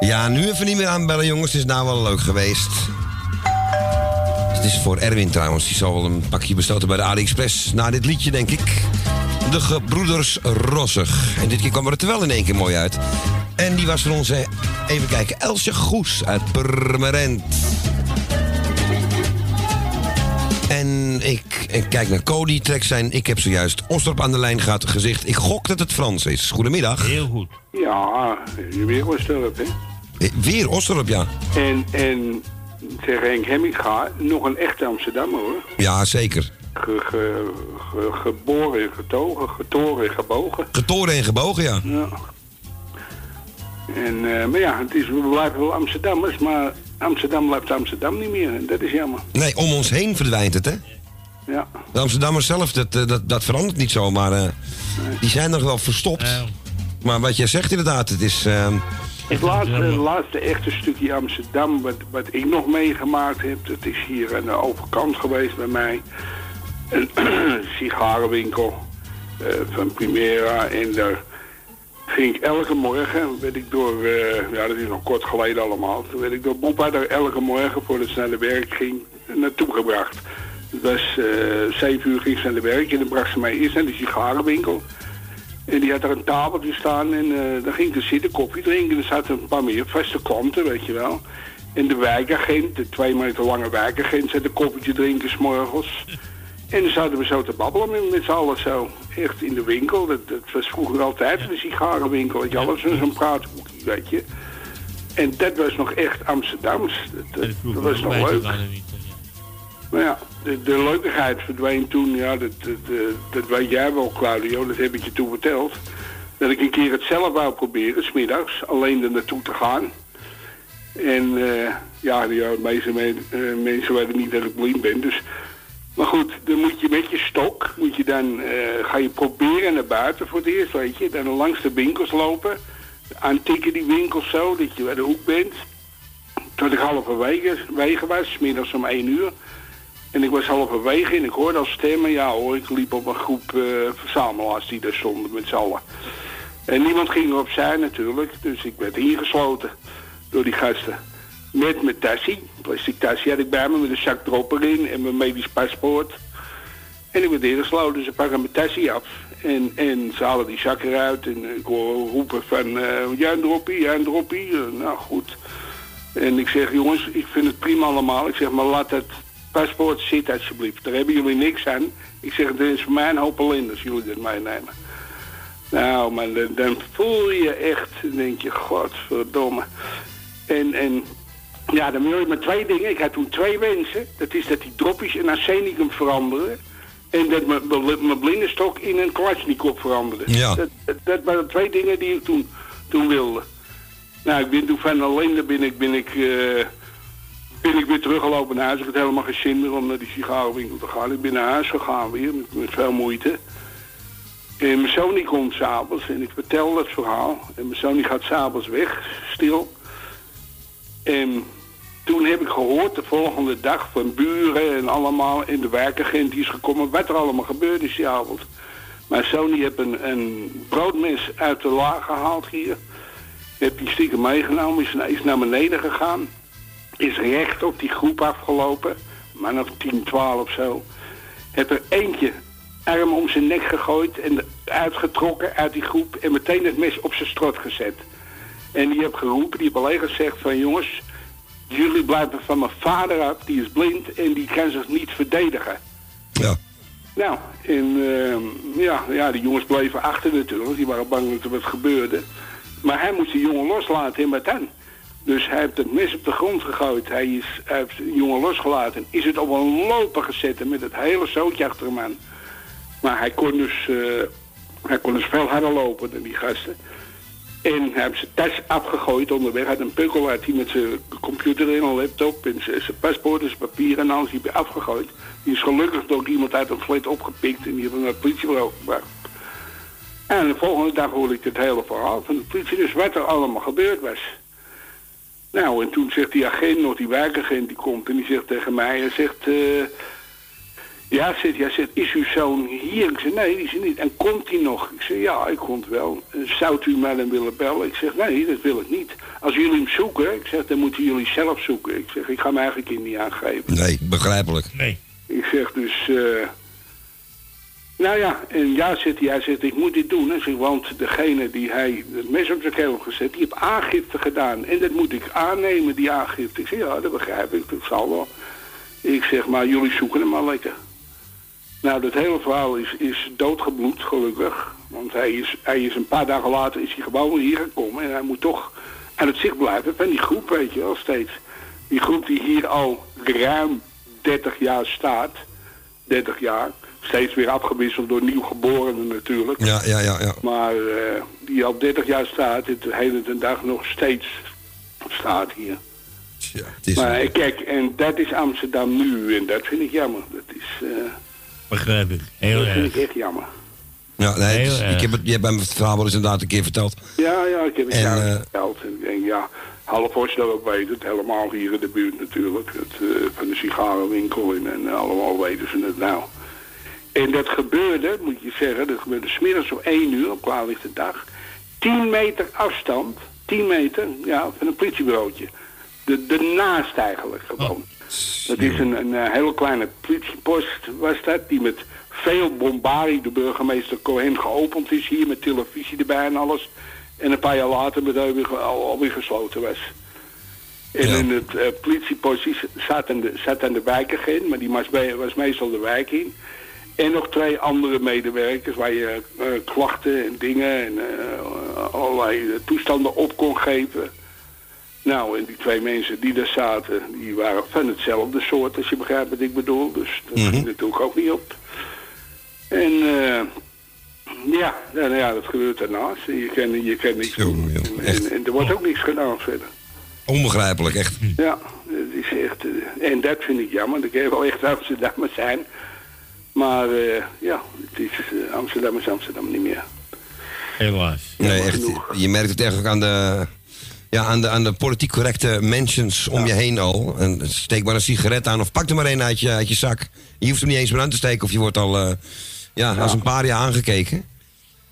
Ja, nu even niet meer aanbellen, jongens. Het is nou wel leuk geweest. Het is voor Erwin trouwens. Die zal wel een pakje hebben bij de AliExpress. Na dit liedje, denk ik. De gebroeders Rossig. En dit keer kwam er het wel in één keer mooi uit. En die was van onze, even kijken, Elsje Goes uit Purmerend. Ik kijk naar Cody, trekt zijn... Ik heb zojuist Ostrop aan de lijn gehad, gezicht. Ik gok dat het Frans is. Goedemiddag. Heel goed. Ja, weer Osterop, hè. Eh, Weer Ostrop, ja. En, en zeg Henk Hemminga, nog een echte Amsterdammer, hoor. Ja, zeker. Ge, ge- ge- geboren, getogen, getoren en gebogen. Getoren en gebogen, ja. Ja. En, eh, maar ja, het is, we blijven wel Amsterdammers, maar Amsterdam blijft Amsterdam niet meer. En dat is jammer. Nee, om ons heen verdwijnt het, hè? De Amsterdammers zelf, dat, eh, dat, dat verandert niet zo, maar eh, die zijn nog wel verstopt. Maar wat jij zegt inderdaad, het is... eh, Het laatste, laatste echte stukje Amsterdam wat, wat ik nog meegemaakt heb, dat is hier aan de overkant geweest bij mij. Een sigarenwinkel eh, van Primera en daar ging ik elke morgen, werd ik door, eh, ja dat is nog kort geleden allemaal, toen werd ik door Boepa daar elke morgen voordat ze naar de werk ging naartoe gebracht. Het was eh, zeven uur ging ze naar de werk en dan bracht ze mij eerst naar de sigarenwinkel. En die had er een tafeltje staan en eh dan ging ik er zitten, koffie drinken. Er zaten een paar meer vaste klanten, weet je wel. En de wijkagent, de twee meter lange wijkagent, zat een koffietje drinken s'morgens. En dan zaten we zo te babbelen met, met z'n allen zo. Echt in de winkel. Dat, dat was vroeger altijd een sigarenwinkel. Weet je, alles in zo'n praathoekje, weet je. En dat was nog echt Amsterdams. Dat, dat, dat was nog leuk. Maar ja, de, de leukigheid verdween toen, ja, dat, dat, eh, dat weet jij wel, Claudio, dat heb ik je toen verteld. Dat ik een keer het zelf wou proberen, smiddags, alleen er naartoe te gaan. En eh, ja, de meeste eh, mensen weten niet dat ik blind ben, dus... Maar goed, dan moet je met je stok, moet je dan, ga je proberen naar buiten voor het eerst, weet je. Dan langs de winkels lopen, aantikken die winkels zo, dat je bij de hoek bent. Tot ik halverwege wegen was, middags om 1 uur. En ik was halverwege en ik hoorde al stemmen. Ja hoor, ik liep op een groep eh, verzamelaars die daar stonden met z'n allen. En niemand ging erop zijn natuurlijk, dus ik werd ingesloten door die gasten. Met mijn een plastic tassie had ik bij me met een zak erin en mijn medisch paspoort. En ik werd ingesloten, ze pakken mijn tassie af. En, en ze halen die zak eruit en ik hoor roepen van, eh ja een droppie, ja een droppie. Eh, nou goed. En ik zeg, jongens, ik vind het prima allemaal. Ik zeg, maar laat het paspoort zitten alsjeblieft. Daar hebben jullie niks aan. Ik zeg, het is voor mij een hoop ellende als jullie dit meenemen. Nou, maar dan, dan voel je echt, dan denk je, godverdomme. En, en ja, dan wil je maar twee dingen. Ik had toen twee wensen. Dat is dat die droppies in arsenicum veranderen. En dat mijn- mijn mijn blinde stok in een Kalashnikov veranderde. Ja. Dat, dat, dat waren twee dingen die ik toen, toen wilde. Nou, ik ben toen van ellende ben ik, ben ik, eh, ben ik weer teruggelopen naar huis. Ik had helemaal geen zin meer om naar die sigarenwinkel te gaan. Ik ben naar huis gegaan weer, met, veel moeite. En mijn zoon komt s'avonds en ik vertel dat verhaal. En mijn zoon gaat s'avonds weg, stil. En toen heb ik gehoord de volgende dag van buren en allemaal in de werkagent die is gekomen wat er allemaal gebeurd is die avond. Mijn zoon die heeft een, een broodmes uit de laag gehaald hier. Heb die stiekem meegenomen, is, is naar beneden gegaan. Is recht op die groep afgelopen. Maar nog 10, 12 zo. Heb er eentje arm om zijn nek gegooid en uitgetrokken uit die groep. En meteen het mes op zijn strot gezet. En die heb geroepen, die heb alleen gezegd van jongens, jullie blijven van mijn vader af, die is blind en die kan zich niet verdedigen. Ja. Nou, en ehm, ja, ja, die jongens bleven achter natuurlijk, die waren bang dat er wat gebeurde. Maar hij moest die jongen loslaten en wat dan? Dus hij heeft het mes op de grond gegooid. Hij, is, hij heeft de jongen losgelaten. Is het op een loper gezet en met het hele zootje achter hem aan. Maar hij kon dus, eh, hij kon dus veel harder lopen dan die gasten. En hij heeft zijn tas afgegooid onderweg. Hij had een pukkel uit die met zijn computer erin, een laptop en zijn paspoort en zijn papieren en alles die hij afgegooid. Die is gelukkig door iemand uit een flat opgepikt en die hebben naar het politiebureau gebracht. En de volgende dag hoorde ik het hele verhaal van de politie, dus wat er allemaal gebeurd was. Nou, en toen zegt die agent nog, die wijkagent, die komt en die zegt tegen mij, hij zegt, eh, ja, zegt, hij zegt, is uw zoon hier? Ik zeg, nee, die is er niet. En komt hij nog? Ik zeg, ja, hij komt wel. En Zou u mij dan willen bellen? Ik zeg, nee, dat wil ik niet. Als jullie hem zoeken, ik zeg, dan moeten jullie zelf zoeken. Ik zeg, ik ga mijn eigen kind niet aangeven. Nee, begrijpelijk. Nee. Ik zeg dus, eh, nou ja, en ja, zegt hij, hij zegt, ik moet dit doen. Want degene die hij het mes op zijn keel heeft gezet, die heeft aangifte gedaan. En dat moet ik aannemen, die aangifte. Ik zeg, ja, dat begrijp ik, dat zal wel. Ik zeg, maar jullie zoeken hem maar lekker. Nou, dat hele verhaal is, is doodgebloed, gelukkig. Want hij is, hij is een paar dagen later is hij gewoon hier gekomen. En hij moet toch aan het zicht blijven van die groep, weet je wel, steeds. Die groep die hier al ruim 30 jaar staat. 30 jaar. Steeds weer afgewisseld door nieuwgeborenen natuurlijk. Ja, ja, ja, ja. Maar eh, die al 30 jaar staat, het de hele ten dag nog steeds staat hier. is maar eh, kijk, en dat is Amsterdam nu en dat vind ik jammer. Dat is, eh, Begrijp ik. Heel dat vind erg. ik echt jammer. Ja, nee, het is- ik heb het, je hebt mij het verhaal wel eens inderdaad een keer verteld. Ja, ja, ik heb het En, jou eh, verteld. En ik denk, ja, half dat ook weet het. Helemaal hier in de buurt natuurlijk. Het, eh, van de sigarenwinkel en, en allemaal weten ze het nou. En dat gebeurde, moet je zeggen, dat gebeurde smiddags om 1 uur op klaarlichte dag. 10 meter afstand, 10 meter, ja, van een politiebureautje. De, de naast eigenlijk gewoon. Dat is een, een eh, hele kleine politiepost was dat, die met veel bombarie de burgemeester Cohen geopend is hier met televisie erbij en alles. En een paar jaar later met al, alweer gesloten was. En in het eh, politiepost zat aan de, zat aan de wijkagent, maar die was, was meestal de wijk in. En nog twee andere medewerkers waar je eh, klachten en dingen en eh, allerlei eh, toestanden op kon geven. Nou, en die twee mensen die daar zaten, die waren van hetzelfde soort, als je begrijpt wat ik bedoel. Dus dat Mhm. ging natuurlijk ook niet op. En ja, nou ja, dat gebeurt daarnaast. En je kan, je kan niks doen. En, en, en er wordt ook niks gedaan verder. Onbegrijpelijk, echt. Ja, het is echt... en dat vind ik jammer. Dat kan je wel echt Amsterdammer zijn. Maar eh, ja, het is, eh, Amsterdam is Amsterdam niet meer. Helaas. Nee, echt. Je merkt het ook aan de, ja, aan de, aan de politiek correcte mensen om je heen al. En steek maar een sigaret aan of pak er maar een uit je, uit je zak. Je hoeft hem niet eens meer aan te steken of je wordt al eh, ja, als een paria aangekeken.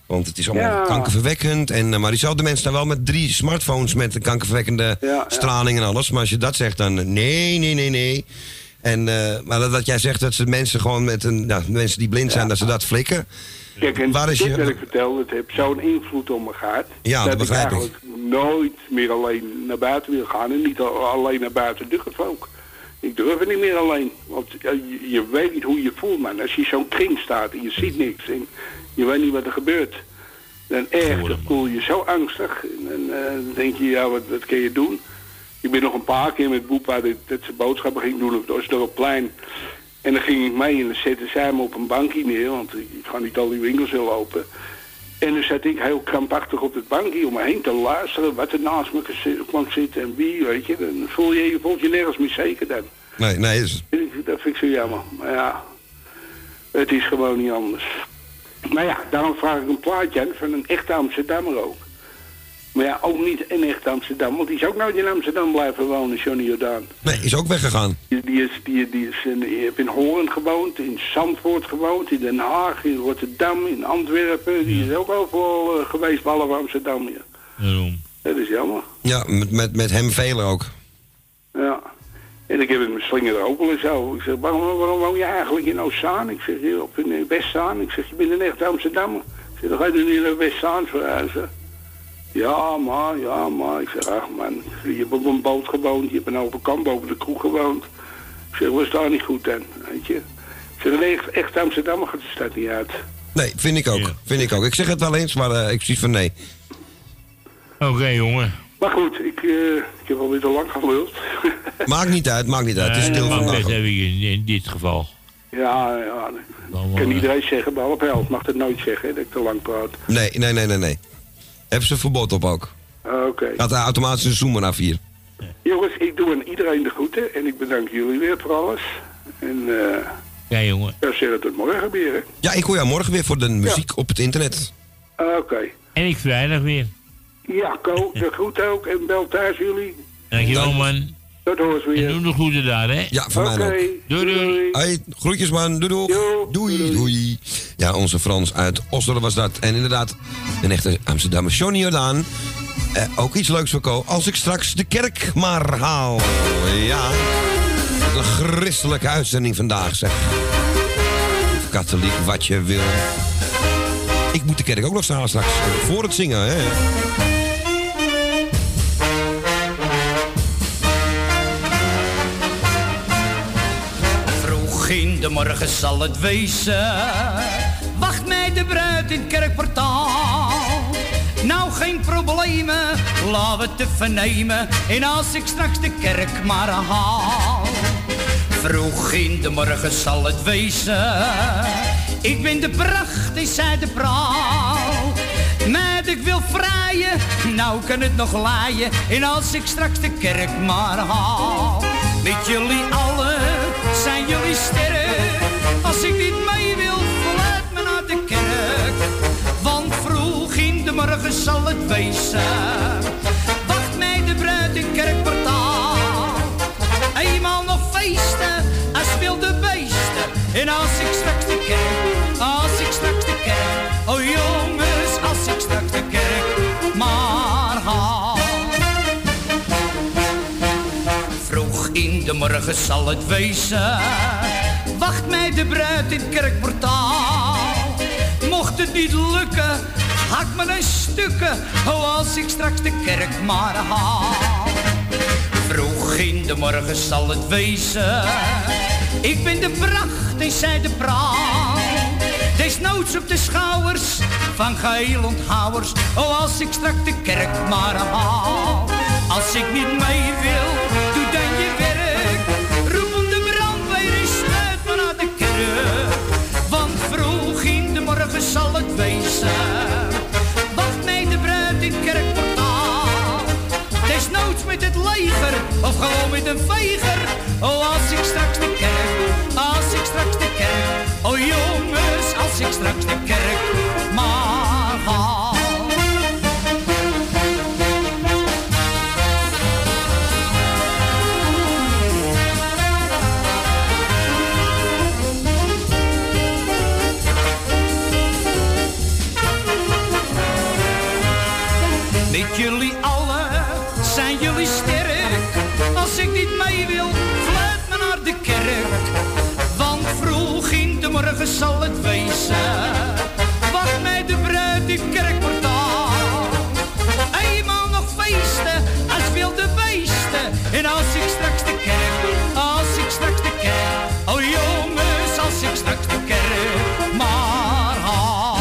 Want het is allemaal Ja. kankerverwekkend. En, maar diezelfde mensen staan wel met drie smartphones met een kankerverwekkende straling en alles. Maar als je dat zegt, dan nee, nee, nee, nee. En, eh, maar dat, dat jij zegt dat ze mensen gewoon met een, ja, mensen die blind zijn, dat ze dat flikken. Kijk, en Waar is dit je- wat ik vertelde, het heeft zo'n invloed op me gehad. Ja, dat ik begrijp ik. eigenlijk nooit meer alleen naar buiten wil gaan. En niet al- alleen naar buiten durf ook. Ik durf het niet meer alleen. Want ja, je, je weet niet hoe je voelt, man. Als je in zo'n kring staat en je ziet niks en je weet niet wat er gebeurt. Dan echt, dan voel je je zo angstig. En, en, eh, dan denk je, ja, wat, wat kun je doen? Ik ben nog een paar keer met Boepa dat, dat ze boodschappen ging doen op het Osdorpplein. En dan ging ik mee en dan zette zij me op een bankje neer, want ik ga niet al die winkels willen lopen. En dan zat ik heel krampachtig op het bankje om me heen te luisteren wat er naast me kwam zitten en wie, weet je. Dan voel je je, voelt je nergens meer zeker dan. Nee, nee, is, Dat vind ik- Dat vind ik zo jammer. Maar ja, het is gewoon niet anders. Maar ja, daarom vraag ik een plaatje aan van een echte Amsterdammer ook. Maar ja, ook niet een echte Amsterdam, want die is ook nooit in Amsterdam blijven wonen, Johnny Jordaan. nee, is ook weggegaan. Die, die, is, die, die is in, die heeft in Hoorn gewoond, in Zandvoort gewoond, in Den Haag, in Rotterdam, in Antwerpen. Die is ook overal eh, geweest, behalve Amsterdam. Ja. Daarom. Dat is jammer. Ja, met, met, met hem velen ook. Ja. En ik heb het met Slinger ook wel eens zo. Ik zeg, waarom, waarom woon je eigenlijk in Oostzaan? Ik zeg, op in Westzaan. Ik zeg, je bent een echte Amsterdammer. Ik zeg, dan ga je nu naar Westzaan verhuizen. Ja, maar, ja, maar. Ik zeg, ach man, je hebt op een boot gewoond. Je hebt een open kamp boven de kroeg gewoond. Ik zeg, was daar niet goed dan, weet je. Ik zeg, echt, Amsterdammer gaat de stad niet uit. Nee, vind ik ook. Vind ik ook. Ik zeg het wel eens, maar eh, ik zie van nee. Oké, jongen. Maar goed, ik, eh, ik heb alweer te lang geluld. Maakt niet uit, maakt niet uit. Het is Eh, best hebben in, in dit geval. ja, ja. Kan iedereen zeggen, behalve Held mag het nooit zeggen, dat ik te lang praat. Nee, nee, nee, nee, nee. Hebben ze verbod op ook. Oké. Gaat er automatisch een zoomer af hier. Jongens, ik doe aan iedereen de groeten en ik bedank jullie weer voor alles. En eh Ja, jongen. ja, zeg het tot morgen weer. hè. Ja, ik hoor jou morgen weer voor de muziek op het internet. Oké. En ik vrijdag weer. Ja, Ko, de groeten ook en bel thuis jullie. Dankjewel, man. Tot hoors weer. En doe de groeten daar, hè? Ja, van mij ook. Doei, doei. Hey, groetjes man, doei doei. Doei, doei. Ja, onze Frans uit Oslo was dat. En inderdaad, een echte Amsterdammer Johnny Jordaan. Eh, ook iets leuks voor Ko. Als ik straks de kerk maar haal. Ja, wat een christelijke uitzending vandaag zeg. Of katholiek, wat je wil. Ik moet de kerk ook nog staan straks. Voor het zingen, hè. In de morgen zal het wezen. Wacht mij de bruid in het kerkportaal. Nou, geen problemen, we het even nemen. En als ik straks de kerk maar haal. Vroeg in de morgen zal het wezen. Ik ben de pracht, is zij de praal. Met ik wil vrijen, nou kan het nog laaien. En als ik straks de kerk maar haal. Met jullie allen zijn jullie sterren. Als ik niet mee wil, laat me naar de kerk. Want vroeg in de morgen zal het wezen. Wacht mij de bruid in kerkportaal. Eenmaal nog feesten, als wilde beesten. En als ik straks de kerk, als ik straks de kerk. Oh jongens, als ik straks de kerk morgen zal het wezen. Wacht mij de bruid in het kerkportaal. Mocht het niet lukken, hak me een stukken. Als ik straks de kerk maar haal. Vroeg in de morgen zal het wezen. Ik ben de pracht en zij de praal. Desnoods op de schouwers van geheel onthouwers. Oh, als ik straks de kerk maar haal. Als ik niet mee wil, wezen. Wacht mij de bruid in kerkportaal. Desnoods met het leger of gewoon met een veger. Oh, als ik straks de kerk, als ik straks de kerk. Oh jongens, als ik straks de kerk haal. Morgen zal het wezen. Wacht mij de bruid in het kerkportaal. Eenmaal nog feesten als wilde beesten. En als ik straks de kerk, als ik straks de kerk. Oh jongens, als ik straks de kerk maar haal.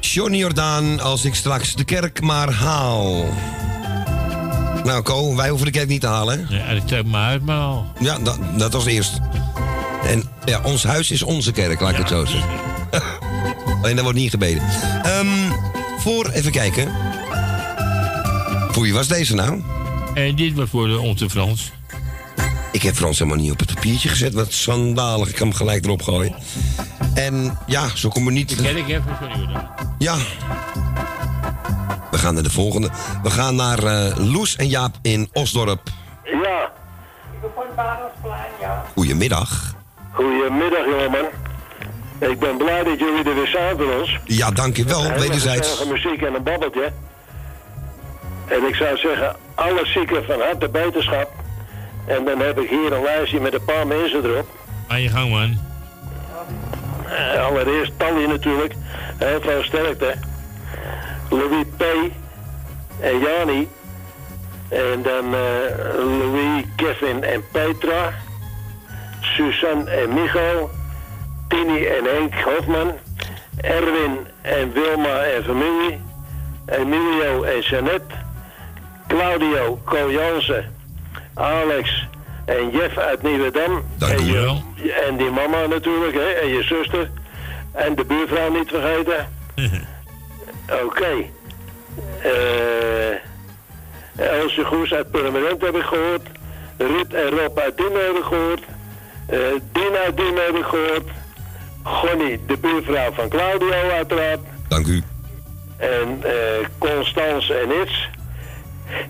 Johnny Jordaan, als ik straks de kerk maar haal. Nou, Ko, wij hoeven de kerk niet te halen. hè? Ja, dat maar uit, maar al. Ja, dat, dat was eerst. En ja, ons huis is onze kerk, laat ik het zo zeggen. Alleen daar wordt niet gebeden. Ehm, voor, even kijken. Voor wie was deze nou? En dit was voor de, onze Frans. Ik heb Frans helemaal niet op het papiertje gezet. Wat schandalig. Ik kan hem gelijk erop gooien. En ja, zo kom we niet... De kerk even, sorry hoor. Ja. We gaan naar de volgende. We gaan naar eh, Loes en Jaap in Osdorp. Ja, Goedemiddag. Goedemiddag jongeman. Ik ben blij dat jullie er weer zijn voor ons. Ja, dankjewel. Hele Wederzijds. muziek en een babbeltje. En ik zou zeggen, alle zieken van harte beterschap. En dan heb ik hier een lijstje met een paar mensen erop. Aan je gang, man. Eh, allereerst Tally natuurlijk. Heel veel sterkte. Louis P. En Jani. En dan eh, Louis, Kevin en Petra. Suzanne en Micho. Tini en Henk Hofman. Erwin en Wilma en familie. Emilio en Jeannette. Claudio, Co Jansen. Alex en Jeff uit Nieuwedam. Dank en je- wel. En die mama natuurlijk, hè. En je zuster. En de buurvrouw niet vergeten. Oké. Eh Elsje Goes uit Purmerend heb ik gehoord. Ruud en Rob uit Diemen heb ik gehoord. Eh Dina ik gehoord. Gonnie, de buurvrouw van Claudio uiteraard. Dank u. En eh Constance en Its.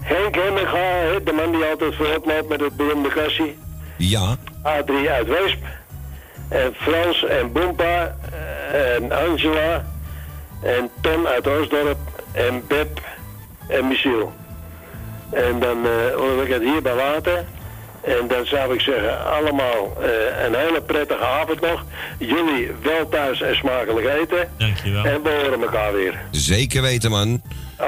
Henk Hemminga, hè, de man die altijd voorop loopt met het beroemde kassie. Ja. Adrie uit Weesp. En Frans en Boempa. eh, En Angela. En Ton uit Oostdorp. En Beb. En Michiel. En dan wil ik het hierbij laten. En dan zou ik zeggen, allemaal eh, een hele prettige avond nog. Jullie wel thuis en smakelijk eten. Dankjewel. En we horen elkaar weer. Zeker weten, man.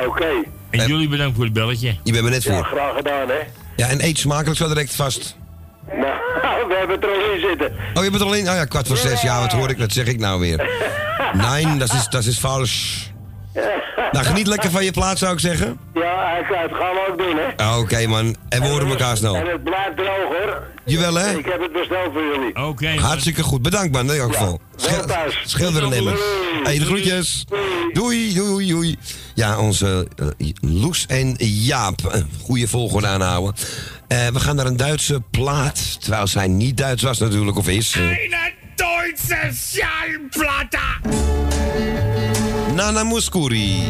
Oké. En jullie bedankt voor het belletje. Je bent me net Ja, voor. graag gedaan, hè. Ja, en eet smakelijk zo direct vast. Nou, we hebben het er al in zitten. Oh, je bent er al in? Oh ja, kwart voor zes. Ja, wat hoor ik? Wat zeg ik nou weer? Nee, dat is, dat is vals. Nou, geniet lekker van je plaats, zou ik zeggen. Ja, ik- dat gaan we ook doen, hè. Ah, Oké, man. En we horen elkaar snel. En het blijft droog, hoor. Jawel, hè? Ik heb het besteld voor jullie. Oké. Hartstikke goed. Bedankt, man. In elk geval. wel thuis. Schil weer een emmer. Hey, de groetjes. Doei, doei, doei. Ja, onze eh, Loes en Jaap. Goede volgorde aanhouden. Eh, we gaan naar een Duitse plaat. Terwijl zij niet Duits was natuurlijk, of is. eh. Eine deutsche Schallplatte. Nana Mouskouri.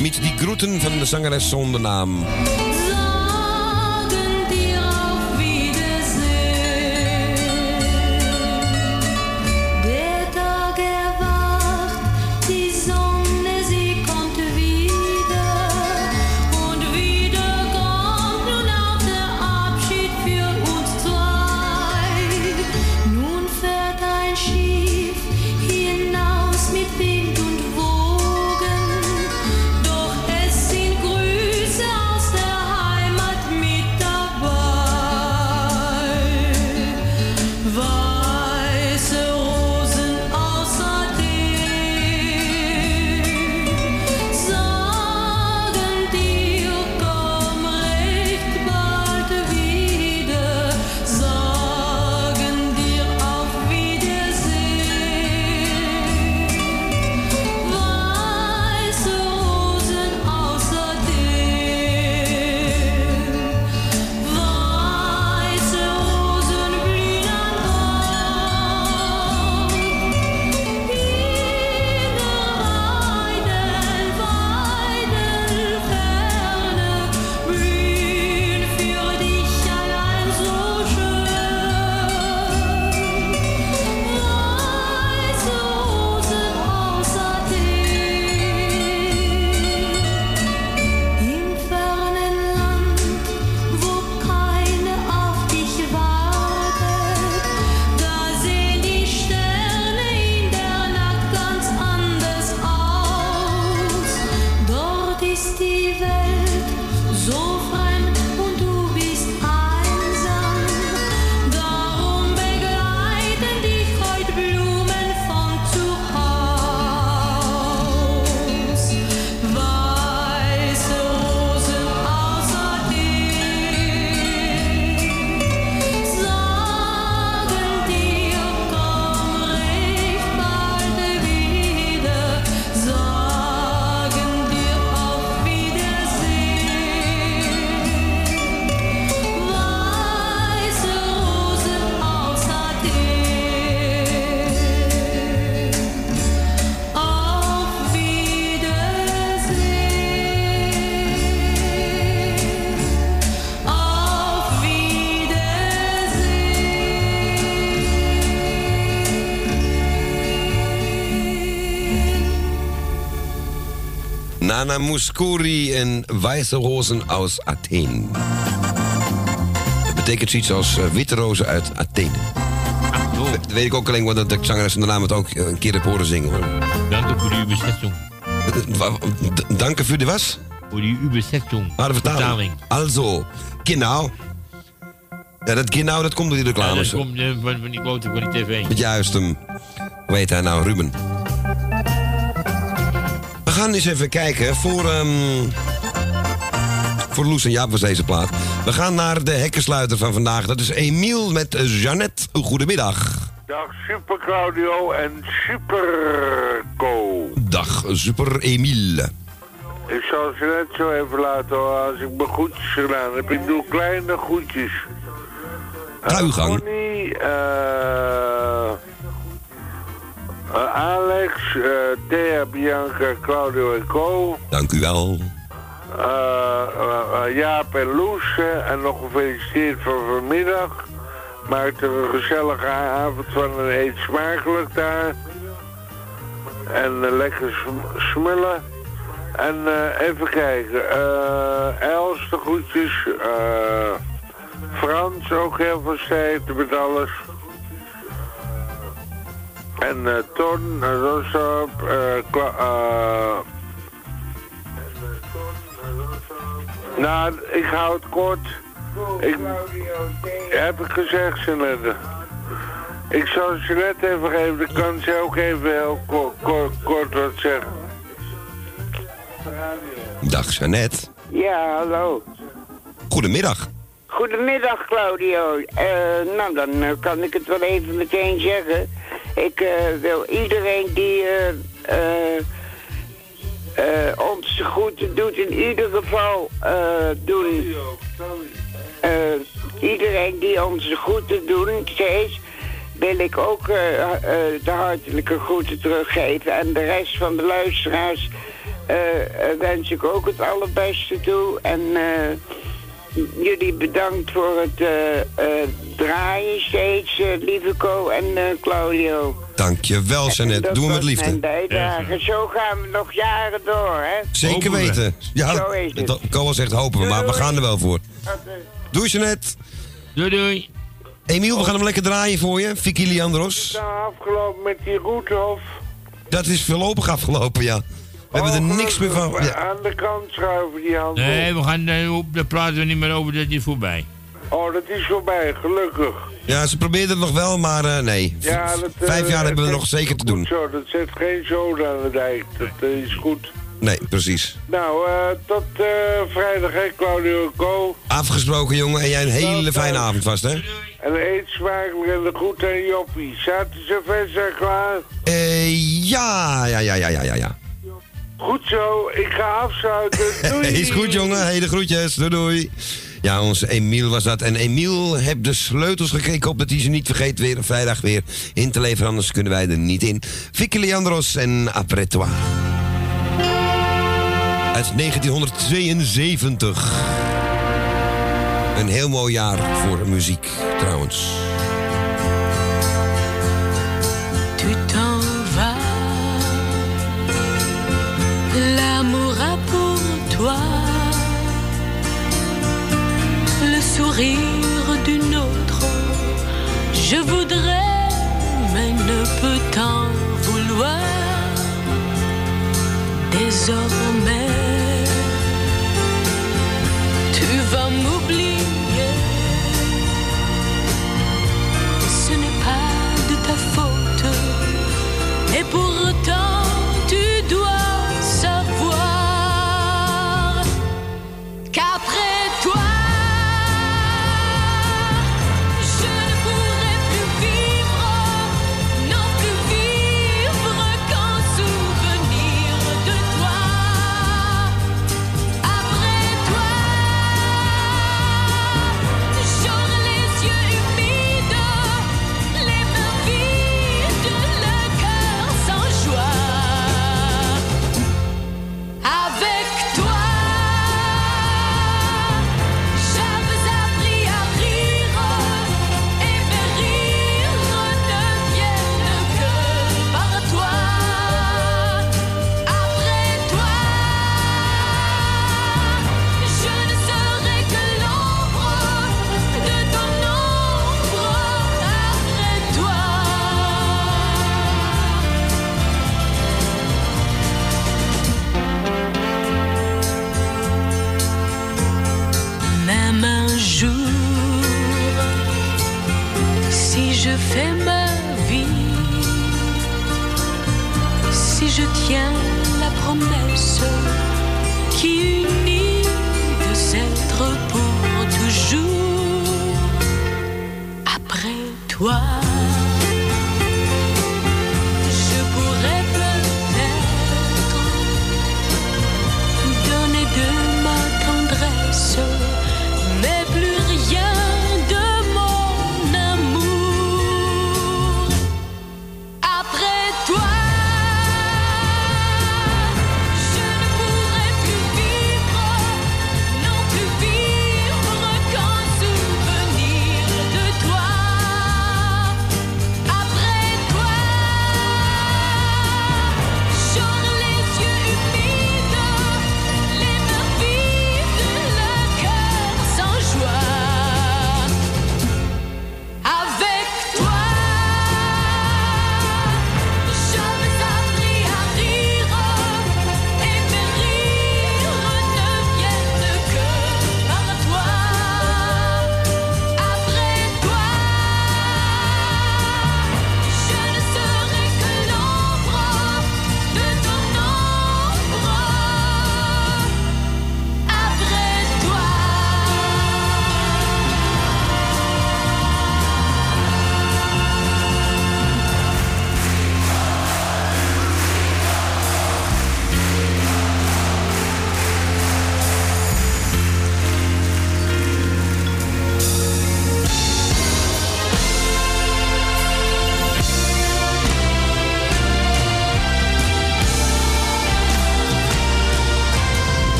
Met die groeten van de zangeres zonder naam. Nana Mouskouri en Wijze Rozen aus Athen. Dat betekent zoiets als eh, witte rozen uit Athene. Dat weet ik ook alleen, want de zangeres de naam het ook eh, een keer heb horen zingen. Hoor. Danke für die Übersetzung. Danke für die was? Voor die Übersetzung. Ah, de vertaling. Also, genau. Ja, dat genau, dat komt door die Ja, reclames. dat komt eh, van, van die quote van die tv. Juist hem. Hoe heet hij nou? Ruben. We gaan eens even kijken voor. ehm voor Loes en Jaap was deze plaat. We gaan naar de hekkensluiter van vandaag. Dat is Emiel met Jeannette. Goedemiddag. Dag Super Claudio en Super Co. Dag, super Emiel. Ik zal ze net zo even laten horen als ik mijn goedjes gedaan heb. Ik doe kleine goedjes. Kruigang. Connie, eh, eh, Alex, eh, Thea, Bianca, Claudio en Co. Dank u wel. Eh, eh, eh, Jaap en Loes eh, en nog gefeliciteerd voor vanmiddag. Maak er een gezellige avond van en eet smakelijk daar. En eh, lekker sm- smullen. En eh, even kijken. eh Els de groetjes. eh, Frans ook heel veel sterkte met alles. En eh Ton, uh, Rosop, eh Kla- eh, nou, ik hou het kort. Ik, heb ik gezegd, Jeanette. Ik zal Jeanette even geven, dan kan ze ook even heel kort, kort, kort wat zeggen. Dag Jeannette. Ja, hallo. Goedemiddag. Goedemiddag, Claudio. Eh, nou, dan eh, kan ik het wel even meteen zeggen. Ik eh, wil iedereen die ons groeten doet, in ieder geval doen. Iedereen die ons groeten doet, steeds, wil ik ook de hartelijke groeten teruggeven. En de rest van de luisteraars wens ik ook het allerbeste toe. En jullie bedankt voor het eh, eh, draaien steeds, eh, lieve Co en eh, Claudio. Dankjewel Jeannette. Dat Doe hem met liefde. bijdrage. Zo gaan we nog jaren door, hè? Zeker weten. Ja, Zo is het. zegt hopen we, maar we gaan er wel voor. Doei Jeannette. Doei doei. Emiel, we gaan hem lekker draaien voor je. Vicky Leandros. Nou, afgelopen met die Roethof. Dat is voorlopig afgelopen, ja. We hebben er niks meer van. Ja. Aan de kant schuiven die handel. Nee, we gaan, eh, op, daar praten we niet meer over, dat is voorbij. Oh, dat is voorbij, gelukkig. Ja, ze probeerden het nog wel, maar eh, nee. Ja, dat, eh, Vijf jaar hebben we nog zeker te doen. Zo, dat zet geen zoden aan de dijk. Dat eh, is goed. Nee, precies. Nou, eh, tot eh, vrijdag, hè, Claudio Co. Afgesproken, jongen. En jij een hele fijne avond vast, hè? En eet smakelijk en de groet aan Joppie. Zaten ze versa klaar? Eh, ja, ja, ja, ja, ja, ja, ja. Goed zo, ik ga afsluiten. Doei! Is goed, jongen. Hele groetjes. Doei, doei. Ja, onze Emiel was dat. En Emiel heeft de sleutels gekregen. Ik hoop dat hij ze niet vergeet weer op vrijdag weer in te leveren. Anders kunnen wij er niet in. Vicky Leandros en Après toi. Uit 1972. Een heel mooi jaar voor muziek, trouwens. Je voudrais, mais ne peut en vouloir désormais. Tu vas m'oublier. Je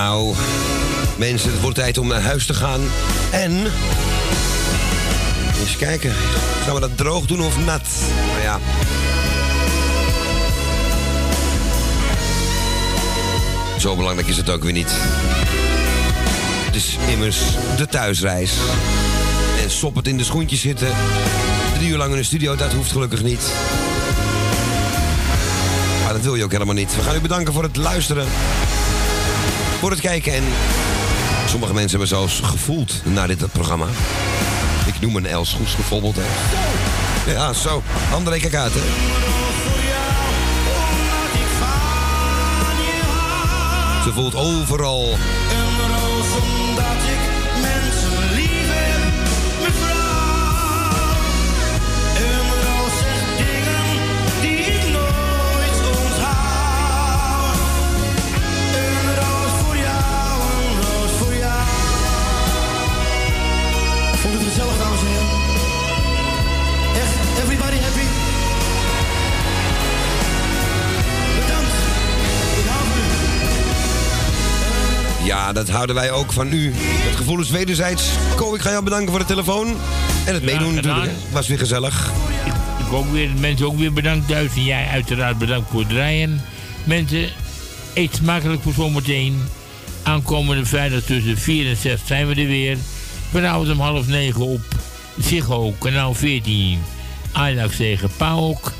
Nou, mensen, het wordt tijd om naar huis te gaan. En... Eens kijken. Gaan we dat droog doen of nat? Nou ja. Zo belangrijk is het ook weer niet. Het is immers de thuisreis. En sop het in de schoentjes zitten. Drie uur lang in de studio, dat hoeft gelukkig niet. Maar dat wil je ook helemaal niet. We gaan u bedanken voor het luisteren. Voor het kijken en sommige mensen hebben zelfs gevoeld naar dit programma. Ik noem een Els Goes bijvoorbeeld. Ja, zo. André, kijk hè. Ze voelt overal. Ja, dat houden wij ook van u. Het gevoel is wederzijds. Ko, ik ga jou bedanken voor de telefoon. En het meedoen natuurlijk. Was weer gezellig. Ik ook weer, mensen ook weer bedankt thuis. En jij uiteraard bedankt voor het draaien. Mensen, eet smakelijk voor zometeen. Aankomende vrijdag tussen 4 en 6 zijn we er weer. Vanavond om half 9 op Ziggo, kanaal 14. Ajax tegen PAOK.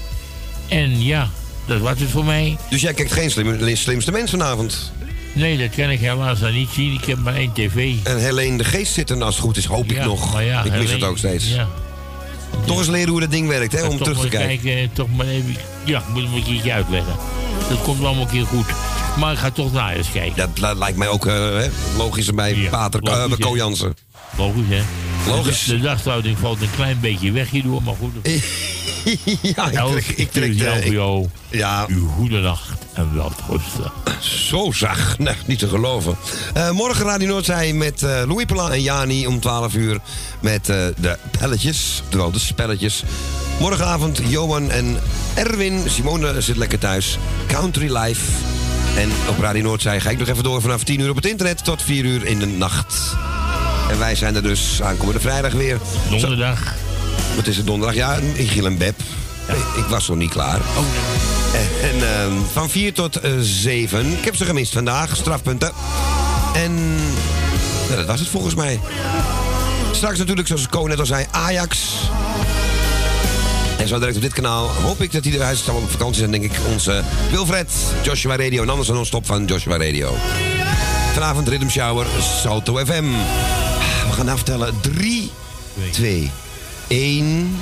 En ja, dat was het voor mij. Dus jij kijkt geen slim, slimste mens vanavond. Nee, dat kan ik helaas dan niet zien. Ik heb maar één tv. En Helene de Geest zit er als het goed is, hoop ik Ja, nog. ja, ik mis het ook steeds. Ja. Toch eens leren hoe dat ding werkt, hè, om terug te kijken. kijken. Toch maar even, ja, ik moet het een keertje uitleggen. Dat komt allemaal een keer goed. Maar ik ga toch naar eens kijken. Dat li- lijkt mij ook eh, logisch bij Pater eh, logisch, Ko. Jansen. Logisch, hè? Logisch. De, de valt een klein beetje weg hierdoor, maar goed. ja, ik trek, ik trek jou ik-. Ja. Uw goede nacht en. Zo zag. Nee, niet te geloven. Eh, morgen Radio Noordzij met eh Louis Pela en Jani om 12 uur. Met eh, de pelletjes, terwijl de spelletjes. Morgenavond Johan en Erwin. Simone zit lekker thuis. Country Life. En op Radio Noordzij ga ik nog even door vanaf 10 uur op het internet tot 4 uur in de nacht. En wij zijn er dus aankomende vrijdag weer. Donderdag. Wat is het donderdag? Ja, in Giel en Beb. Ik was nog niet klaar. En ehm, van 4 tot eh, 7. Ik heb ze gemist vandaag, strafpunten. En dat was het volgens mij. Straks natuurlijk, zoals Ko net al zei, Ajax. En zo direct op dit kanaal hoop ik dat hij eruit is allemaal op vakantie zijn, denk ik. Onze Wilfred, Joshua Radio en anders een non-stop van Joshua Radio. Vanavond Rhythm Shower, Salto FM. We gaan aftellen. 3, 2, 1.